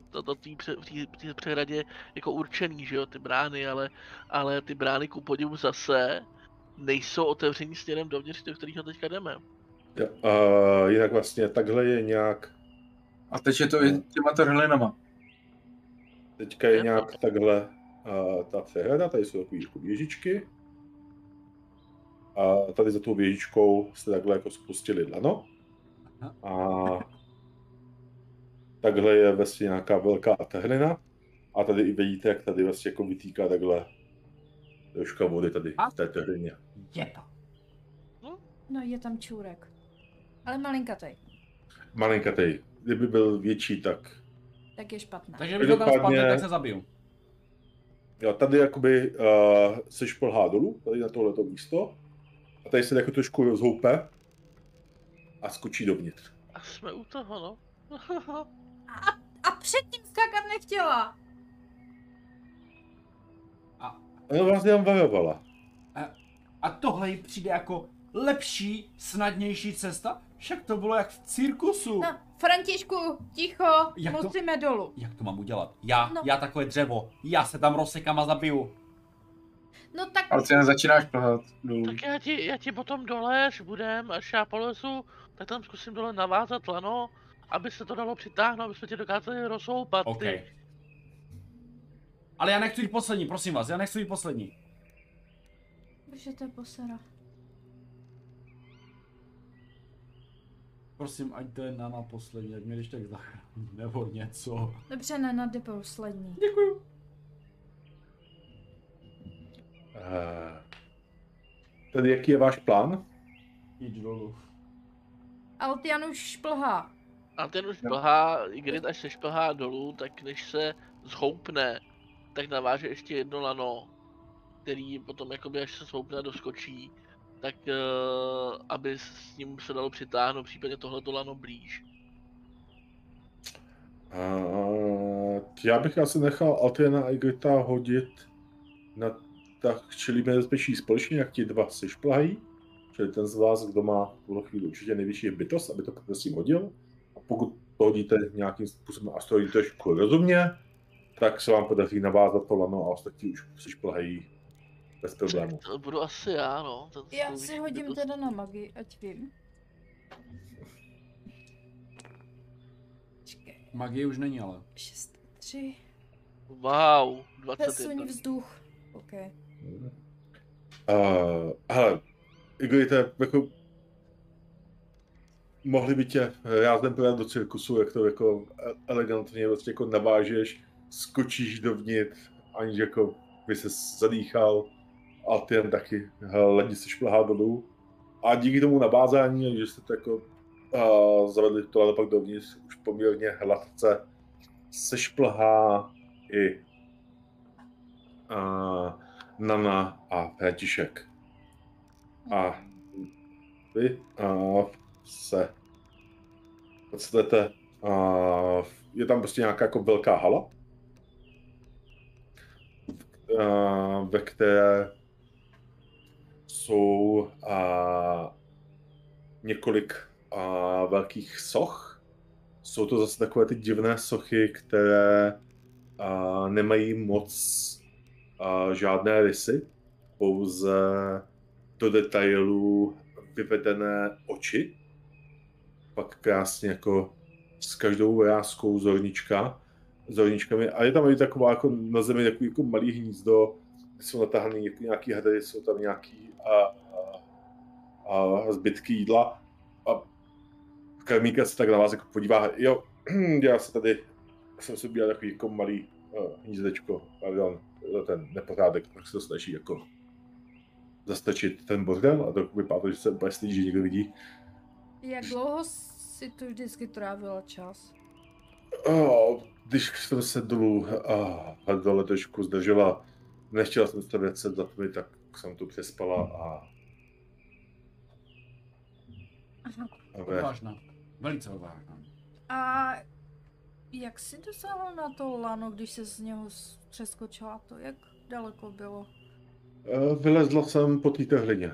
té- přehradě jako určený, že jo, ty brány, ale, ale ty brány ku podivu zase nejsou otevřený směrem dovnitř, do kterého teďka jdeme. Jo, Uh, jinak vlastně takhle je nějak, A teď je to i těma trhlinama. teďka je Je to. nějak takhle uh, ta přehrada, tady jsou takové jako věžičky. A tady za tou věžičkou jste takhle jako spustili lano. A takhle je vlastně nějaká velká tehlina. A tady i vidíte, jak tady vlastně jako vytýká takhle troška vody tady v té tehlině. Je to. No je tam čůrek. Ale malinkatý. Malinkatej. Kdyby byl větší, tak Tak je špatná. Takže když to tam spadne, tak se zabiju. Jo, tady jakoby uh, se šplhá dolů, tady na tohleto místo. A tady se jako trošku rozhoupe a skočí dovnitř. A jsme u toho, no. <laughs> A předtím skákat nechtěla. A, Ona vás jenom varovala. a tohle jí přijde jako lepší, snadnější cesta? Však to bylo jak v cirkusu. No, Františku, ticho, Jak to- musíme dolů. Jak to mám udělat? Já, No. já takové dřevo, já se tam rozsekám a zabiju. No tak, Ale ty nezačínáš plhat dolů. Tak já ti, já ti potom dole, až budem, až já polezu, tak tam zkusím dole navázat lano, aby se to dalo přitáhnout, aby jsme tě dokázali rozhoupat. OK. Ty. Ale já nechci být poslední, prosím vás, já nechci být poslední. bože, to je posera. Prosím, ať to je na naposlední, ať mě když tak zachrání, nebo něco. Dobře, ne, na poslední. Děkuju. Uh, tedy jaký je váš plán? Jít dolů. Altian už šplhá. A ten už Jo. šplhá, Igrit až se šplhá dolů, tak než se zhoupne, tak naváže ještě jedno lano, který potom jakoby až se zhoupne a doskočí, tak uh, aby s ním se dalo přitáhnout případně tohleto lano blíž. Uh, já bych asi nechal Altiana a Igrita hodit na tak čili bezpečí společně, jak ti dva se šplahají. Čili ten z vás, kdo má v tuhle chvíli určitě nejvyšší bytost, aby to prosím hodil. A pokud to hodíte nějakým způsobem a stojí trošku rozumně, tak se vám podaří navázat to lano a ostatní už se šplahají bez problému. To budu asi já, no. Ten Já si hodím bytost. teda na magii, ať vím. Čekej, Magie už není ale. 6, 3, Wow, 21. pesuň vzduch. OK. Uh, hele, Igor, to je jako mohli by tě rázem podat do cirkusu, jak to jako elegantně vlastně jako navážeš, skočíš dovnitř, aniž jako by se zadýchal a ty jen taky ledě se šplhá dolů. A díky tomu nabázání, že jste to jako uh, zavedli to pak dovnitř, už poměrně hladce se šplhá i uh, Nana a František. A vy uh, se podstatě uh, je tam prostě nějaká jako velká hala, uh, ve které jsou uh, několik uh, velkých soch. Jsou to zase takové ty divné sochy, které uh, nemají moc uh, žádné rysy, pouze do detailů vyvedené oči. Pak krásně jako s každou vrázkou zornička, zorničkami. A je tam i taková jako na zemi takový jako malý hnízdo, jsou natáhané jako nějaký hady, jsou tam nějaký a, a, a zbytky jídla. A karmíka se tak na vás jako podívá, jo, <clears throat> já se tady, jsem si udělal takový jako malý uh, hnízdečko, pardon, ten nepořádek, tak se to snaží jako zastačit ten bordel a to vypadá, že se úplně že někdo vidí. Jak dlouho si tu vždycky trávila čas? Oh, když jsem se dolů a dole trošku zdržela, nechtěla jsem se věc za tmy, tak jsem tu přespala a... Aha. Odvážná. Velice odvážná. A jak jsi dosáhl na to lano, když se z něho přeskočila to? Jak daleko bylo? Uh, vylezla jsem po té hlině.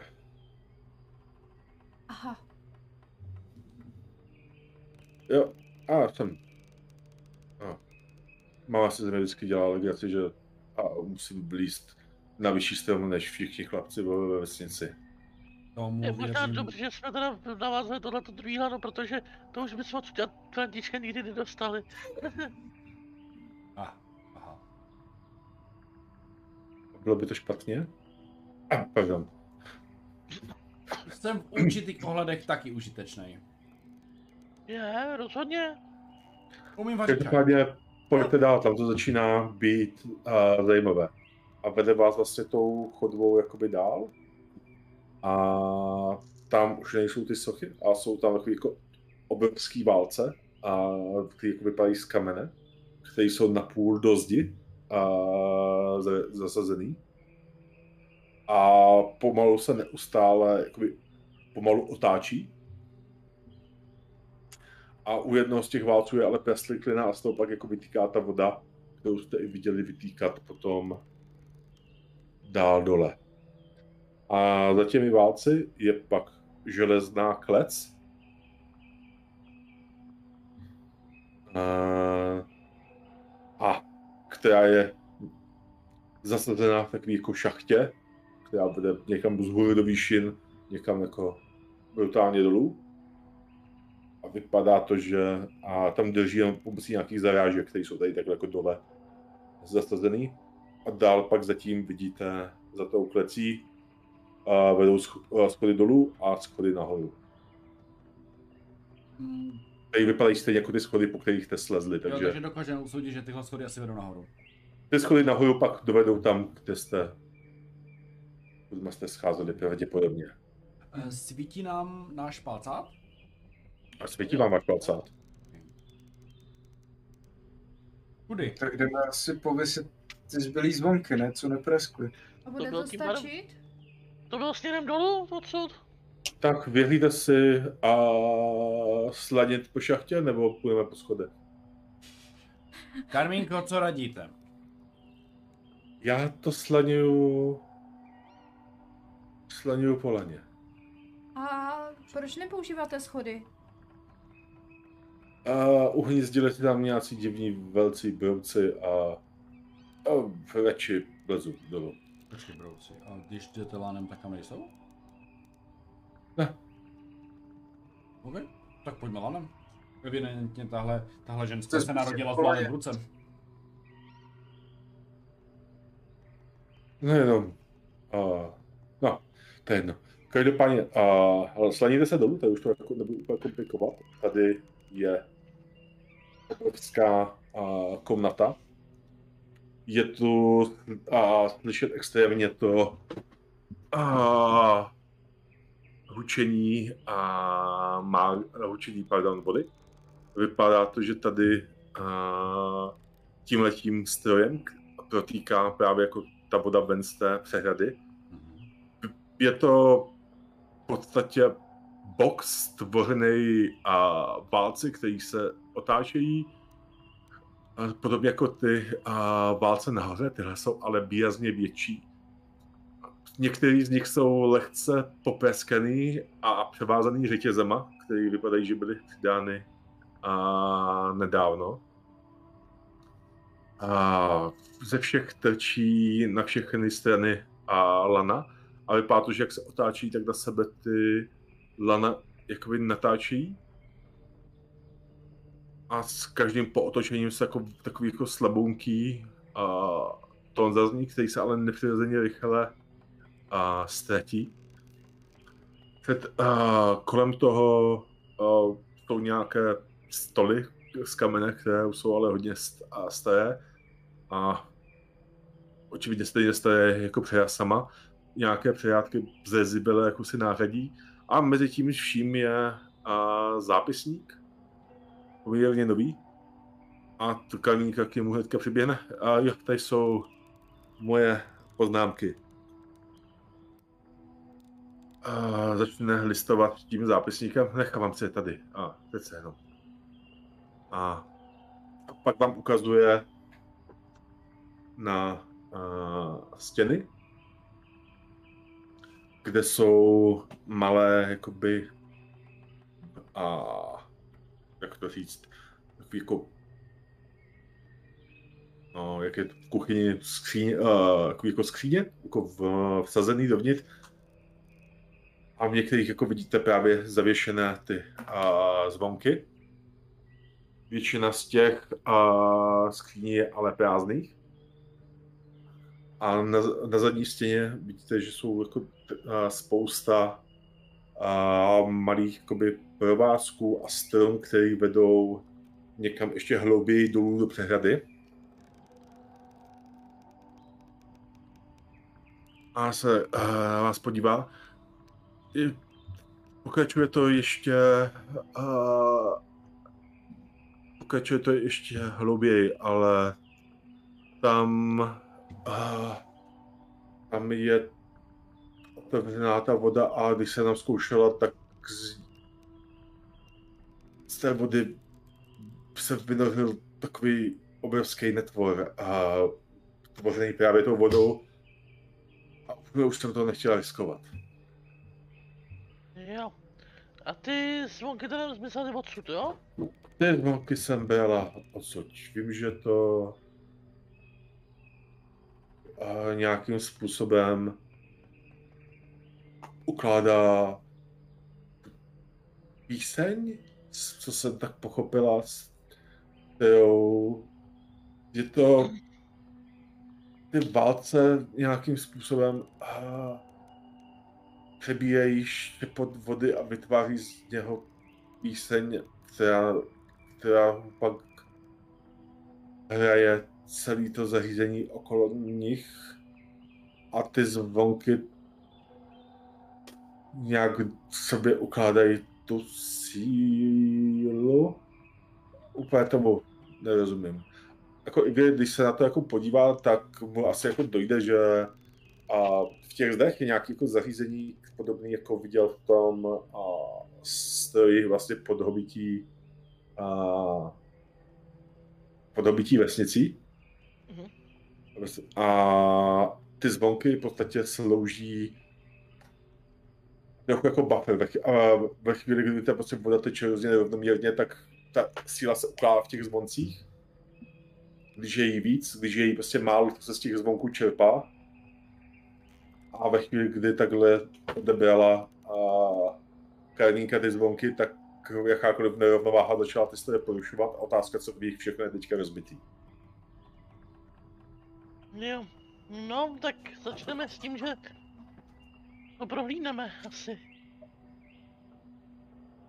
Aha, Jo, a jsem. A. Máma si ze mě vždycky dělala legraci, že a musím blíst na vyšší strom než všichni chlapci ve ve vesnici. Tomu Je možná věřím. dobře, že jsme teda navázali tohleto druhý hlano, protože to už bychom od Františka nikdy nedostali. <laughs> Ah, aha. Bylo by to špatně? A, pardon. Jsem v určitých ohledech taky užitečný. Je, rozhodně. Umím vařit. Každopádně pojďte dál, tam to začíná být uh, zajímavé. A vede vás vlastně tou chodbou jakoby dál. A tam už nejsou ty sochy, a jsou tam takový jako obrovský válce, a, které jako vypadají z kamene, které jsou napůl do zdi a, za- zasazený. A pomalu se neustále jakoby, pomalu otáčí. A u jednoho z těch válců je ale plesliklina a z toho pak jako vytýká ta voda, kterou jste i viděli vytýkat potom dál dole. A za těmi válci je pak železná klec. A, která je zasazená v takové jako šachtě, která vede někam z do výšin, někam jako brutálně dolů. A vypadá to, že a tam drží jenom pomocí nějakých zarážek, které jsou tady takhle jako dole zasazený. A dál pak zatím vidíte za tou klecí a vedou schody dolů a schody nahoru. Mm, Tady vypadají stejně jako ty schody, po kterých jste slezli, jo, takže takže dokážeme usoudit, že tyhle schody asi vedou nahoru. ty schody nahoru pak dovedou tam, kde jste, kde jste scházeli pravděpodobně. Eh, Svítí nám náš palcát? A svítí vám váš palcát. Kudy? Tak jdeme asi pověsit ty zbylý zvonky, ne? Co nepreskli. a bude to pádem- stačit? To bylo směrem dolů odsud? Tak vyhlídte si a sladit po šachtě, nebo půjdeme po schodech? Karmínko, co radíte? Já to slaňuju... Slaňuju po laně. A proč nepoužíváte schody? A uhnízdili si tam nějací divní velcí brouci a, a radši vlezu dolů. Počkej, brouci. A když jdete lánem, tak tam nejsou? Ne. OK, tak pojďme lánem. Evidentně tahle, tahle ženská se narodila s prostě lánem v ruce. Nejenom... A, no, to je jedno. Každopádně, uh, slaníte se dolů, tady už to jako nebudu úplně komplikovat. Tady je obrovská uh, komnata. Je tu uh, slyšet extrémně to uh, hučení a má hučení, pardon, vody. Vypadá to, že tady uh, tímhletím strojem protýká právě jako ta voda ven z té přehrady. Je to v podstatě box stvořený a válci, který se otáčejí. Podobně jako ty a válce nahoře, tyhle jsou ale výrazně větší. Některý z nich jsou lehce popeskaný a převázaný řetězema, které vypadají, že byly přidány a nedávno. A ze všech trčí na všechny strany a lana a vypadá to, že jak se otáčí, tak na sebe ty lana jakoby natáčí. A s každým pootočením se jako, takový jako slabounký a tón zazní, který se ale nepřirozeně rychle a ztratí. Před, a, kolem toho a, jsou nějaké stoly z kamene, které jsou ale hodně st- a staré a očividně stejně staré jako přeja sama. Nějaké přejátky ze Zibele jako si náhradí a mezi tím vším je a, zápisník, poměrně nový. A trkalníka k němu hnedka přiběhne. A jo, tady jsou moje poznámky. A začne listovat tím zápisníkem. Nechávám si je tady. A se jenom. A pak vám ukazuje na uh, stěny, kde jsou malé, jakoby, a jak to říct, jako, no, jak je to v kuchyni skříně, uh, jako skříně, jako v, vsazený dovnitř. A v některých jako vidíte právě zavěšené ty uh, zvonky. Většina z těch uh, skříní je ale prázdných. A na, na zadní stěně vidíte, že jsou jako spousta a, malých jakoby, provázků a strom, které vedou někam ještě hlouběji dolů do přehrady. A se na vás podívá. I, pokračuje to ještě a, pokračuje to ještě hlouběji, ale tam a tam je otevřená ta voda a když se nám zkoušela, tak z, z té vody se vynořil takový obrovský netvor a tvořený právě tou vodou a už jsem to nechtěla riskovat. Jo. A ty zvonky teda zmizely odsud, jo? Ty zvonky jsem brala odsud. Vím, že to uh, nějakým způsobem ukládá píseň, co jsem tak pochopila, s kterou je to ty válce nějakým způsobem uh, přebíjejí šepot vody a vytváří z něho píseň, která, která pak hraje celé to zařízení okolo nich a ty zvonky nějak sobě ukládají tu sílu. Úplně tomu nerozumím. Jako i když se na to jako podívá, tak mu asi jako dojde, že a v těch zdech je nějaké jako zařízení podobné, jako viděl v tom a stroji vlastně pod hobití a pod hobití vesnicí. A ty zvonky v podstatě slouží jako, jako buffer. A ve chvíli, kdy ta prostě voda teče hrozně nerovnoměrně, tak ta síla se ukládá v těch zvoncích. Když je jí víc, když je jí prostě málo, tak se z těch zvonků čerpá. A ve chvíli, kdy takhle odebrala a Karnínka ty zvonky, tak jakákoliv nerovnováha začala ty porušovat otázka, co v nich všechno je teďka rozbitý. Jo, no tak začneme s tím, že No prohlídneme asi.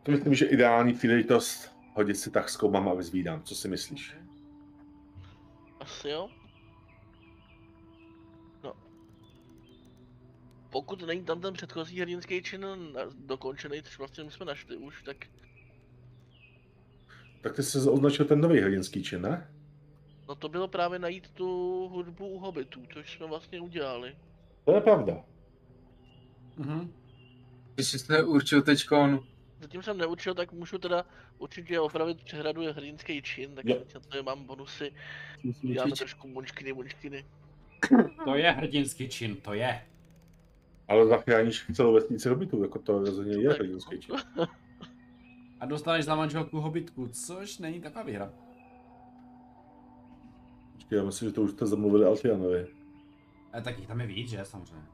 To myslím, že ideální příležitost hodit si tak s koumama a vyzvídám. Co si myslíš? Asi jo. No. Pokud není tam ten předchozí hrdinský čin dokončený, což vlastně my jsme našli už, tak Tak ty jsi označil ten nový hrdinský čin, ne? No to bylo právě najít tu hudbu u hobitů, což jsme vlastně udělali. To je pravda. Mhm. Ty jsi neurčil teďkon, Zatím jsem neučil, tak můžu teda určitě opravit přehradu je hrdinský čin, tak Jo. na to mám bonusy. Děláme trošku munčkiny, munčkiny. To je hrdinský čin, to je. Ale zachráníš celou vesnici hobitů, jako to rozhodně je Tak. hrdinský čin. A dostaneš za manželku hobitku, což není taková výhra. Počkej, já myslím, že to už jste zamluvili Altianovi. A tak jich tam je víc, že? Samozřejmě.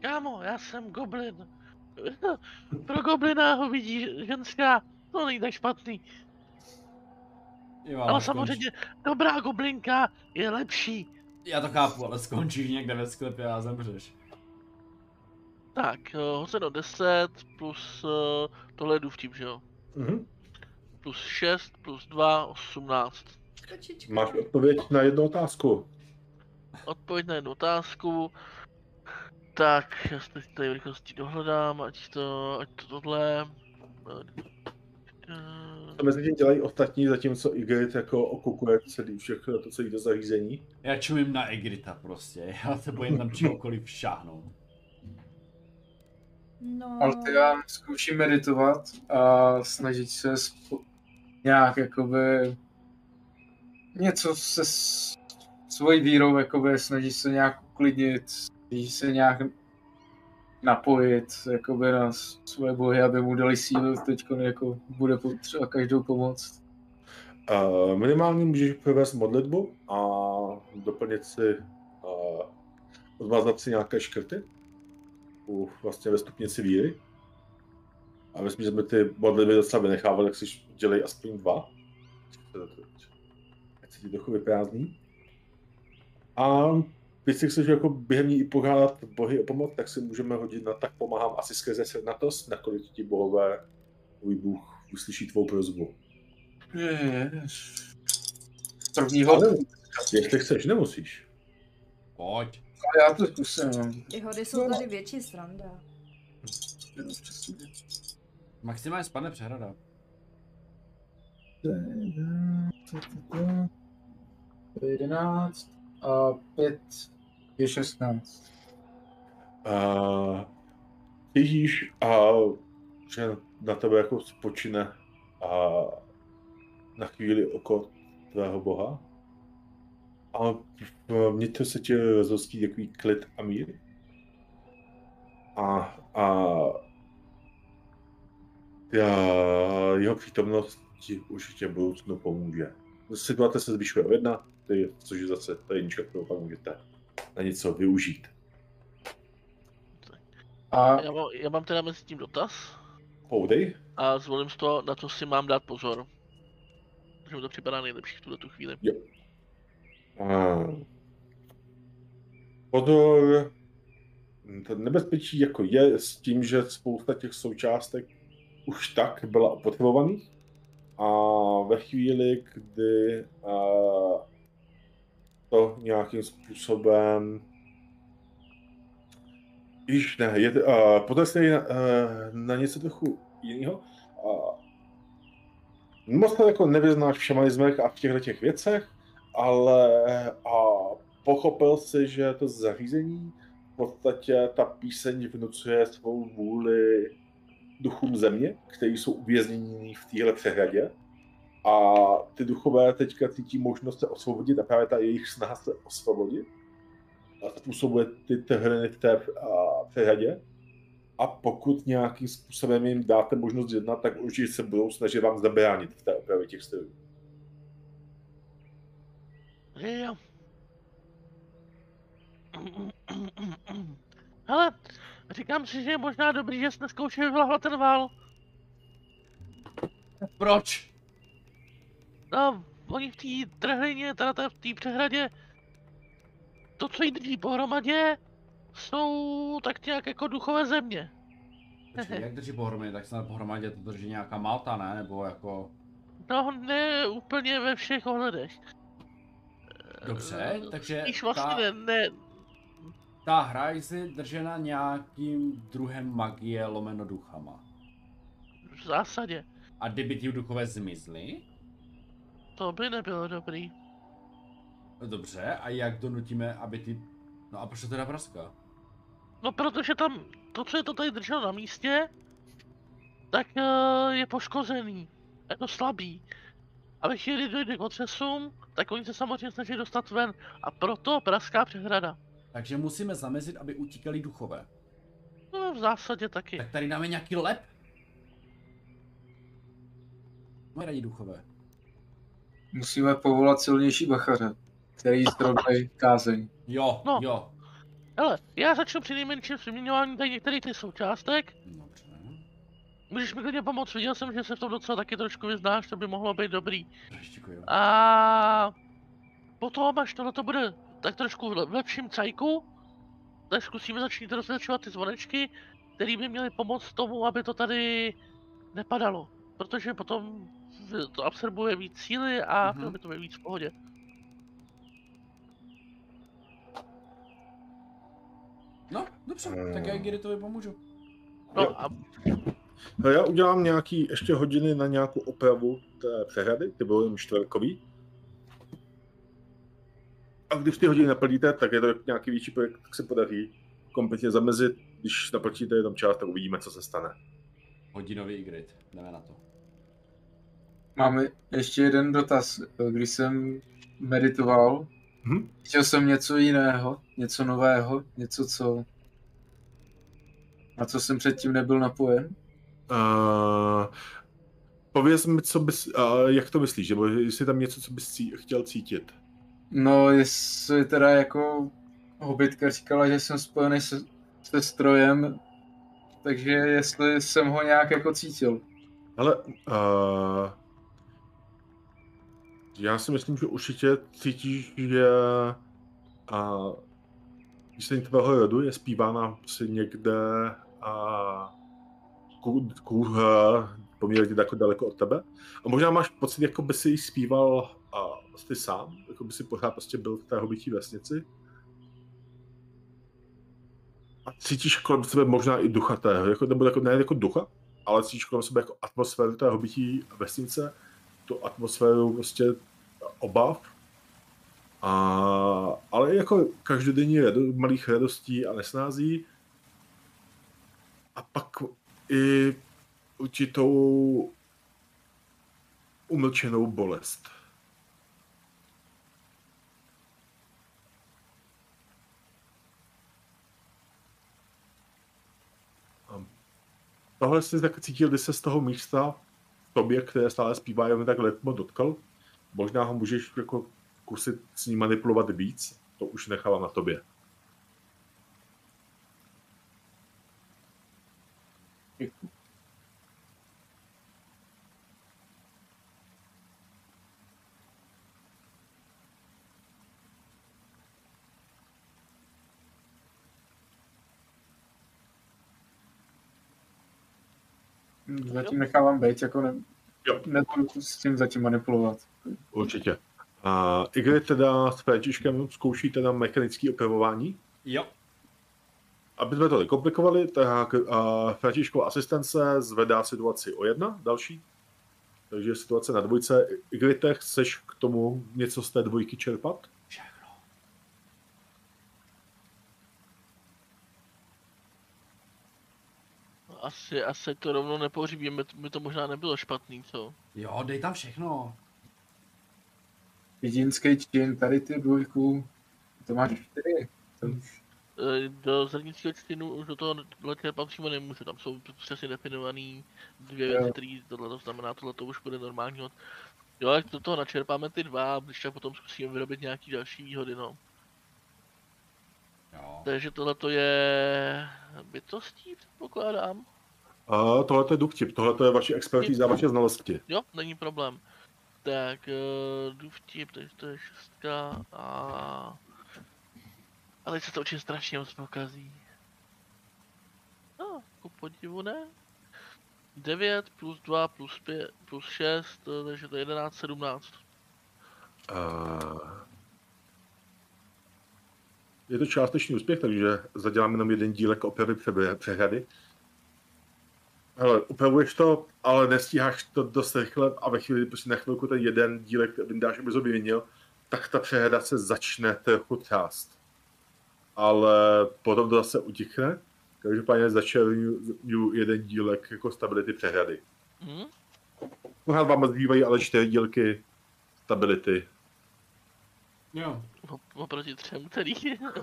Kámo, já jsem goblin. <laughs> Pro goblina ho vidí ženská, to není tak špatný. Jo, Ale skonč- samozřejmě dobrá goblinka je lepší. Já to chápu, ale skončíš někde ve sklepě a zemřeš. Tak, uh, hozeno 10 plus uh, tohle jdu vtip, že jo? Mhm. Plus 6 plus 2, 18. Kočička. Máš odpověď na jednu otázku. Odpověď na jednu otázku. Tak, já si teď tady v rychlosti dohledám, ať to, ať to tohle. To mezi tím dělají ostatní, zatímco Igrit jako okukuje celý všechno to celé to zařízení. Já čumím na Egrita prostě, <laughs> já se bojím tam čehokoliv šáhnout. No, Altian zkouší meditovat a snažit se spo- nějak jakoby něco se svojí vírou jakoby snaží se nějak uklidnit, snaží se nějak napojit jakoby na svoje bohy, aby mu dali sílu teď jako bude potřeba každou pomoc. Uh, minimálně můžeš provést modlitbu a doplnit si, uh, odmazat si nějaké škrty u, vlastně ve stupnici víry. A myslím, že jsme ty modlitby docela vynechávali, tak si dělej aspoň dva. Ať se ti trochu vyprázdní. A když si chceš jako během ní i pohádat bohy o pomoc, tak si můžeme hodit na tak pomáhám asi skrze srdnatost, nakolik ti bohové, tvůj bůh uslyší tvou prozbu. První hodinu. Jestli chceš, nemusíš. Pojď. Já to zkusím. ty hody jsou tady větší sranda. Maximálně spadne přehrada. 11 a 5 je 16. Uh, vidíš, a že na tebe jako spočine a na chvíli oko tvého boha. A vnitř se ti rozhostí takový klid a mír. A, a já, jeho přítomnost ti určitě v budoucnu pomůže. Situace se zvyšuje o jedna, ty, což je zase ta jednička, kterou pak můžete na něco využít. A Já mám, já mám teda mezi tím dotaz Poudej. a zvolím z toho, na co si mám dát pozor. Protože mi to připadá nejlepší v tuhle tu chvíli. A... Pozor, to nebezpečí jako je s tím, že spousta těch součástek už tak byla opotřebovaných a ve chvíli, kdy a, to nějakým způsobem Již ne, je, uh, potom se na, uh, na něco trochu jiného. Uh, moc se jako nevyznáš v šamanismech a v těchto těch věcech, ale a pochopil si, že to zařízení v podstatě ta píseň vnucuje svou vůli duchům země, kteří jsou uvězněni v téhle přehradě. A ty duchové teďka cítí možnost se osvobodit a právě ta jejich snaha se osvobodit a způsobuje ty trhliny v té a, přehradě. A pokud nějakým způsobem jim dáte možnost jednat, tak určitě se budou snažit vám zabránit v té opravě těch stylů. Jo. Hele, říkám si, že je možná dobrý, že jsi neskoušel vyhlávat ten val. Proč? No, oni v té trhlině, teda v té přehradě, to, co jí drží pohromadě, jsou tak nějak jako duchové země. Počkej, jak drží pohromadě, tak snad pohromadě to drží nějaká Malta, ne? Nebo jako... No ne úplně ve všech ohledech. Dobře, takže Spíš vlastně ta, ne, ne, ta hra je držena nějakým druhem magie lomeno duchama. v zásadě. A kdyby ti duchové zmizly? To by nebylo dobrý. Dobře, a jak donutíme, aby ty... No a proč to teda praská? No protože tam, to co je to tady drželo na místě, tak uh, je poškozený. Je to slabý. A ve chvíli dojde k otřesům, tak oni se samozřejmě snaží dostat ven. A proto praská přehrada. Takže musíme zamezit, aby utíkali duchové. No v zásadě taky. Tak tady dáme nějaký lep. Mají rádi duchové. Musíme povolat silnější bachaře, který zrovnají kázeň. Jo, No. jo. Hele, já začnu při nejmenším vyměňování tady některých těch součástek. Dobře. Můžeš mi klidně pomoct, viděl jsem, že se v tom docela taky trošku vyznáš, to by mohlo být dobrý. Děkuji. A potom, až tohle to bude tak trošku v le- v lepším cajku, tak zkusíme začít rozvětšovat ty zvonečky, které by měly pomoct tomu, aby to tady nepadalo. Protože potom to absorbuje víc síly a Mhm. mělo by to být víc v pohodě. No, dobře, Eh. tak já Giritovi pomůžu. No Jo. a No, já udělám nějaký ještě hodiny na nějakou opravu té přehrady, ty byly jen čtverkový. A když ty hodiny naplníte, tak je to nějaký větší projekt, tak se podaří kompletně zamezit. Když naplníte jenom část, tak uvidíme, co se stane. Hodinový Igrit, jdeme na to. Máme ještě jeden dotaz. Když jsem meditoval, Mhm. chtěl jsem něco jiného, něco nového, něco, co... Na co jsem předtím nebyl napojen. Uh, pověz mi, co bys, uh, jak to myslíš, nebo jestli tam něco, co bys cí, chtěl cítit. No, jestli teda jako hobbitka říkala, že jsem spojený se, se strojem, takže jestli jsem ho nějak jako cítil. Ale uh, já si myslím, že určitě cítíš, že uh, píseň tvého rodu je zpívána si někde a ku, uh, poměrně jako daleko od tebe. A možná máš pocit, jako by si ji zpíval uh, ty sám, jako by si pořád prostě byl v té hobití vesnici. A cítíš kolem sebe možná i ducha tého, jako, nebo jako, ne jako ducha, ale cítíš kolem sebe jako atmosféru té hobití vesnice, tu atmosféru prostě obav. A, ale jako každodenní rado, malých radostí a nesnází. A pak i určitou umlčenou bolest. Tohle jsi tak cítil, když se z toho místa tobě, které stále zpívá, jenom tak letmo dotkl. Možná ho můžeš jako kusit s ním manipulovat víc, to už nechávám na tobě. Zatím nechávám být, jako ne, Jo. nebudu s tím zatím manipulovat. Určitě. A Igry teda s Františkem zkouší teda mechanické opravování. Jo. Aby jsme to nekomplikovali, tak a Františkova asistence zvedá situaci o jedna, další. Takže situace na dvojce. Igrite, chceš k tomu něco z té dvojky čerpat? Asi, asi to rovnou nepohřbíme, by to možná nebylo špatný, co? Jo, dej tam všechno. Jedinský čin, tady ty dvojku, to máš čtyři. To už E, Do zrnického čtinu už do toho čerpat přímo nemůžu, tam jsou přesně definovaný dvě věci, které tohle to znamená, tohle to už bude normální hod. Jo, jak do toho načerpáme ty dva, a když tak potom zkusíme vyrobit nějaký další výhody, no. Jo. Takže tohle to je bytostí, předpokládám. A tohle je duchtip, tohle je vaše expertíza, vaše znalosti. Jo, není problém. Tak, uh, důvtip, takže to je šestka a... Ale se to určitě strašně moc pokazí. No, ku podivu ne. 9 plus 2 plus 5 plus 6, takže to je 11, 17. Uh, je to částečný úspěch, takže zaděláme jenom jeden dílek opravy pře- přehrady. Ale upravuješ to, ale nestíháš to dost rychle a ve chvíli, kdy prostě na chvilku ten jeden dílek vyndáš, aby to vyměnil, tak ta přehrada se začne trochu třást. Ale potom to zase utichne. Každopádně začal jeden dílek jako stability přehrady. Hm? Pořád vám zbývají ale čtyři dílky stability. Jo. Op- Oproti třem, který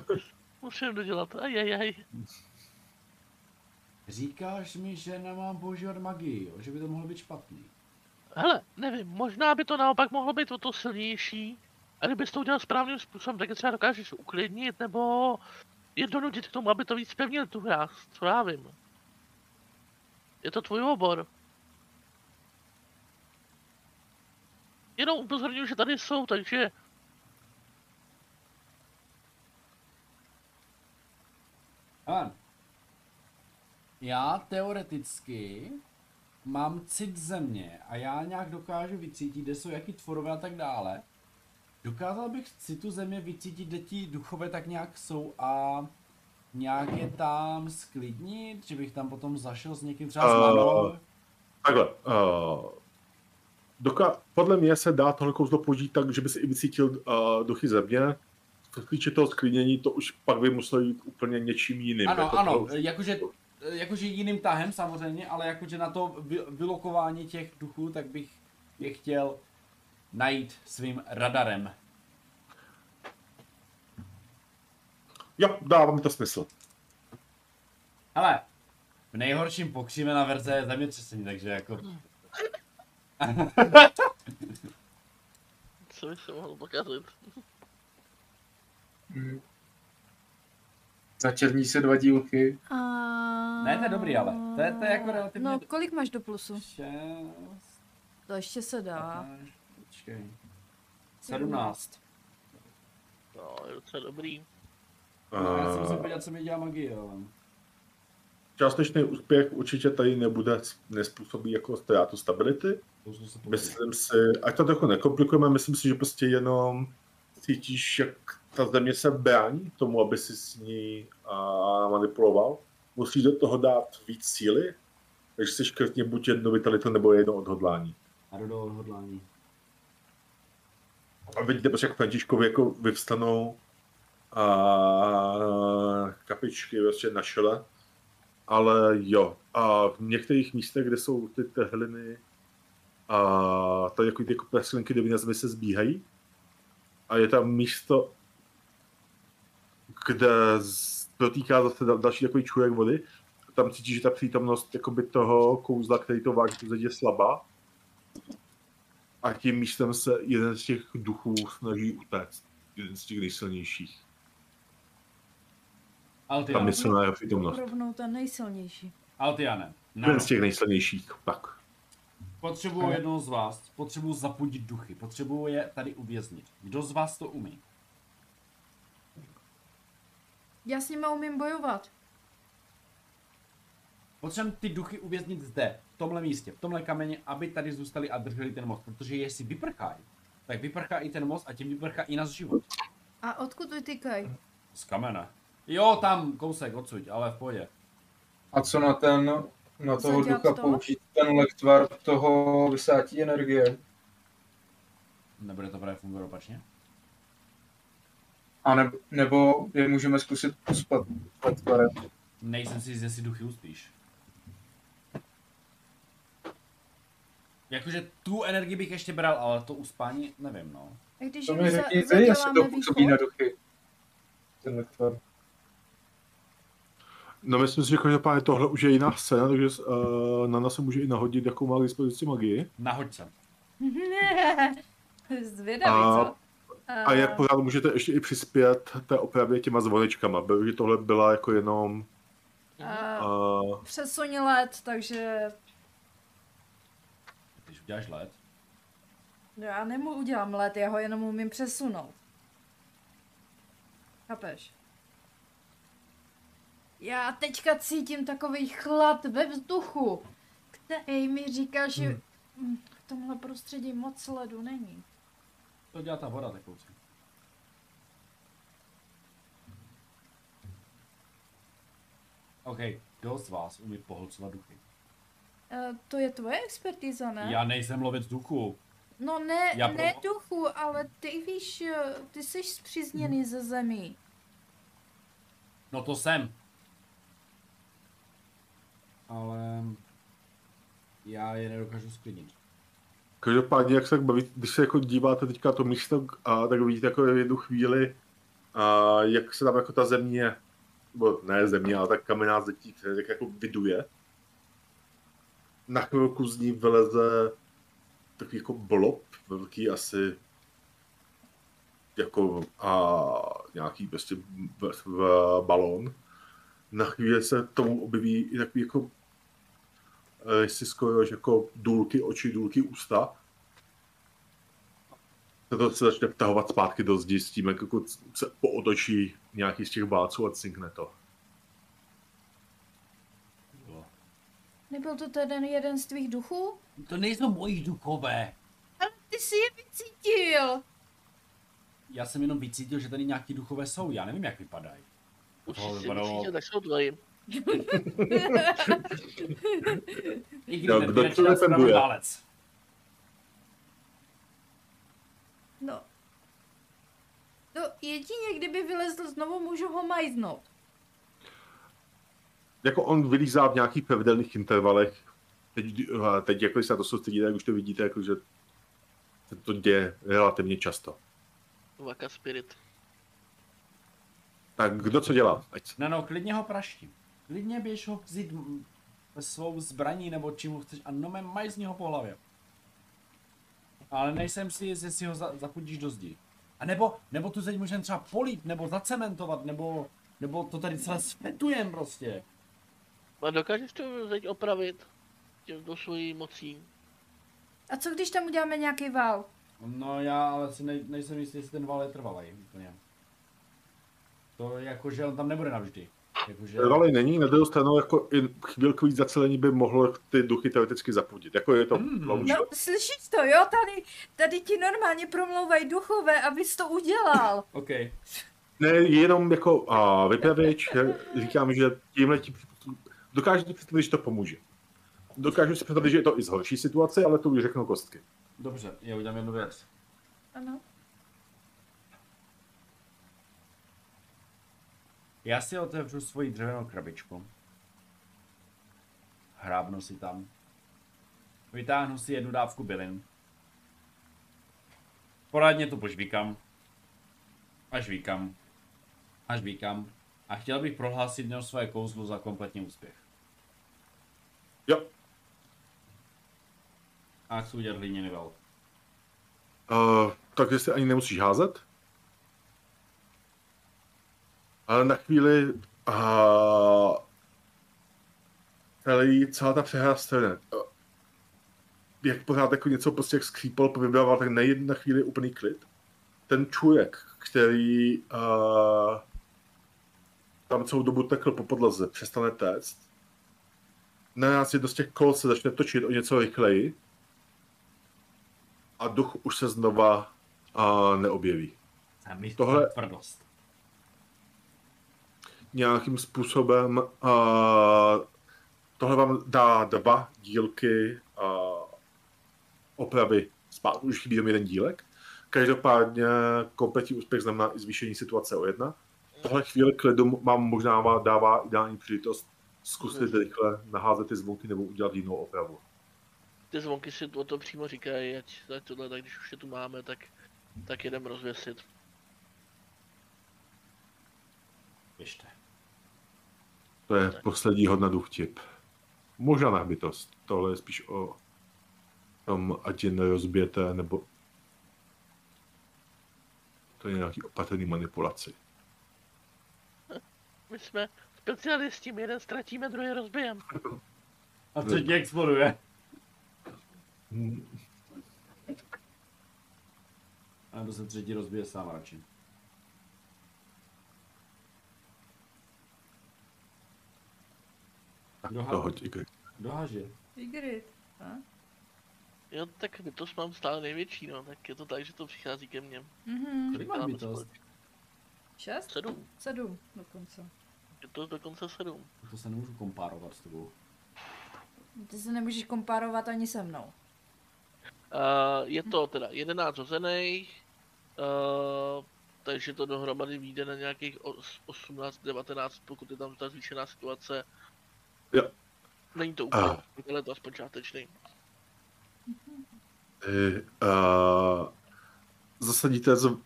<laughs> musím dodělat. Ajajaj. Říkáš mi, že nemám používat magii, jo? že by to mohlo být špatný. Hele, nevím, možná by to naopak mohlo být o to silnější. A kdybys to udělal správným způsobem, tak je třeba dokážeš uklidnit, nebo je donutit k tomu, aby to víc pevnil tu hráz, co já vím. Je to tvůj obor. Jenom upozorňuji, že tady jsou, takže Ale já teoreticky mám cit země a já nějak dokážu vycítit, kde jsou jaký tvorové a tak dále. Dokázal bych z citu země vycítit, kde ti duchové tak nějak jsou a nějak je tam sklidnit, že bych tam potom zašel s někým třeba s Eh. Takhle. Uh, doka- podle mě se dá tohle kouzlo použít tak, že by si i vycítil uh, duchy země. Co se týče toho sklidnění, to už pak by muselo jít úplně něčím jiným. Ano, jako ano, to- jakože, jakože jiným tahem samozřejmě, ale jakože na to vy, vylokování těch duchů, tak bych je chtěl najít svým radarem. Jo, dává mi to smysl. Ale v nejhorším pokřívena verze je zemětřesení, takže jako... co by se mohlo pokazit? Začerní se dva dílky. A... Ne, to je dobrý, ale. To je- to je jako relativně No, kolik máš do plusu? Šest... To ještě se dá. Počkej. 17. No, je docela dobrý. No, já si musím Uh, podívat, co mi dělá magie, ale... částečný úspěch určitě tady nebude, nespůsobí jako ztrátu stability. Jsem se. Myslím si, ať to trochu nekomplikujeme, myslím si, že prostě jenom cítíš, jak ta země se brání tomu, aby si s ní a, manipuloval. Musíš do toho dát víc síly, takže si škrtně buď jednu vitalitu nebo jedno odhodlání. A do odhodlání. A vidíte prostě, jak Františkovi jako vyvstanou a kapičky prostě na šele. Ale jo, a v některých místech, kde jsou ty tehliny a tady jako ty jako na zemi se zbíhají, a je tam místo, kde dotýká zase dal- další takový čůrek vody, tam cítíš, že ta přítomnost jakoby toho kouzla, který to váží je slabá. A tím místem se jeden z těch duchů snaží utéct. Jeden z těch nejsilnějších. Altiane. Tam je silná jeho přítomnost. Rovnou ten nejsilnější. Altiane. No. Jeden z těch nejsilnějších. Tak. Potřebuju jednoho z vás. Potřebuju zapudit duchy. Potřebuju je tady uvěznit. Kdo z vás to umí? Já s nimi umím bojovat. Potřebujeme ty duchy uvěznit zde, v tomhle místě, v tomhle kameni, aby tady zůstali a drželi ten most. Protože jestli vyprchají, tak vyprchá i ten most a tím vyprchá i náš život. A odkud vytýkají? Z kamene. Jo, tam kousek odsud, ale v pohodě. A co na ten, na toho Zadělat ducha to? použít ten lektvar toho vysátí energie? Nebude to právě fungovat opačně? A ne, nebo je můžeme zkusit uspat? Nejsem si jist, jestli duchy uspíš. Jakože tu energii bych ještě bral, ale to uspání nevím, no. A když To mi řekni ty, jestli to působí na duchy. Ten lektvar. No myslím si, že každopádně tohle už je jiná scéna, takže uh, Nana se může i nahodit, jakou má k dispozici magii. Nahoď se. <laughs> Zvědavý, A- co? A jak pořád můžete ještě i přispět té opravě těma zvonečkama, protože tohle byla jako jenom... a, Uh, přesuň let, takže Když uděláš let. já nemu udělám let, já ho jenom umím přesunout. Chápeš? Já teďka cítím takový chlad ve vzduchu, který mi říká, že Hmm. mm, v tomhle prostředí moc ledu není. To dělá ta voda tekoucí. OK, kdo z vás umí pohlcovat duchy? E, to je tvoje expertiza, ne? Já nejsem lovec duchů. No ne, Já ne pro- duchu, ale ty víš, eh, ty jsi zpřízněný ze zemí. No to jsem. Ale já je nedokážu sklidnit. Každopádně, jak se tak baví, když se jako díváte teďka to místo, a tak vidíte jako jednu chvíli, a jak se tam jako ta země, nebo ne země, ale tak kamenná zetí, tak jako vyduje. Na chvilku z ní vyleze takový jako blob, velký asi jako a nějaký prostě v, v, balón. Na chvíli se tomu objeví i takový jako eh, jestli skoro až jako důlky oči, důlky ústa. Se to se začne vtahovat zpátky do zdi s tím, jak jako se pootočí nějaký z těch báců a cinkne to. Nebyl to ten jeden z tvých duchů? To nejsou moji duchové. Ale ty jsi je vycítil. Já jsem jenom vycítil, že tady nějaký duchové jsou. Já nevím, jak vypadají. Si vypadalo- myslíte, tak jsou tvoji. Jo, ten kdo to defenduje? válec. No. No jedině, kdyby vylezl znovu, můžu ho majznout. Jako on vylízá v nějakých pravidelných intervalech. Teď, a teď jako když se na to soustředíte, tak už to vidíte, jako, že se to děje relativně často. Vaka Spirit. Tak kdo co dělá? Ať No, no, klidně ho praštím. Klidně běž ho vzít svou zbraní nebo čím ho chceš a no mé majzní ho po hlavě. Ale nejsem si jist, jestli ho za, zapudíš do zdi. A nebo, nebo tu zeď můžeme třeba polít, nebo zacementovat, nebo, nebo to tady celé sfetujem prostě. A dokážeš to teď opravit? Tím do svojí mocí. A co když tam uděláme nějaký val? No já ale si nej, nejsem jistý, jestli ten val je trvalý úplně. To je jako, že on tam nebude navždy. Jakože... Trvalej není, na druhou stranu jako i chvilkový zacelení by mohlo ty duchy teoreticky zapudit. Jako je to Hmm. mm. No, slyšíš to, jo? Tady, tady ti normálně promlouvají duchové, abys to udělal. <laughs> OK. Ne, jenom jako a, vypravěč, říkám, že tímhle ti dokážu si představit, že to pomůže. Dokážu si představit, že je to i z horší situace, ale to už řeknu kostky. Dobře, já udělám jednu věc. Ano. Já si otevřu svoji dřevěnou krabičku. Hrábnu si tam. Vytáhnu si jednu dávku bylin. Poradně to požvíkám. A žvíkám. A žvíkám. A chtěl bych prohlásit dnes svoje kouzlo za kompletní úspěch. Jo, A chci udělat hliněný vel. uh, takže si ani nemusíš házet. Ale na chvíli uh, celý, celá ta přehra. Uh, jak pořád jako něco prostě jak skřípal, povybával, tak na jednu na chvíli úplný klid. Ten čůjek, který uh, tam celou dobu tekl po podlaze, přestane téct. Naraz jedno z těch kol se začne točit o něco rychleji a duch už se znova uh, neobjeví. A mi Tohle- tvrdost. Nějakým způsobem uh, tohle vám dá dva dílky uh, opravy zpátky, už chybí jenom jeden dílek. Každopádně kompletní úspěch znamená i zvýšení situace o jedna. Tohle chvíli klidu vám možná dává ideální příležitost zkusit rychle naházet ty zvonky nebo udělat jinou opravu. Ty zvonky si o to přímo říkají, ať, ať tohle, tak když už je tu máme, tak, tak jedem rozvěsit. Běžte. To je poslední hodna duch tip. Možná nahbitost. Tohle je spíš o tom, ať je nerozbijete, nebo to je nějaký opatrný manipulaci. My jsme specialisti, my jeden ztratíme, druhý rozbijem. A třetí exploduje. Hmm, A nebo se třetí rozbije sám radši. Kdo, To hoď kdo haže? Igrit. A? Jo, tak bytost mám stále největší, no, tak je to tak, že to přichází ke mně. Mhm. Kolik Děláme bytost? Šest? Sedm. Sedm dokonce. Je to dokonce sedm. To se nemůžu kompárovat s tebou. Ty se nemůžeš kompárovat ani se mnou. Uh, je to teda 11 hozených, uh, takže to dohromady vyjde na nějakých os- 18-19, pokud je tam ta zvýšená situace. Jo. Není to úplně, ale to aspoň částečný. Vy, uh, zasadíte z, uh,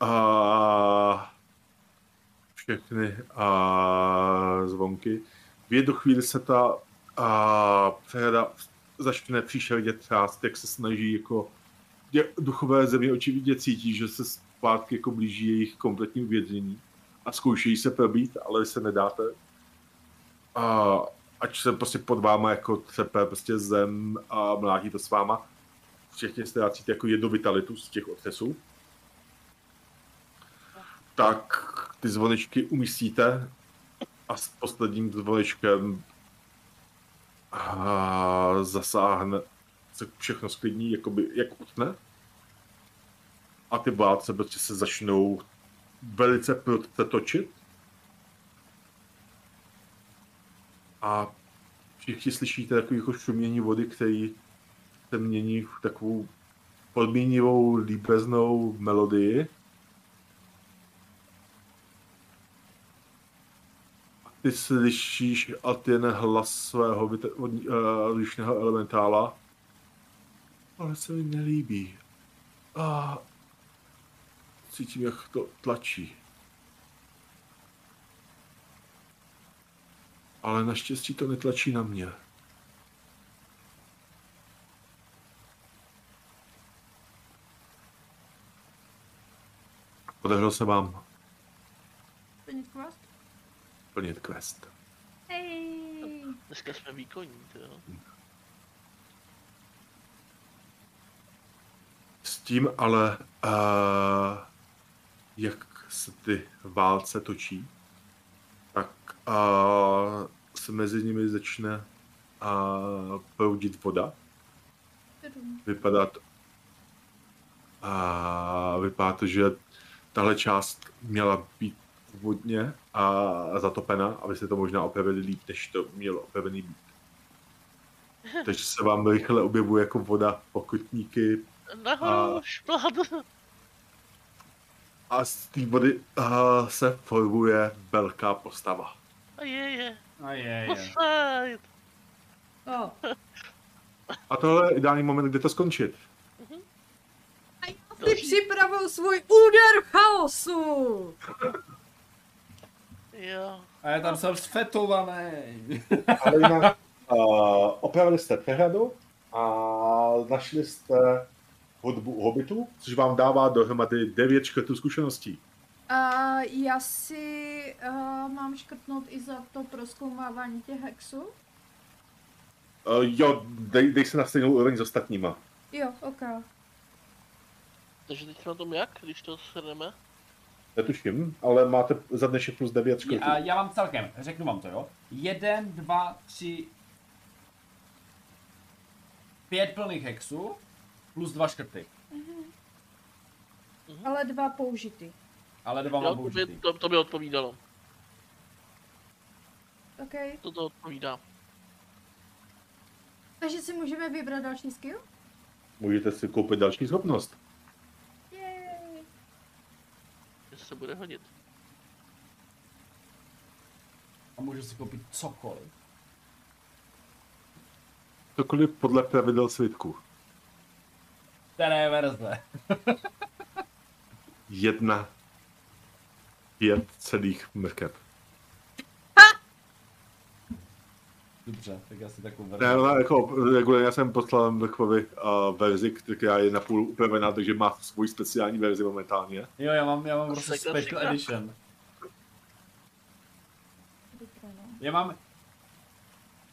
všechny uh, zvonky. V jednu chvíli se ta uh, přehrada začne příšerně třást, jak se snaží jako duchové země očividně cítí, že se zpátky jako blíží jejich kompletní uvěznění a zkoušejí se probít, ale se nedáte. A ať se prostě pod váma jako třepe prostě zem a mlátí to s váma, všichni ztrácíte jako jednu vitalitu z těch otřesů, tak ty zvonečky umístíte a s posledním zvonečkem zasáhne, se všechno sklidní, jakoby, jak utne. A ty vládce prostě se začnou velice prudce točit. A všichni slyšíte takový jako šumění vody, který se mění v takovou podmínivou, líbeznou melodii. A ty slyšíš a ten hlas svého eh, lišného elementála. Ale se mi nelíbí. A cítím, jak to tlačí. Ale naštěstí to netlačí na mě. Podařilo se vám Plnit quest? plnit quest. Hej. Dneska jsme výkonní, to jo. S tím ale, uh, jak se ty válce točí, tak uh, se mezi nimi začne uh, proudit voda. Vypadá to, uh, vypadá to, že tahle část měla být vodně a zatopena, aby se to možná opravili líp, než to mělo opravený být. <laughs> Takže se vám rychle objevuje jako voda, pokutníky, Nahoru, A- šplhat! A z té vody uh, se formuje velká postava. A je, je. A je, je. Posaď! O, A tohle je ideální moment, kde to skončit. ty připravuju svůj úder chaosu! Jo. A já tam jsem sfetovaný. <laughs> Ale jinak, uh, opravili jste přehradu a našli jste hudbu hobitů, což vám dává dohromady 9 škrtů zkušeností. A já si uh, mám škrtnout i za to proskoumávání těch hexů? Uh, jo, dej, dej se na stejnou úroveň s ostatníma. Jo, ok. Takže teď na tom jak, když to shrneme? Netuším, ale máte za dnešek plus 9 škrtů. A já mám celkem, řeknu vám to, jo. Jeden, dva, tři, pět plných hexů, plus dva škrty. Ale dva použity. Ale dva mám to by, to, to by odpovídalo. Ok. To to odpovídá. Takže si můžeme vybrat další skill? Můžete si koupit další schopnost. Yay. Že se bude hodit. A můžu si koupit cokoliv. Cokoliv podle pravidel svitku. Které verze. <laughs> Jedna pět celých mrkev. Dobře, tak já si takovou Ne, verzi. ona jako regulárně já jsem poslal Mrkvovi uh, verzi, která je napůl upravená, takže má svůj speciální verzi momentálně. Jo, já mám, já mám prostě special edition. No. Já mám...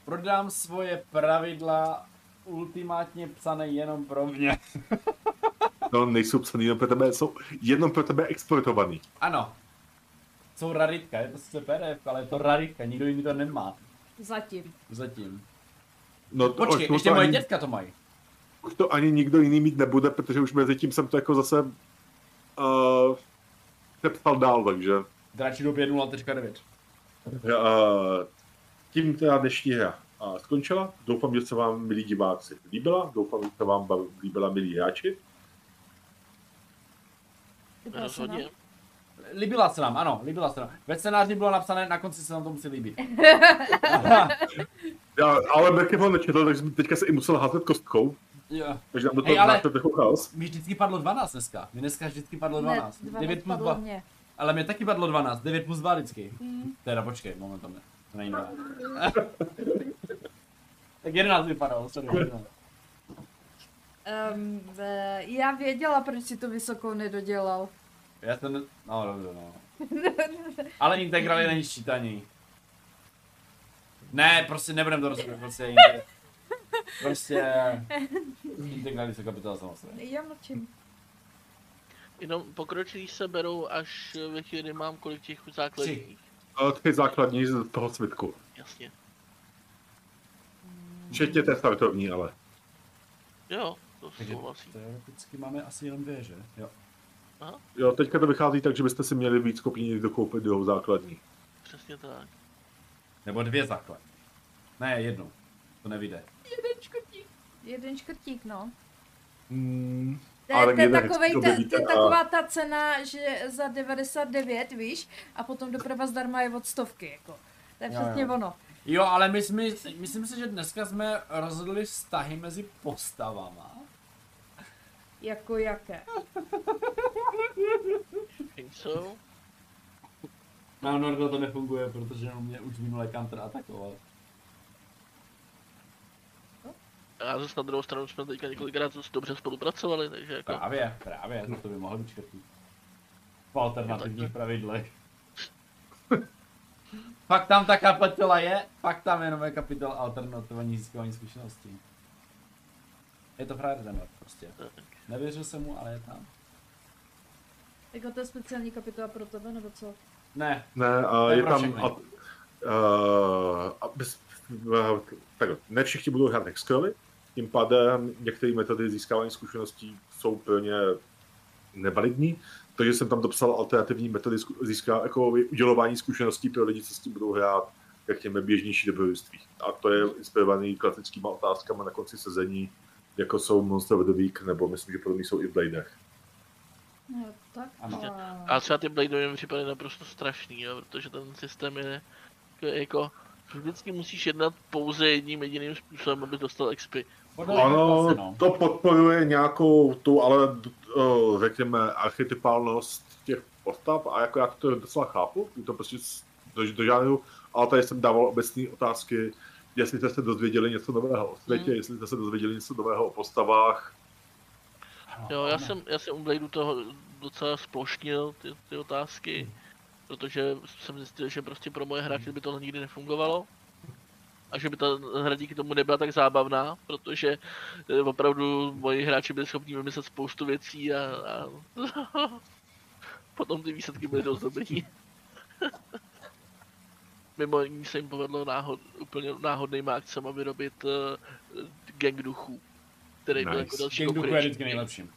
Prodám svoje pravidla ultimátně psané jenom pro mě. No, nejsou psaný jenom pro tebe, jsou jenom pro tebe exportovaný. Ano. Jsou raritka, je to sice PDF, ale je to raritka, nikdo jiný to nemá. Zatím. Zatím. No, to, Počkej, to, ještě to moje ani, dětka to mají. už to ani nikdo jiný mít nebude, protože už mezi tím jsem to jako zase uh, nepsal dál, takže Dračí době 0.9. uh, tím teda dnešní hra uh, skončila. Doufám, že se vám, milí diváci, líbila. Doufám, že se vám líbila, milí hráči. Rozhodně. Líbila se nám, ano, líbila se nám. Ve scénáři bylo napsané, na konci se nám to musí líbit. <laughs> Já, ale Berkev ho nečetl, takže teďka se i musel házet kostkou, jo. takže nám do Hej, toho ale- ale... trochu chaos. Mi vždycky padlo 12 dneska. Mi dneska vždycky padlo Ne, 12. 12 9 plus padlo 2. mě. Ale mě taky padlo 12. 9 plus 2 vždycky. Hmm. Teda počkej, moment tam ne. To není 2. <laughs> tak 11 vypadalo, sorry. 11. Um, já věděla, proč si to vysokou nedodělal. Já jsem, no dobře, no. Ale integrali není ščítaní. Ne, prostě nebudem to rozhodnout, prostě inte... Prostě... Integrali se kapitola samozřejmě. Já mlčím. Jenom pokročilí se berou až ve chvíli, kdy mám kolik těch základních. Uh, ty základní z toho svitku. Jasně. Včetně té startovní, ale. Jo, to souhlasí. teoreticky máme asi jenom dvě, že? Jo. Jo, teďka to vychází tak, že byste si měli víc kopí dokoupit druhou základní. Přesně tak. Nebo dvě základ. Ne, jednu. To nevyjde. Jeden škrtík. Jeden škrtík, no. Hmm, To Ale je, to je, někde takovej, ta, to je taková ta cena, že za 99, víš, a potom doprava zdarma je od stovky, jako. To je Jo, přesně jo. ono. Jo, ale my jsme, myslím si, že dneska jsme rozhodli vztahy mezi postavama. Jako jaké? <laughs> Think so? Na Nordo to nefunguje, protože on mě už minulé counter atakoval. A zase na druhou stranu jsme teďka několikrát dost dobře spolupracovali, takže jako... Právě, právě, no to by mohl být škrtý. Po alternativních pravidlech. <laughs> Fakt tam ta kapitola je, fakt tam jenom je kapitola alternativní získávání zkušeností. Je to frajer prostě. Nevěřil jsem mu, ale je tam. Jako to je speciální kapitola pro tebe, nebo co? Ne, ne, a je je tam. A, a bez, uh, tak, ne všichni budou hrát Hexcrawly, tím pádem některé metody získávání zkušeností jsou pro ně nevalidní, takže jsem tam dopsal alternativní metody zku- získá, jako udělování zkušeností pro lidi, co s tím budou hrát, řekněme, běžnější dobrodružství. A to je inspirovaný klasickýma otázkama na konci sezení, jako jsou Monster of the Week, nebo myslím, že podobný jsou i v Bladech. No, tak. Ano. A třeba ty Blade mi připadají naprosto strašný, jo, protože ten systém je jako, vždycky musíš jednat pouze jedním jediným způsobem, aby dostal XP. Ano, no. to podporuje nějakou tu, ale uh, řekněme, archetypálnost těch postav a jako já to docela chápu, to prostě do, do žánru, ale tady jsem dával obecné otázky, jestli jste se dozvěděli něco nového o světě, Hmm. jestli jste se dozvěděli něco nového o postavách. Jo, já jsem, já jsem u Bladeu toho docela splošnil ty, ty otázky, protože jsem zjistil, že prostě pro moje hráče by to nikdy nefungovalo. A že by ta hra díky tomu nebyla tak zábavná, protože eh, opravdu moji hráči byli schopni vymyslet spoustu věcí a, a <laughs> potom ty výsledky byly dost dobrý. <laughs> Mimo jiný se jim povedlo náhod, úplně náhodnýma akcema vyrobit uh, gang duchů, který byl Nice. jako další King Duchu je konkurenční vždycky nejlepším.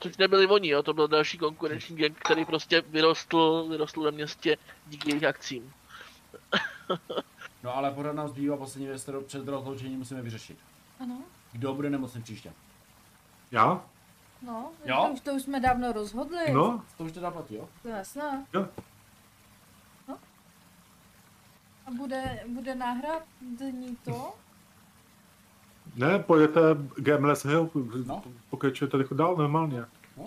Což nebyli oni, jo, to byl další konkurenční gang, který prostě vyrostl, vyrostl ve městě díky jejich akcím. <laughs> No ale pořád nám zbývá poslední věc, kterou před rozloučením musíme vyřešit. Ano, Kdo bude nemocný příště? Já? no, Jo? To, už, to už jsme dávno rozhodli. No, To už teda platí, jo? To je jasné. Jo. No. A bude, bude náhradní to? Ne, pojedete GMLS Hill, No. pokračujete dál normálně.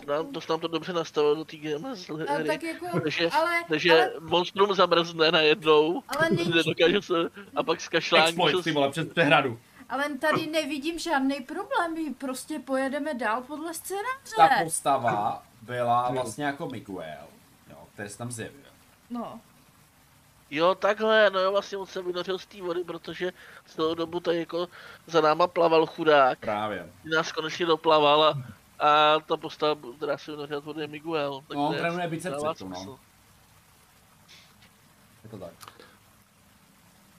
Nám, to se nám to dobře nastavilo do té GMS A hry. tak jako, Takže, ale, takže ale, monstrum zamrzne najednou, ale, není, nedokáže se, a pak zkašlání Exploit, přes... vole, přes přehradu. ale tady nevidím žádný problém, my prostě pojedeme dál podle Ta scénáře. postava byla vlastně jako Miguel, jo, který se tam zjevil. No, Jo, takhle, no jo, vlastně on se vynořil z té vody, protože celou dobu tady jako za náma plaval chudák. Právě. Nás konečně doplaval a, a ta postava, která se vynořila z vody, je Miguel. Tak No, on trénuje tomu, no. Je to tak.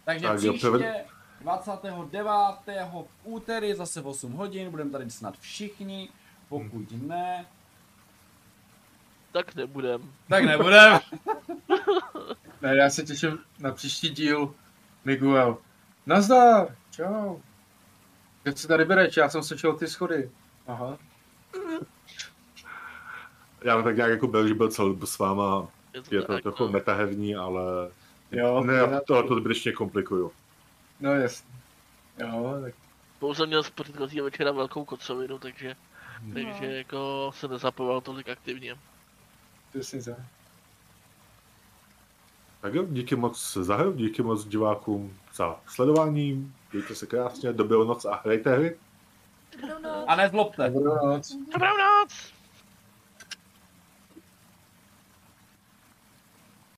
Takže Tak příště prve- 29. v úterý zase v 8 hodin, budeme tady snad všichni, pokud ne, Tak nebudem. tak nebudeme. <laughs> Ne, já se těším na příští díl. Miguel. Nazdar, čau. Jak se tady bereš? Já jsem slyšel ty schody. Aha. Já tak nějak jako byl, že byl celou dobu s váma, Je to, je to tak, trochu no. metaherní, ale Jo, ne, já to, to zbytečně komplikuju. No jasně. Jo, tak Pouze měl z předchozího večera velkou kocovinu, takže, No. takže jako se nezapoval tolik aktivně. přesně tak. Tak jo, díky moc za hru, díky moc divákům za sledování, mějte se krásně, dobrou noc a hrajte hry. Dobrou noc. A nezlobte. Dobrou noc. Dobrou noc!